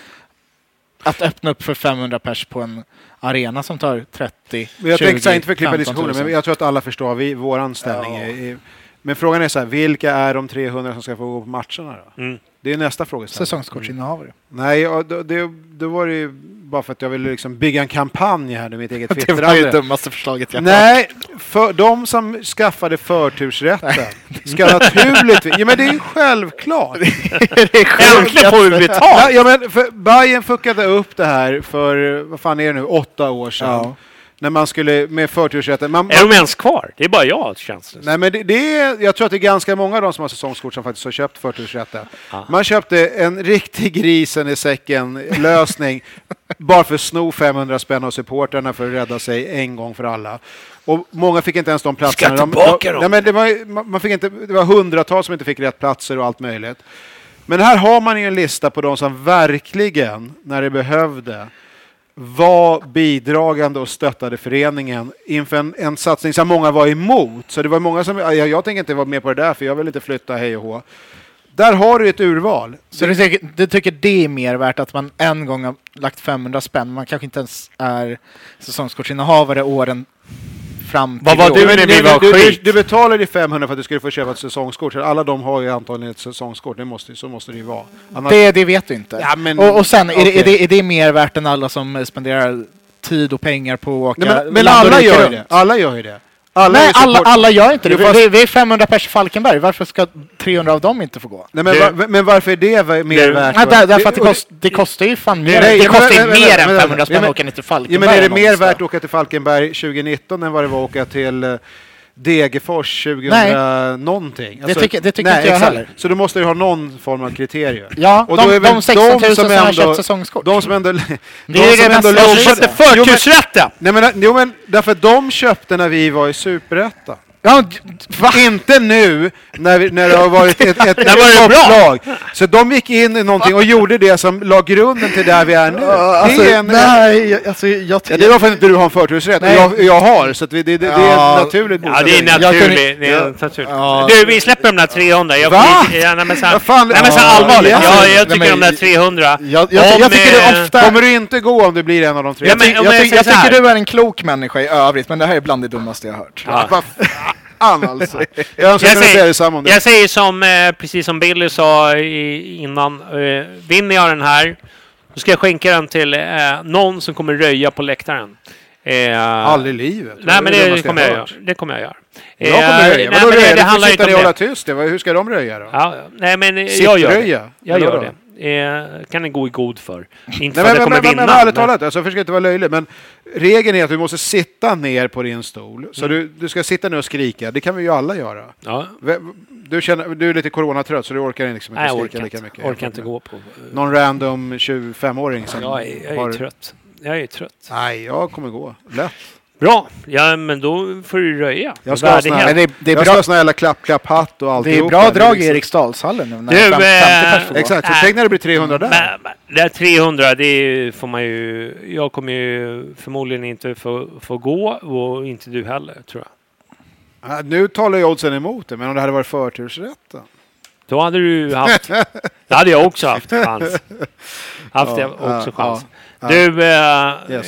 Att öppna upp för 500 pers på en arena som tar 30, Men jag 20, tänkte inte för att klippa 15 diskussionen, 000. men jag tror att alla förstår vi, våran ställning. är- är- Men frågan är så här, vilka är de 300 som ska få gå på matcherna då? Mm. Det är nästa frågeställning. Säsongskortsinnehavare. Nej, ja, då, det, då var det ju bara för att jag ville liksom bygga en kampanj här, med mitt eget Det var ju det twittrande. dummaste förslaget jag. Nej, för de som skaffade förtursrätten ska naturligtvis... Ja, men det är ju självklart. Äntligen får vi betalt! Ja, men för Bayern fuckade upp det här för, vad fan är det nu, åtta år sedan. Ja. När man skulle med förtursrätten. Man, Är de ens kvar? Det är bara jag, känns det Nej, men det, det är, jag tror att det är ganska många av de som har säsongskort som faktiskt har köpt förtursrätten. Ja. Man köpte en riktig grisen i säcken lösning bara för att sno 500 spänn av supportrarna för att rädda sig en gång för alla. Och många fick inte ens de platserna. Ska De- tillbaka de, dem. nej, men det, var, man man fick inte, det var hundratals som inte fick rätt platser och allt möjligt. Men här har man ju en lista på de som verkligen, när det behövde, var bidragande och stöttade föreningen inför en, en satsning som många var emot. Så det var många som, jag, jag tänker inte vara med på det där för jag vill inte flytta hej och hå. Där har du ett urval. Så du tycker, du tycker det är mer värt att man en gång har lagt 500 spänn, man kanske inte ens är säsongskortsinnehavare åren fram till Vad var i år. du när du, vi var du, du, skit? du betalade ju 500 för att du skulle få köpa ett säsongskort. Så alla de har ju antagligen ett säsongskort. Det måste, så måste det ju vara. Annars, Det, det vet du inte. Ja, men- och, och sen, är, det, okej. är, det, är det mer värt än alla som spenderar tid och pengar på att åka nej, men, men land och alla rike gör ju runt? det. Alla gör ju det. Alla Nej, alla, alla gör inte det. Fast- Vi, vi är 500 pers i Falkenberg, varför ska 300 av dem inte få gå? Nej, men, Det- va, men varför är det mer Det- värt? Nej, där, därför att det, kost, det kostar ju fan mer. Nej, det men- kostar ju men- men- mer men- än 500 spänn men- att åka ner till Ja, Falkenberg. men är det mer någonstans. värt att åka till Falkenberg 2019 än vad det var att åka till eh, Degerfors 2000 Nej. någonting? Det tycker- det tycker nej, inte jag exakt. heller. Så du måste ju ha någon form av kriterium. Ja, Och de, då är väl de 16 000 de som, som har ändå- köpt säsongskort. De som ändå... Det de är ju som det ändå mesta låg- som Köpte Jo, men- förtursrätten! Nej men, jo, men därför att de köpte när vi var i Superettan. Ja, va? Inte nu när, vi, när det har varit ett, ett, bra? topplag. Så de gick in i någonting och gjorde det som la grunden till där vi är nu. Alltså, det är en, nej, jag- alltså, jag, Ja, det var för att inte du har en förtursrätt. Och Nej. Jag, jag har, så att vi, det, det, det är Ja. ett naturligt Ja, det är Jag naturligt. är Ja. naturligt. Ja. Du, vi släpper de där 300. Jag, Va? Ja, nej, men så, Vad fan? nej, men så Ja, allvarligt. ja. Ja, jag Nej, tycker men- de där 300. Jag, jag, Om, jag tycker det eh, ofta... Kommer du inte gå om du blir en av de tre? Ja, men- jag, om jag, jag jag så här. tycker du är en klok människa i övrigt, men det här är bland det dummaste jag har hört. Ja. Fan alltså. Jag önskar Jag kunde säga säger, detsamma om det. jag säger som, eh, precis som Billy sa i, innan. Eh, vinner jag den här, då ska jag skänka den till eh, någon som kommer röja på läktaren. Eh, Aldrig i livet. Nej, men det, dummaste kommer jag göra. Det kommer jag göra. Jag kommer röja. nej, men det, det handlar inte om det. tyst. Det var- Hur ska de röja då? Ja, nej, men jag gör det. Jag gör det. Eh, kan ni gå i god för. Inte för att jag kommer vinna. men ärligt talat, alltså, jag försöker inte vara löjlig, men regeln är att du måste sitta ner på din stol. Så Mm. du, du ska sitta ner och skrika. Det kan vi ju alla göra. Ja. Du, känner, du är lite coronatrött så du orkar liksom inte Nej, skrika orkar lika inte, mycket. orkar inte gå på... Någon random 25-åring som Jag är, jag är har... trött. Jag är trött. Nej, jag kommer gå. Lätt. Bra, ja men då får du röja. Jag ska ha sån här, Men det- det är jag bra- ska ha sån här jävla klapp-klapp-hatt och Det är bra drag i liksom- Eriksdalshallen nu när Du, fem- 50 eh, pers. Exakt, så Äh. tänk när det blir 300 där. Men, men, det här 300, det får man ju... Jag kommer ju förmodligen inte få, få gå och inte du heller, tror jag. Ja, Nu talar ju oddsen emot det, men om det hade varit förtursrätten. Då hade du haft... Det hade jag också haft chans. Haft Ja, också ja, chans. ja. Du... Eh, Yes.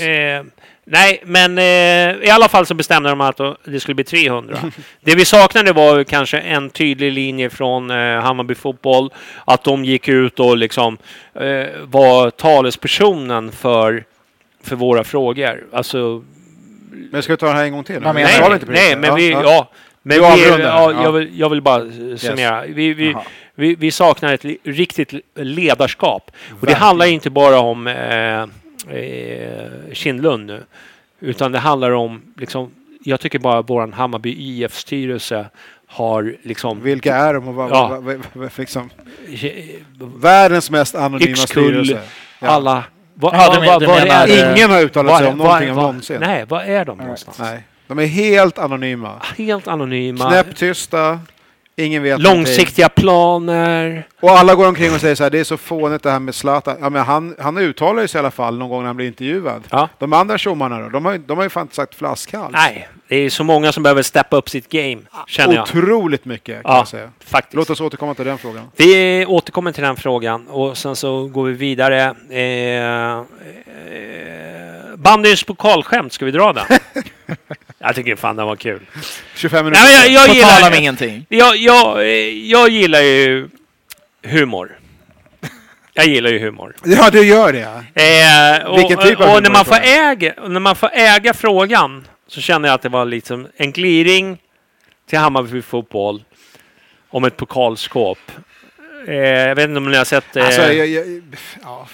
Nej, men eh, i alla fall så bestämde de att det skulle bli 300. det vi saknade var ju kanske en tydlig linje från eh, Hammarby Fotboll. Att de gick ut och liksom eh, var talespersonen för, för våra frågor. Alltså Men ska vi ta det här en gång till? Nej, precis. nej, men Ja, vi... ja. Ja, men vi, ja, Ja. jag, vill, jag vill bara summera. Vi, vi, Jaha. vi, vi saknar ett li- riktigt ledarskap. Och det Verkligen. handlar inte bara om eh, eh, Kindlund nu. Utan det handlar om, liksom, jag tycker bara våran Hammarby IF-styrelse har liksom... Vilka är de och vad, Ja. vad, vad, vad, liksom, världens mest anonyma Yxkull, styrelse. Ja. alla... Vad, Ja, men- vad, du vad är det? Ingen har uttalat sig om någonting vad- någonsin. Nej, vad är de någonstans? Nej. De är helt anonyma. Helt anonyma. Knäpptysta. Ingen vet någonting. Långsiktiga planer. Och alla går omkring och säger så här, det är så fånigt det här med Zlatan. Ja, men han, han uttalar sig i alla fall någon gång när han blir intervjuad. Ja. De andra tjommarna då? De har, de har ju fan inte sagt flaskhals. Nej, det är så många som behöver steppa upp sitt game, känner jag. Otroligt mycket kan Ja, jag säga. faktiskt. Låt oss återkomma till den frågan. Vi återkommer till den frågan och sen så går vi vidare. Eh, eh, bandyns pokalskämt, ska vi dra den? jag tycker fan den var kul. 25 minuter. Nej, men jag, jag, tal om gillar, ingenting. jag, jag, jag gillar ju humor. Jag gillar ju humor. Ja, du gör det. Eh, och, Vilken typ av och humor när man, får det? äga, och när man får äga frågan så känner jag att det var liksom en gliring till Hammarby fotboll om ett pokalskåp. Eh, jag vet inte om ni har sett... Eh, Alltså, jag, jag, ja.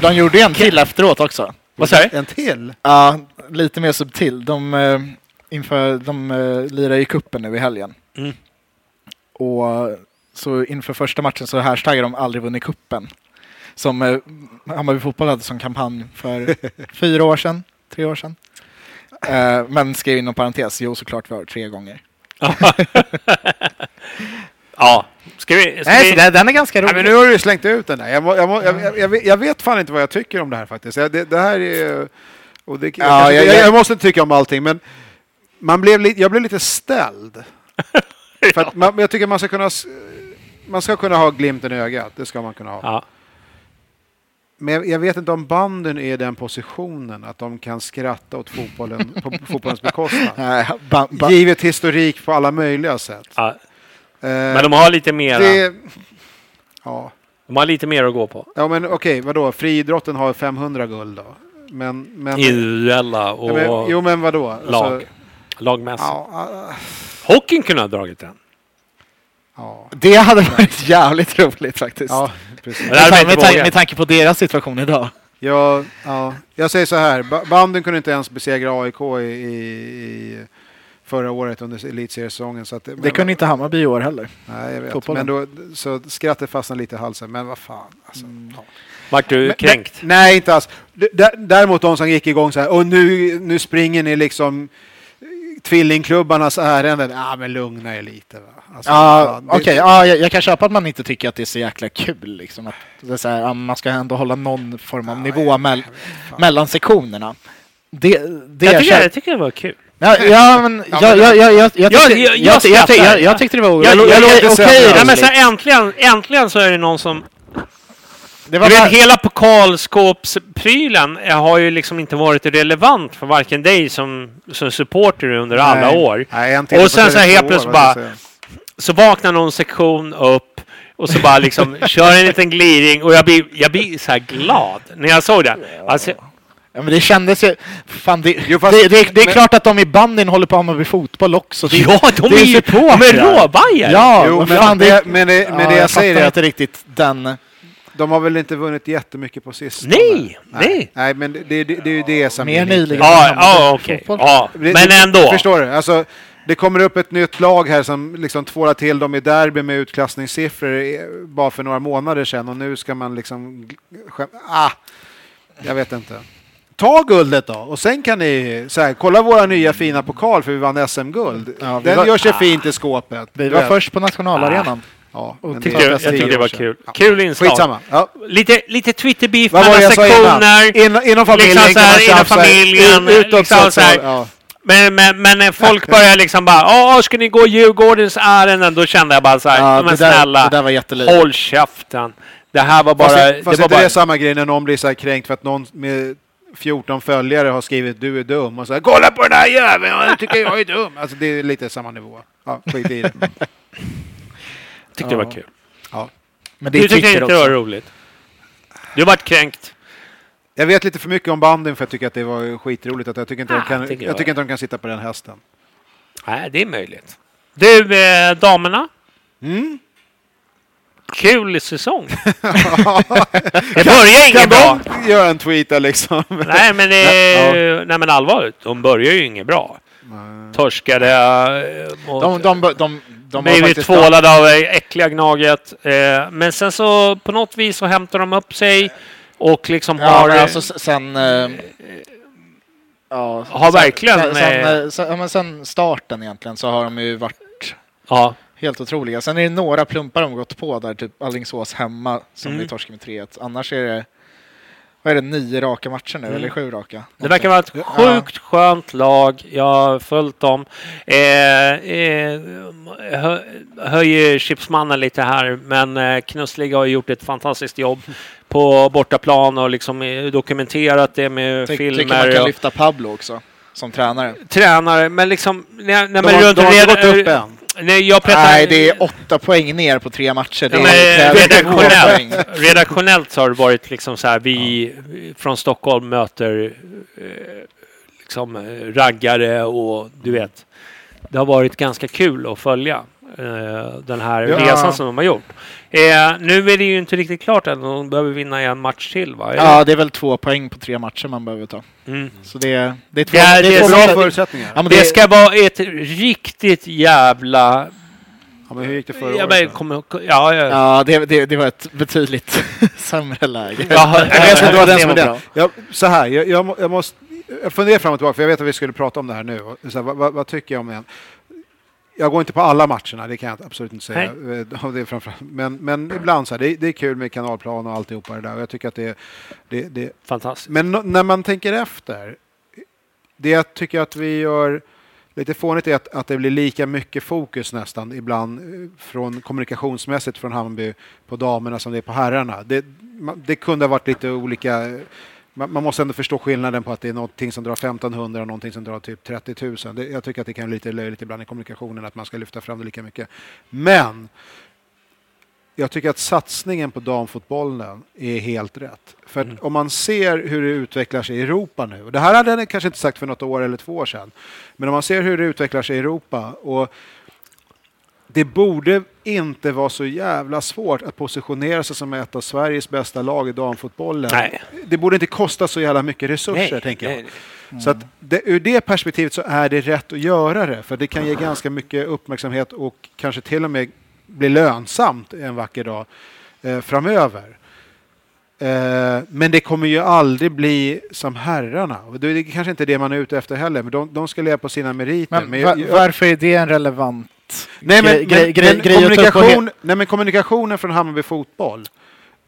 De gjorde en till efteråt också. vad sa du? En till? Ja, lite mer subtil. De, eh, inför, de eh, lirar ju kuppen nu i helgen. Mm. Och så inför första matchen så hashtaggar de aldrig vunnit kuppen. Som eh, Hammarby Fotboll hade som kampanj för fyra år sedan, tre år sedan. Eh, men skrev inom parentes, jo såklart var det tre gånger. ja. Ska vi... Ska Nej, vi så den, den är ganska Nej, rolig. men nu har du ju slängt ut den där. Jag, må, jag, må, jag, jag, jag, vet- fan inte vad jag tycker om det här faktiskt. Det, det här är... Och det, jag, Ja, jag- jag, jag- måste inte tycka om allting, men man blev li, jag blev lite ställd. För att man, jag tycker man ska kunna... Man ska kunna ha glimten i ögat. Det ska man kunna ha. Ja. Men jag, vet inte om banden är i den positionen att de kan skratta åt fotbollen på fotbollens bekostnad. Givet historik på alla möjliga sätt. ja. Eh, Men de har lite mer. det, ja. De har lite mer att gå på. ja, men okej, vadå? Friidrotten har 500 guld då? Men... men Individuella och ja, men, jo, men vadå? Alltså, lag. Lagmässigt. ja, ah, Hockeyn kunde ha dragit den. ja, det hade varit jävligt roligt faktiskt. ja, precis. Med, inte tan- vågat. med tanke på deras situation idag. Jag, ja, jag säger så här, ba- banden kunde inte ens besegra AIK i, i, i förra året under elitseriesäsongen. Så att, Det men- kunde inte Hammarby i år heller. Nej, jag vet. fotbollen. Men då, så skrattet fastnade lite i halsen. Men vad fan. Alltså, ja. Vart du kränkt? men- nej, inte alls. Däremot de som gick igång så här, och nu, nu springer ni liksom tvillingklubbarnas ärenden. Ja, men lugna er lite. Va? Alltså, Ja, okej. Ja, jag, jag kan köpa att man inte tycker att det är så jäkla kul. Liksom. Att det är så här, ja, man ska ändå hålla någon form av nivå mell, mellan sektionerna. Det, det Jag jag tycker, kö- jag tycker det var kul. Ja, ja, men jag, jag, jag, jag, jag, Jag- tyckte- jag- jag jag, jag, jag, jag det var Jag- jag, jag- jag, jag- okej jag- Ja, men roligt. så äntligen, äntligen så är det någon som... Det var Du vet, bara, hela pokalskåpsprylen har ju liksom inte varit relevant för varken dig som, som supporter under alla Nej. år. Nej, Och sen så här 32 helt år, plötsligt bara- jag? Så vaknar någon sektion upp och så bara liksom kör en liten gliring och jag blir, jag blir så här glad när jag såg det. Alltså, ja, men det kändes ju... Fan, det, Jo, fast- det, det, det är men- klart att de i bandyn håller på med Hammarby fotboll också. Det, ja, de det är ju de är supportrar. råbajare! Ja, Jo, men, fan, det, men, det, men ja, det jag säger är inte att riktigt den... de har väl inte vunnit jättemycket på sistone? Nej, nej. Nej, men det, det, det är ju det som Mer nyligen. Ja, ja okej. Fotboll. Ja, men ändå. Förstår du? Alltså, det kommer upp ett nytt lag här som liksom tvålar till dem i derby med utklassningssiffror bara för några månader sedan och nu ska man liksom... Ah, jag vet inte. Ta guldet då och sen kan ni så här, kolla våra nya fina pokal för vi vann SM-guld. Ja, vi Den var- gör sig fint i skåpet. Vi var vet. först på nationalarenan. Ja, men tyckte det Jag, jag jag tyckte det var kul. Ja. Kul inslag. Skitsamma. Ja. Lite, lite Twitter-beef mellan jag innan? sektioner. In, inom familjen Liksom kan man här, inom familjen, Ut- Utåt liksom så här. ja. Men, men, men folk börjar liksom bara Åh, ska ni gå Djurgårdens ärenden? Då kände jag bara så här, Ja, men det, där, snälla, det där var håll käften. Det här var bara... Fast, det fast var inte bara det är samma grej när någon blir så kränkt för att någon med 14 följare har skrivit du är dum och så här, kolla på den här jäveln, jag tycker jag är dum. Alltså det är lite samma nivå. Ja, skit i det. tyckte det var Ja. kul. Men det Du tyckte inte det var roligt? Du vart kränkt. Jag vet lite för mycket om bandyn för jag tycker att det var skitroligt. Att jag, tycker inte Ah, de kan, tycker jag jag. tycker inte de kan sitta på den hästen. Nej, det är möjligt. Du, eh, damerna. Mm. Kul säsong. det börjar inget Kan bra. de göra en tweet där liksom? Nej, men, det, nej, men allvarligt. De börjar ju inget bra. Torskade eh, mot... De, de, de, de, har blivit tvålade av det äckliga Gnaget. Eh, men sen så på något vis så hämtar de upp sig och liksom Ja, har... men alltså s- sen... eh, Ja, Har sen- verkligen, Sen, sen, eh, eh, sen, ja, sen starten egentligen så har de ju varit ja, helt otroliga. Sen är det några plumpar de gått på där, typ Alingsås hemma som Mm. vi torskade med 3-1. Annars är det, vad är det, nio raka matcher nu, Mm. eller sju raka? det verkar vara ett sjukt skönt lag. Jag har följt dem. Eh, eh, hö, höjer chipsmannen lite här, men eh, Knussliga har gjort ett fantastiskt jobb på bortaplan och liksom eh, dokumenterat det med Ty, filmer. tycker man kan och- lyfta Pablo också, som tränare. tränare, men liksom... När, när De man har, runt de har inte gått upp än. Nej, jag pratar... Nej, det är åtta poäng ner på tre matcher. Det Ja, är, poäng. redaktionellt, redaktionellt så har det varit liksom så här, vi från Stockholm möter eh, liksom eh, raggare och du vet. Det har varit ganska kul att följa eh, den här Ja. resan som de har gjort. Eh, nu är det ju inte riktigt klart än, de behöver vinna en match till va? Det? Ja, det är väl två poäng på tre matcher man behöver ta. Mm. Så det är, det är två, Det är- det är två Bra förutsättningar. Ja, men Det det, ska vara ett riktigt jävla... Ja, men hur gick det förra Jag året? då? kommer, ja, ja. ja, det, det, det var ett betydligt sämre läge. Ja, Jag inte vad den som Det den. Jag, så här, jag, jag, må- jag måste jag funderar fram och tillbaka, för jag vet att vi skulle prata om det här nu. Här, vad, vad, vad tycker jag om den? Jag går inte på alla matcherna, det kan jag absolut inte säga. Eh, Det är framförallt, men, men ibland så här, det, det är kul med kanalplan och alltihopa det där. Och jag tycker att det, det, det Fantastiskt. Men no, när man tänker efter, det jag tycker att vi gör lite fånigt är att, att det blir lika mycket fokus nästan ibland eh, från kommunikationsmässigt från Hammarby på damerna som det är på herrarna. Det, det kunde ha varit lite olika. Man, man måste ändå förstå skillnaden på att det är någonting som drar 1500 och någonting som drar typ 30 000. Det, jag tycker att det kan vara lite löjligt ibland i kommunikationen att man ska lyfta fram det lika mycket. Men jag tycker att satsningen på damfotbollen är helt rätt. För att om man ser hur det utvecklar sig i Europa nu, och det här hade jag kanske inte sagt för något år eller två år sedan, men om man ser hur det utvecklar sig i Europa och det borde inte vara så jävla svårt att positionera sig som ett av Sveriges bästa lag i damfotbollen. Nej. Det borde inte kosta så jävla mycket resurser, tänker jag. nej. Så att det, ur det perspektivet så är det rätt att göra det, för det kan ge ganska mycket uppmärksamhet och kanske till och med bli lönsamt en vacker dag eh, framöver. Eh, men det kommer ju aldrig bli som herrarna. Och det är kanske inte det man är ute efter heller, men de, de ska leva på sina meriter. Men jag- va- jag- varför är det en relevant Nej, men, grej- grej- men, grej- kommunikation, nej, men kommunikationen från Hammarby Fotboll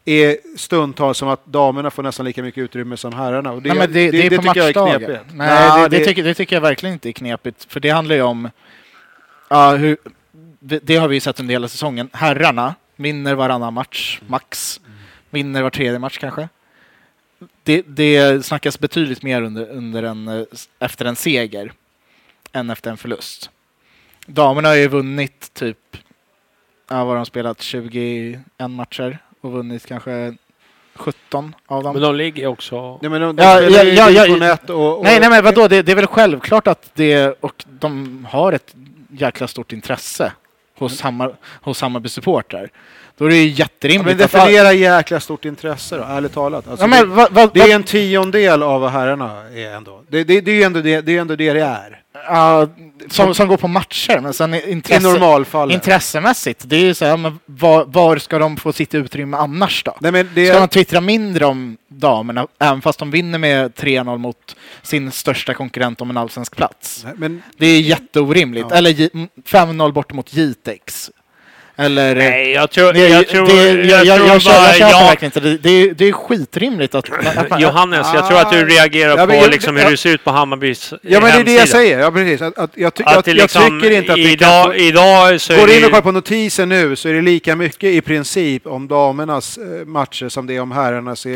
är stundtals som att damerna får nästan lika mycket utrymme som herrarna. Och det, Nej, men det, det, är på tycker jag är knepigt. Nej, Ja, det, det, tycker, det tycker jag verkligen inte är knepigt. För det handlar ju om... Ja, hur, det, det har vi ju sett under hela säsongen. Herrarna vinner varannan match, max. Vinner var tredje match kanske. Det, det snackas betydligt mer under, under en, eh, efter en seger än efter en förlust. Damerna har ju vunnit typ, ja, vad har de spelat, 21 matcher och vunnit kanske 17 av dem. Men de ligger också... Nej, men de, de Ja, ja, ja, ja, ett och, och, Nej, nej, men vadå? Det, det är väl självklart att det, och de har ett jäkla stort intresse hos, Hammar, hos Hammarby-supportrar. Då är det ju Ja, jätterimligt men att... definiera jäkla stort intresse då, ärligt talat. Alltså, Ja, men, va, va, det, det är en tiondel av vad herrarna är ändå. Det, det, det är ju ändå det det, är ändå det, det är. Ja, som, som går på matcher, men sen I intresse, normalfallet. intressemässigt, det är ju så här, men var, var ska de få sitt utrymme annars då? Nej, det, Ska man twittra mindre om damerna, även fast de vinner med 3-0 mot sin största konkurrent om en allsvensk plats? Nej, men Det är jätteorimligt. Ja. Eller J- 5-0 bort mot Jitex. Eller... Nej, jag tror... Det, jag tror... det, jag, jag, tror jag, bara- jag köper ja, verkligen inte det. Det är, det är skitrimligt att... att man, Johannes, jag tror att du reagerar Ja, på jag- liksom hur jag- det ser ut på Hammarbys Ja, men det är det jag säger. Ja, precis. Att, att jag, ty- Att jag, jag liksom, tycker inte att vi idag, kan idag så Går det in och kollar på notisen nu så är det lika mycket i princip om damernas eh, matcher som det är om herrarnas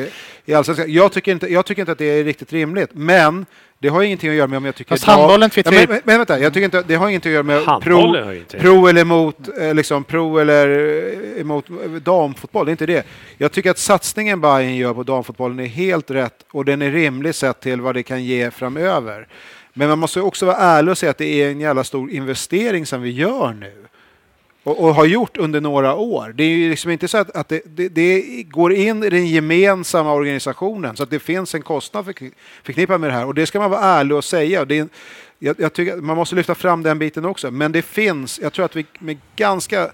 i, allsvenskan. Jag tycker, inte, jag tycker inte att det är riktigt rimligt, men Det har ingenting att göra med om jag tycker... Fast handbollen ja, men, men, men vänta, jag tycker inte, det har ingenting att göra med pro, pro eller emot, eh, liksom pro eller eh, emot eh, damfotboll. Det är inte det. Jag tycker att satsningen Bayern gör på damfotbollen är helt rätt och den är rimlig sett till vad det kan ge framöver. Men man måste också vara ärlig och säga att det är en jävla stor investering som vi gör nu. Och, och har gjort under några år. Det är ju liksom inte så att, att det, det, det går in i den gemensamma organisationen så att det finns en kostnad för, förknippad med det här. Och det ska man vara ärlig och säga. Och det är, jag, jag tycker man måste lyfta fram den biten också. Men det finns, jag tror att vi med ganska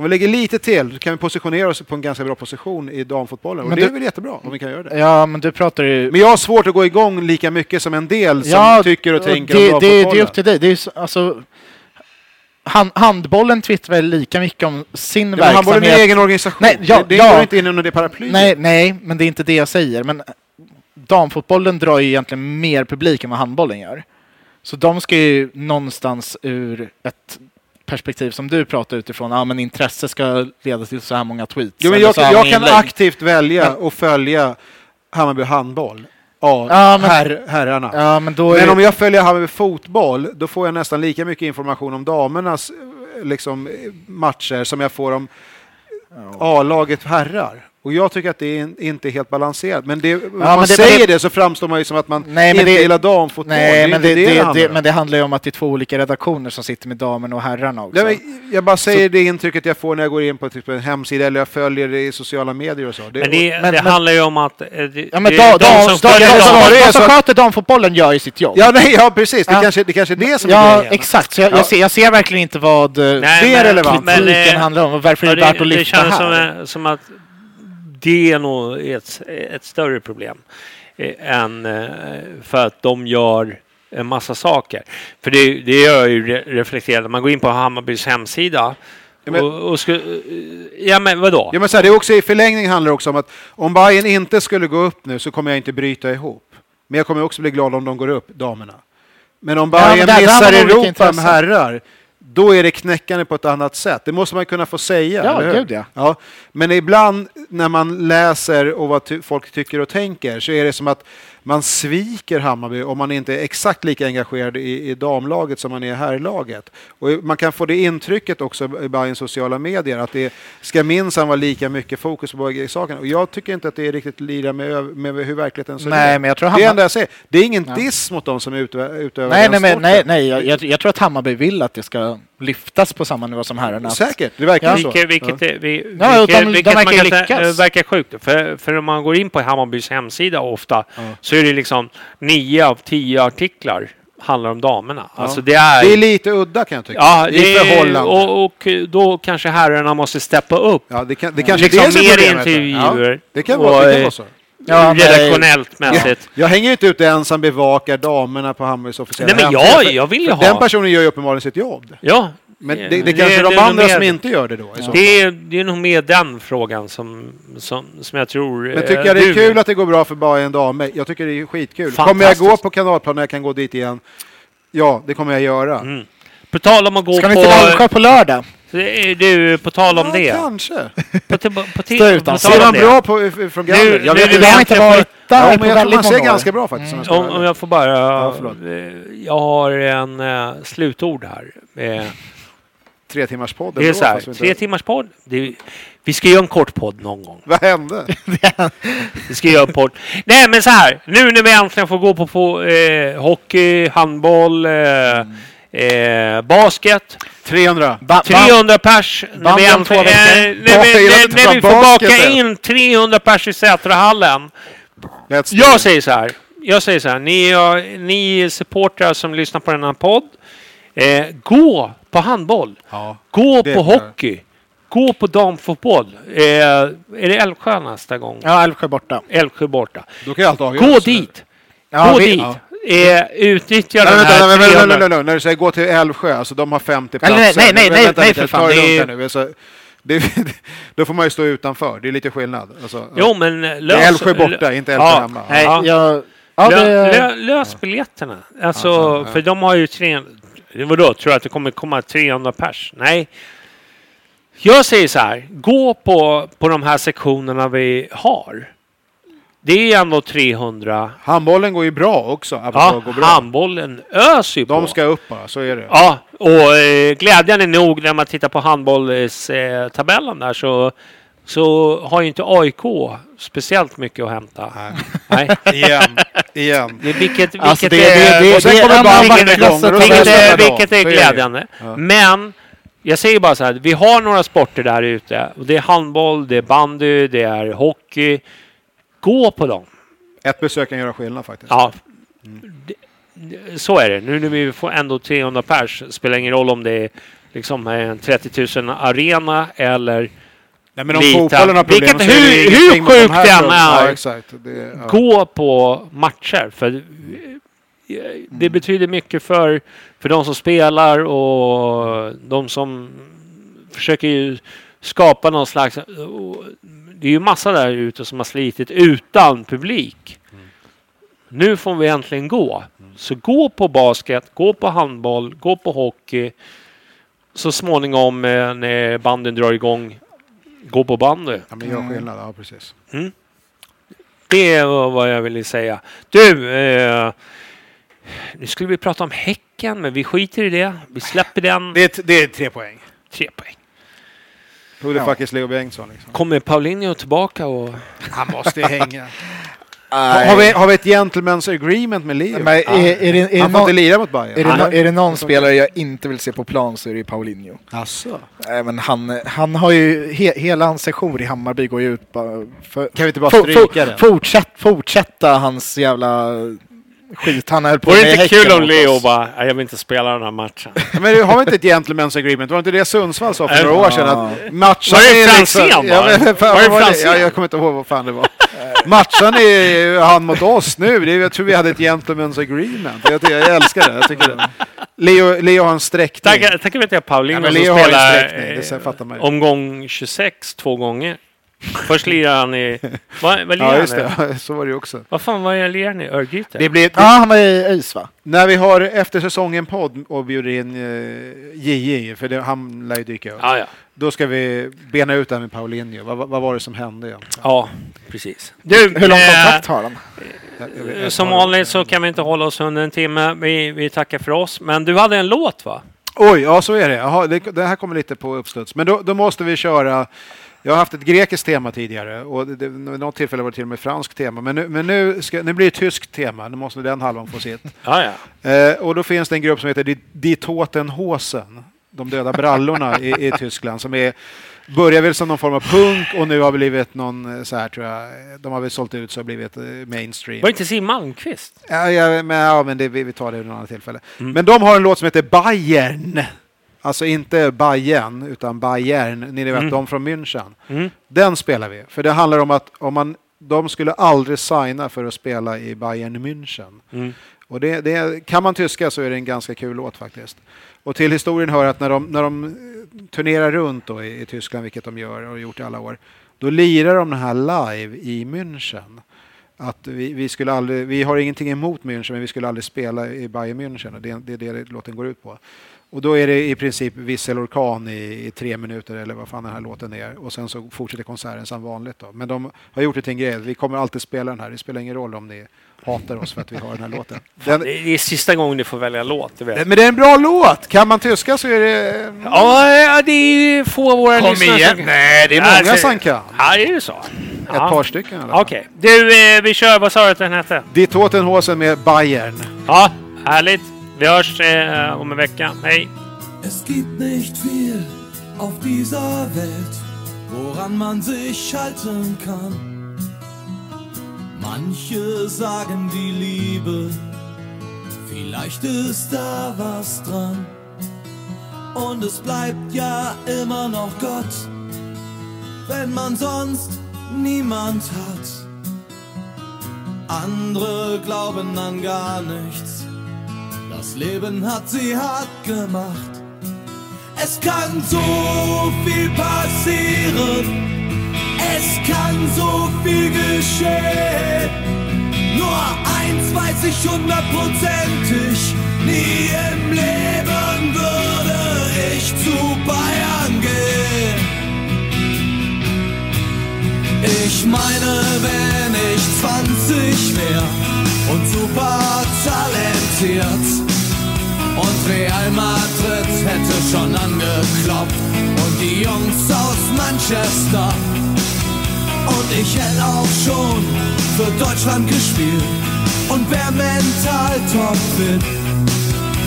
om vi lägger lite till så kan vi positionera oss på en ganska bra position i damfotbollen. Och Men det är du- väl jättebra om vi kan göra det. Ja, men du pratar ju... Men jag har svårt att gå igång lika mycket som en del som ja, tycker och tänker det, om det, det är damfotbollen. upp till dig. Det är alltså, hand, handbollen twittrar väl lika mycket om sin men han verksamhet. en egen organisation. Nej, ja, det ja. går inte in under det paraplyet. Nej, nej, men det är inte det jag säger. Men damfotbollen drar ju egentligen mer publik än vad handbollen gör. Så de ska ju någonstans ur ett perspektiv som du pratar utifrån, ja men intresse ska leda till så här många tweets. Jo, men jag, jag många kan aktivt välja och följa Hammarby handboll. Ja, Ja, men- herr, herrarna. Ja, men Men det- om jag följer Hammarby fotboll, då får jag nästan lika mycket information om damernas eh, liksom, eh, matcher som jag får om A-laget herrar. Och jag tycker att det är inte är helt balanserat. Men det, om man men det- säger det, det- så framstår man ju som att man Nej, inte det- gillar damfotboll. Nej, det är men det, det, det, handlar det, om. men det handlar ju om att det är två olika redaktioner som sitter med damerna och herrarna också. Nej, men jag bara säger det intrycket jag får när jag går in på typ en hemsida eller jag följer det i sociala medier och så. Det, Men det, Men- det men- handlar ju om att... eh, Det, Ja, men det da, är de som så det de som så- sköter damfotbollen gör ju sitt jobb. Ja, nej, ja precis. Det, Ja. kanske, det kanske är det som är Ja, grejen. exakt. Så jag, Ja. jag, ser, jag ser verkligen inte vad eh, Nej, Det är relevant. kritiken eh, handlar om och varför Ja, det är värt att det lyfta känns här. som, som att det är nog ett, ett större problem eh, än eh, för att de gör en massa saker. För det, det gör ju re- reflekterat. Man går in på Hammarbys hemsida Ja, men- och, och ska, ja men vadå? Ja, men så här, det är också, I förlängning handlar det också om att om Bayern inte skulle gå upp nu så kommer jag inte bryta ihop. Men jag kommer också bli glad om de går upp, damerna. Men om Ja, Bayern men där- där missar Europa med herrar, då är det knäckande på ett annat sätt. Det måste man kunna få säga. Ja, gud, ja. ja. Men ibland när man läser och vad ty- folk tycker och tänker så är det som att man sviker Hammarby om man inte är exakt lika engagerad i, i damlaget som man är i herrlaget. Och man kan få det intrycket också i Bayerns sociala medier att det ska minsann vara lika mycket fokus på båda sakerna. Och jag tycker inte att det är riktigt lira med, med hur verkligheten ser Nej, ut. men jag tror det är Hammar- enda jag säger. Det är ingen Ja. diss mot de som utövar, Nej, den nej, sporten. nej, nej jag, jag tror att Hammarby vill att det ska lyftas på samma nivå som herrarna. Säkert, det verkar Ja. så. Vilket, vilket, är- vi, Ja, vilket, de- de vilket verkar man kan säga, lyckas. eh, verkar sjukt. För, för om man går in på Hammarbys hemsida ofta så är det liksom nio av tio artiklar handlar om damerna. Alltså det är... Det är lite udda kan jag tycka. Ja, I det är, förhållande. och, och då kanske herrarna måste steppa upp. Ja, det, kan, det kanske Liksom är det är mer intervjuer Ja, det kan och, vara, det kan eh, vara så. Ja, nej. redaktionellt mässigt. Jag hänger inte ut en som bevakar damerna på Hammarbys officiella Nej, men jag, jag vill ju för ha... Den personen gör ju uppenbarligen sitt jobb. Ja. Men Eh, det, det kanske är de det andra mer- som inte gör det då. Så Det är, det är nog mer den frågan som, som, som jag tror... Men tycker jag det är kul att det går bra för Bayern damer? Jag tycker det är skitkul. Kommer jag gå på kanalplan när jag kan gå dit igen? Ja, det kommer jag göra. Mm. På tal om att gå Ska på... till Älvsjö på lördag? Du, på tal om ja, det. kanske. På, på, på, på, Ser det. bra på, från Nu- Galler? Jag vet nu- inte. Jag har inte varit där Ja, på väldigt man ser många år. ganska bra faktiskt. om jag ska vara Om, om jag får bara... Ja, eh, jag har en uh, slutord här. Eh, Tre timmars podd. det är så här, tre timmars podd. Det vi ska göra en kort podd någon gång. Vad hände? Vi ska göra en podd. Nej men så här, nu när vi äntligen får gå på, på eh, hockey, handboll, eh, eh, basket. 300. Ba- ba- 300 pers. Om äntligen, två veckor. när Ja, vi, får baka in 300 pers i Sätrahallen. Jag säger så här. Jag säger så här. Ni, ni supportrar som lyssnar på den här podd. Eh, gå på handboll. Ja. Gå på hockey. Gå på damfotboll. Eh, är det Älvsjö nästa gång? Ja, Älvsjö borta. Älvsjö borta. Gå dit! Ja, gå vi- dit! Eh, utnyttja Nej, den vänta, här nej, nej, nej, 300. nej, nej, när du säger gå till Älvsjö, alltså de har 50 Eller platser. nej, nej, nej, vänta nej, lite, för fan, det är- nu. Alltså, det, då får man ju stå utanför, det är lite skillnad. Alltså, Jo, men lös... Det är Älvsjö borta, inte Älvsjö ja, hemma. Nej, Ja. jag... Ja, det... lö, lös biljetterna. Alltså, Alltså, ja. för de har ju tre... Vadå, tror du att det kommer komma 300 pers? Nej. Jag säger så här, gå på, på de här sektionerna vi har. Det är ändå 300. Handbollen går ju bra också. Ja, bra. handbollen öser ju på. De ska upp bara, så är det. Ja, och eh, glädjande nog när man tittar på handbollstabellen eh, där så, så har ju inte AIK speciellt mycket att hämta. Nej. Nej. Igen. Igen. Det, vilket vilket Alltså, det- är, det- det- det kommer bara vilket, är, vilket glädjande. Ja. Men jag säger bara så här, vi har några sporter där ute. Det är handboll, det är bandy, det är hockey. Gå på dem. Ett besök kan göra skillnad faktiskt. Ja, det- så är det. Nu när vi får ändå 300 pers, spelar ingen roll om det är liksom en 30 000 arena eller Nej, men om fotbollen har problem Vilket- hur- hur de sjukt än frågorna. är. Ja, exakt. Det, ja. gå på matcher. För det betyder mycket för, för de som spelar och de som försöker ju skapa någon slags... Det är ju massa där ute som har slitit utan publik. Nu får vi äntligen gå. Så gå på basket, gå på handboll, gå på hockey. Så småningom eh, när banden drar igång, gå på bandy. Ja, men gör skillnad, ja precis. Det är vad jag ville säga. Du, eh, nu skulle vi prata om Häcken, men vi skiter i det. Vi släpper den. Det är, det är tre poäng. Tre poäng. Who the Ja. fuck is Leo Bengtsson liksom? Kommer Paulinho tillbaka och... Han måste ju hänga. Nej. har, vi, har vi ett gentleman's agreement med Leo? Men är, är, det, är, det Han får någon, inte lira mot Bayern. är, det, Nej. no- är det någon spelare jag inte vill se på plan så är det Paulinho. Asså? Nej, men han, han har ju, he, hela hans session i Hammarby går ju ut bara för... Kan vi inte bara For- stryka for- den? fortsätt, fortsätta hans jävla skit han höll på Vore med det inte kul om Leo bara, "Nej, jag vill inte spela den här matchen. Men har vi inte ett gentleman's agreement? Var inte det Sundsvall sa för några år sedan? Att matchen Var det är Franzén, liksom-? Ja, men, fan, Var det var det? Ja, jag kommer inte ihåg vad fan det var. Matchen är ju han mot oss nu. Det är, jag tror vi hade ett gentleman's agreement. Jag, jag älskar det. Jag tycker det. Leo, Leo har en sträckning. Tack, tack vet jag Paulinho Ja, men som spelar omgång 26 två gånger. Först lirar han i... Vad, vad lirar Ja, just han i? det. Så var det ju också. Vad fan var jag lirar han i? Örgryte? Det blir, Ja, han var i ÖIS va? När vi har efter säsongen podd och bjuder in eh, JJ, för det, han lär ju dyka upp. Ja, ja. Då ska vi bena ut det här med Paulinho. Vad, vad, vad var det som hände egentligen? Ja, precis. Du, Hur lång eh, kontakt har han? Jag Som vanligt så kan vi inte hålla oss under en timme. Vi, vi tackar för oss. Men du hade en låt va? Oj, ja så är det. Jaha, det. Det här kommer lite på uppstuds. Men då, då måste vi köra jag har haft ett grekiskt tema tidigare och det, något tillfälle var det till och med franskt tema. Men nu, men nu, ska, nu blir det tyskt tema. Nu måste den halvan få sitt. Ja, ja. Eh, och då finns det en grupp som heter Die- Die Totenhosen. De döda brallorna i, i Tyskland. Som är, börjar väl som någon form av punk och nu har blivit någon eh, så här tror jag. De har väl sålt ut så har blivit eh, mainstream. Var det inte Siw Malmkvist? Ja, ja, men, ja, men det, vi, vi tar det vid något annat tillfälle. Mm. Men de har en låt som heter Bayern. Alltså inte Bayern, utan Bayern. Ni vet, Mm. de från München. Mm. Den spelar vi. För det handlar om att om man, de skulle aldrig signa för att spela i Bayern München. Mm. Och det, det, kan man tyska så är det en ganska kul låt faktiskt. Och till historien hör att när de, när de eh, turnerar runt då i, i Tyskland, vilket de gör och har gjort i alla år, då lirar de den här live i München. Att vi, vi, skulle aldrig, vi har ingenting emot München, men vi skulle aldrig spela i Bayern München. Och det, det är det låten går ut på. Och då är det i princip visselorkan i, i tre minuter eller vad fan den här låten är. Och sen så fortsätter konserten som vanligt. Då. Men de har gjort det till en grej. Vi kommer alltid spela den här. Det spelar ingen roll om ni hatar oss för att vi har den här låten. Den, Det är, det är sista gången du får välja låt, du vet. men det är en bra låt! Kan man tyska så är det... Ja, det är få av våra Kom lyssnare igen! som- Nej, det är många för- som kan. Ja, det är ju så. Ett Ja. par stycken i alla fall. Okej. Du, eh, vi kör. Vad sa du att den hette? Die Totenhosen med Bayern. Ja, härligt. Vi hörs eh, om en vecka. Hej! Es gibt nicht viel auf dieser Welt, woran man sich halten kann. Manche sagen die Liebe, vielleicht ist da was dran. Und es bleibt ja immer noch Gott, wenn man sonst niemand hat. Andere glauben an gar nichts, das Leben hat sie hart gemacht. Es kann so viel passieren, es kann so viel geschehen. Nur eins weiß ich hundertprozentig, nie im Leben würde ich zu Bayern gehen. Ich meine, wenn ich 20 wär und super talentiert und Real Madrid hätte schon angeklopft und die Jungs aus Manchester und ich hätte auch schon für Deutschland gespielt und wär mental topfit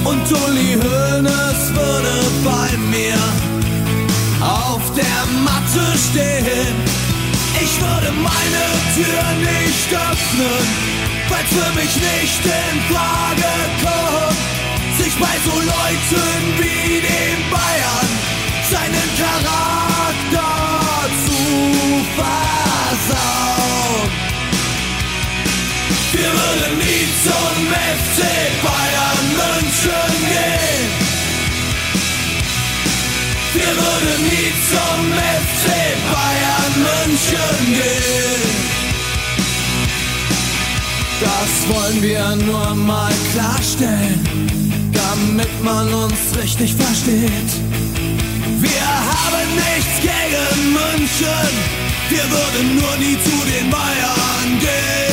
und Uli Hoeneß würde bei mir auf der Matte stehen. Ich würde meine Tür nicht öffnen, weil's für mich nicht in Frage kommt, sich bei so Leuten wie den Bayern seinen Charakter zu versauen. Wir würden nie zum FC Bayern München gehen. Wir würden nie zum FC Bayern München gehen. Das wollen wir nur mal klarstellen, damit man uns richtig versteht. Wir haben nichts gegen München, wir würden nur nie zu den Bayern gehen.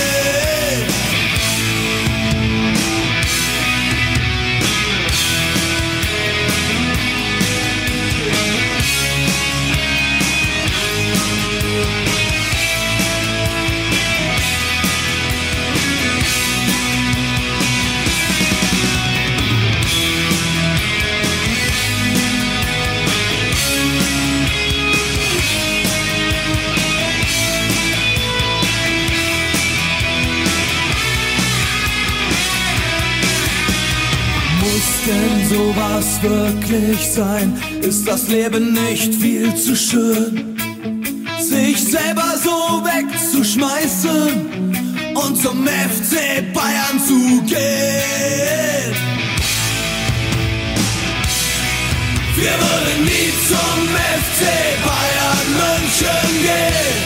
Sowas wirklich sein? Ist das Leben nicht viel zu schön? Sich selber so wegzuschmeißen und zum FC Bayern zu gehen. Wir würden nie zum FC Bayern München gehen.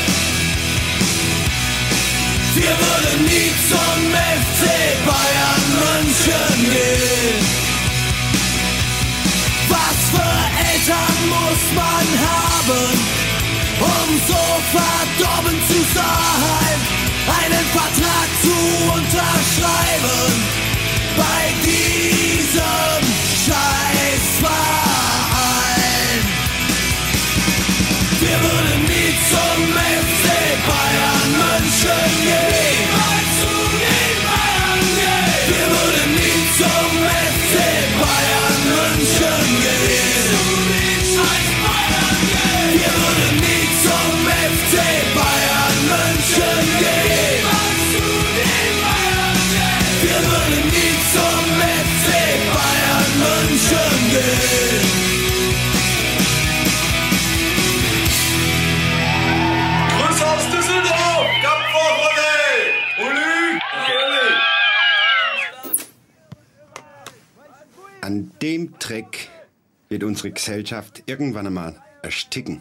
Wir würden nie zum FC Bayern München gehen. Was für Eltern muss man haben, um so verdorben zu sein, einen Vertrag zu unterschreiben bei diesem Scheißverein? Wir würden nie zum FC Bayern München gehen. Wir würden nie zum FC Bayern München gehen. Wir würden nie zum FC Bayern München gehen. Wir würden nie zum FC Bayern München gehen. An dem Dreck wird unsere Gesellschaft irgendwann einmal ersticken.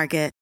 Market.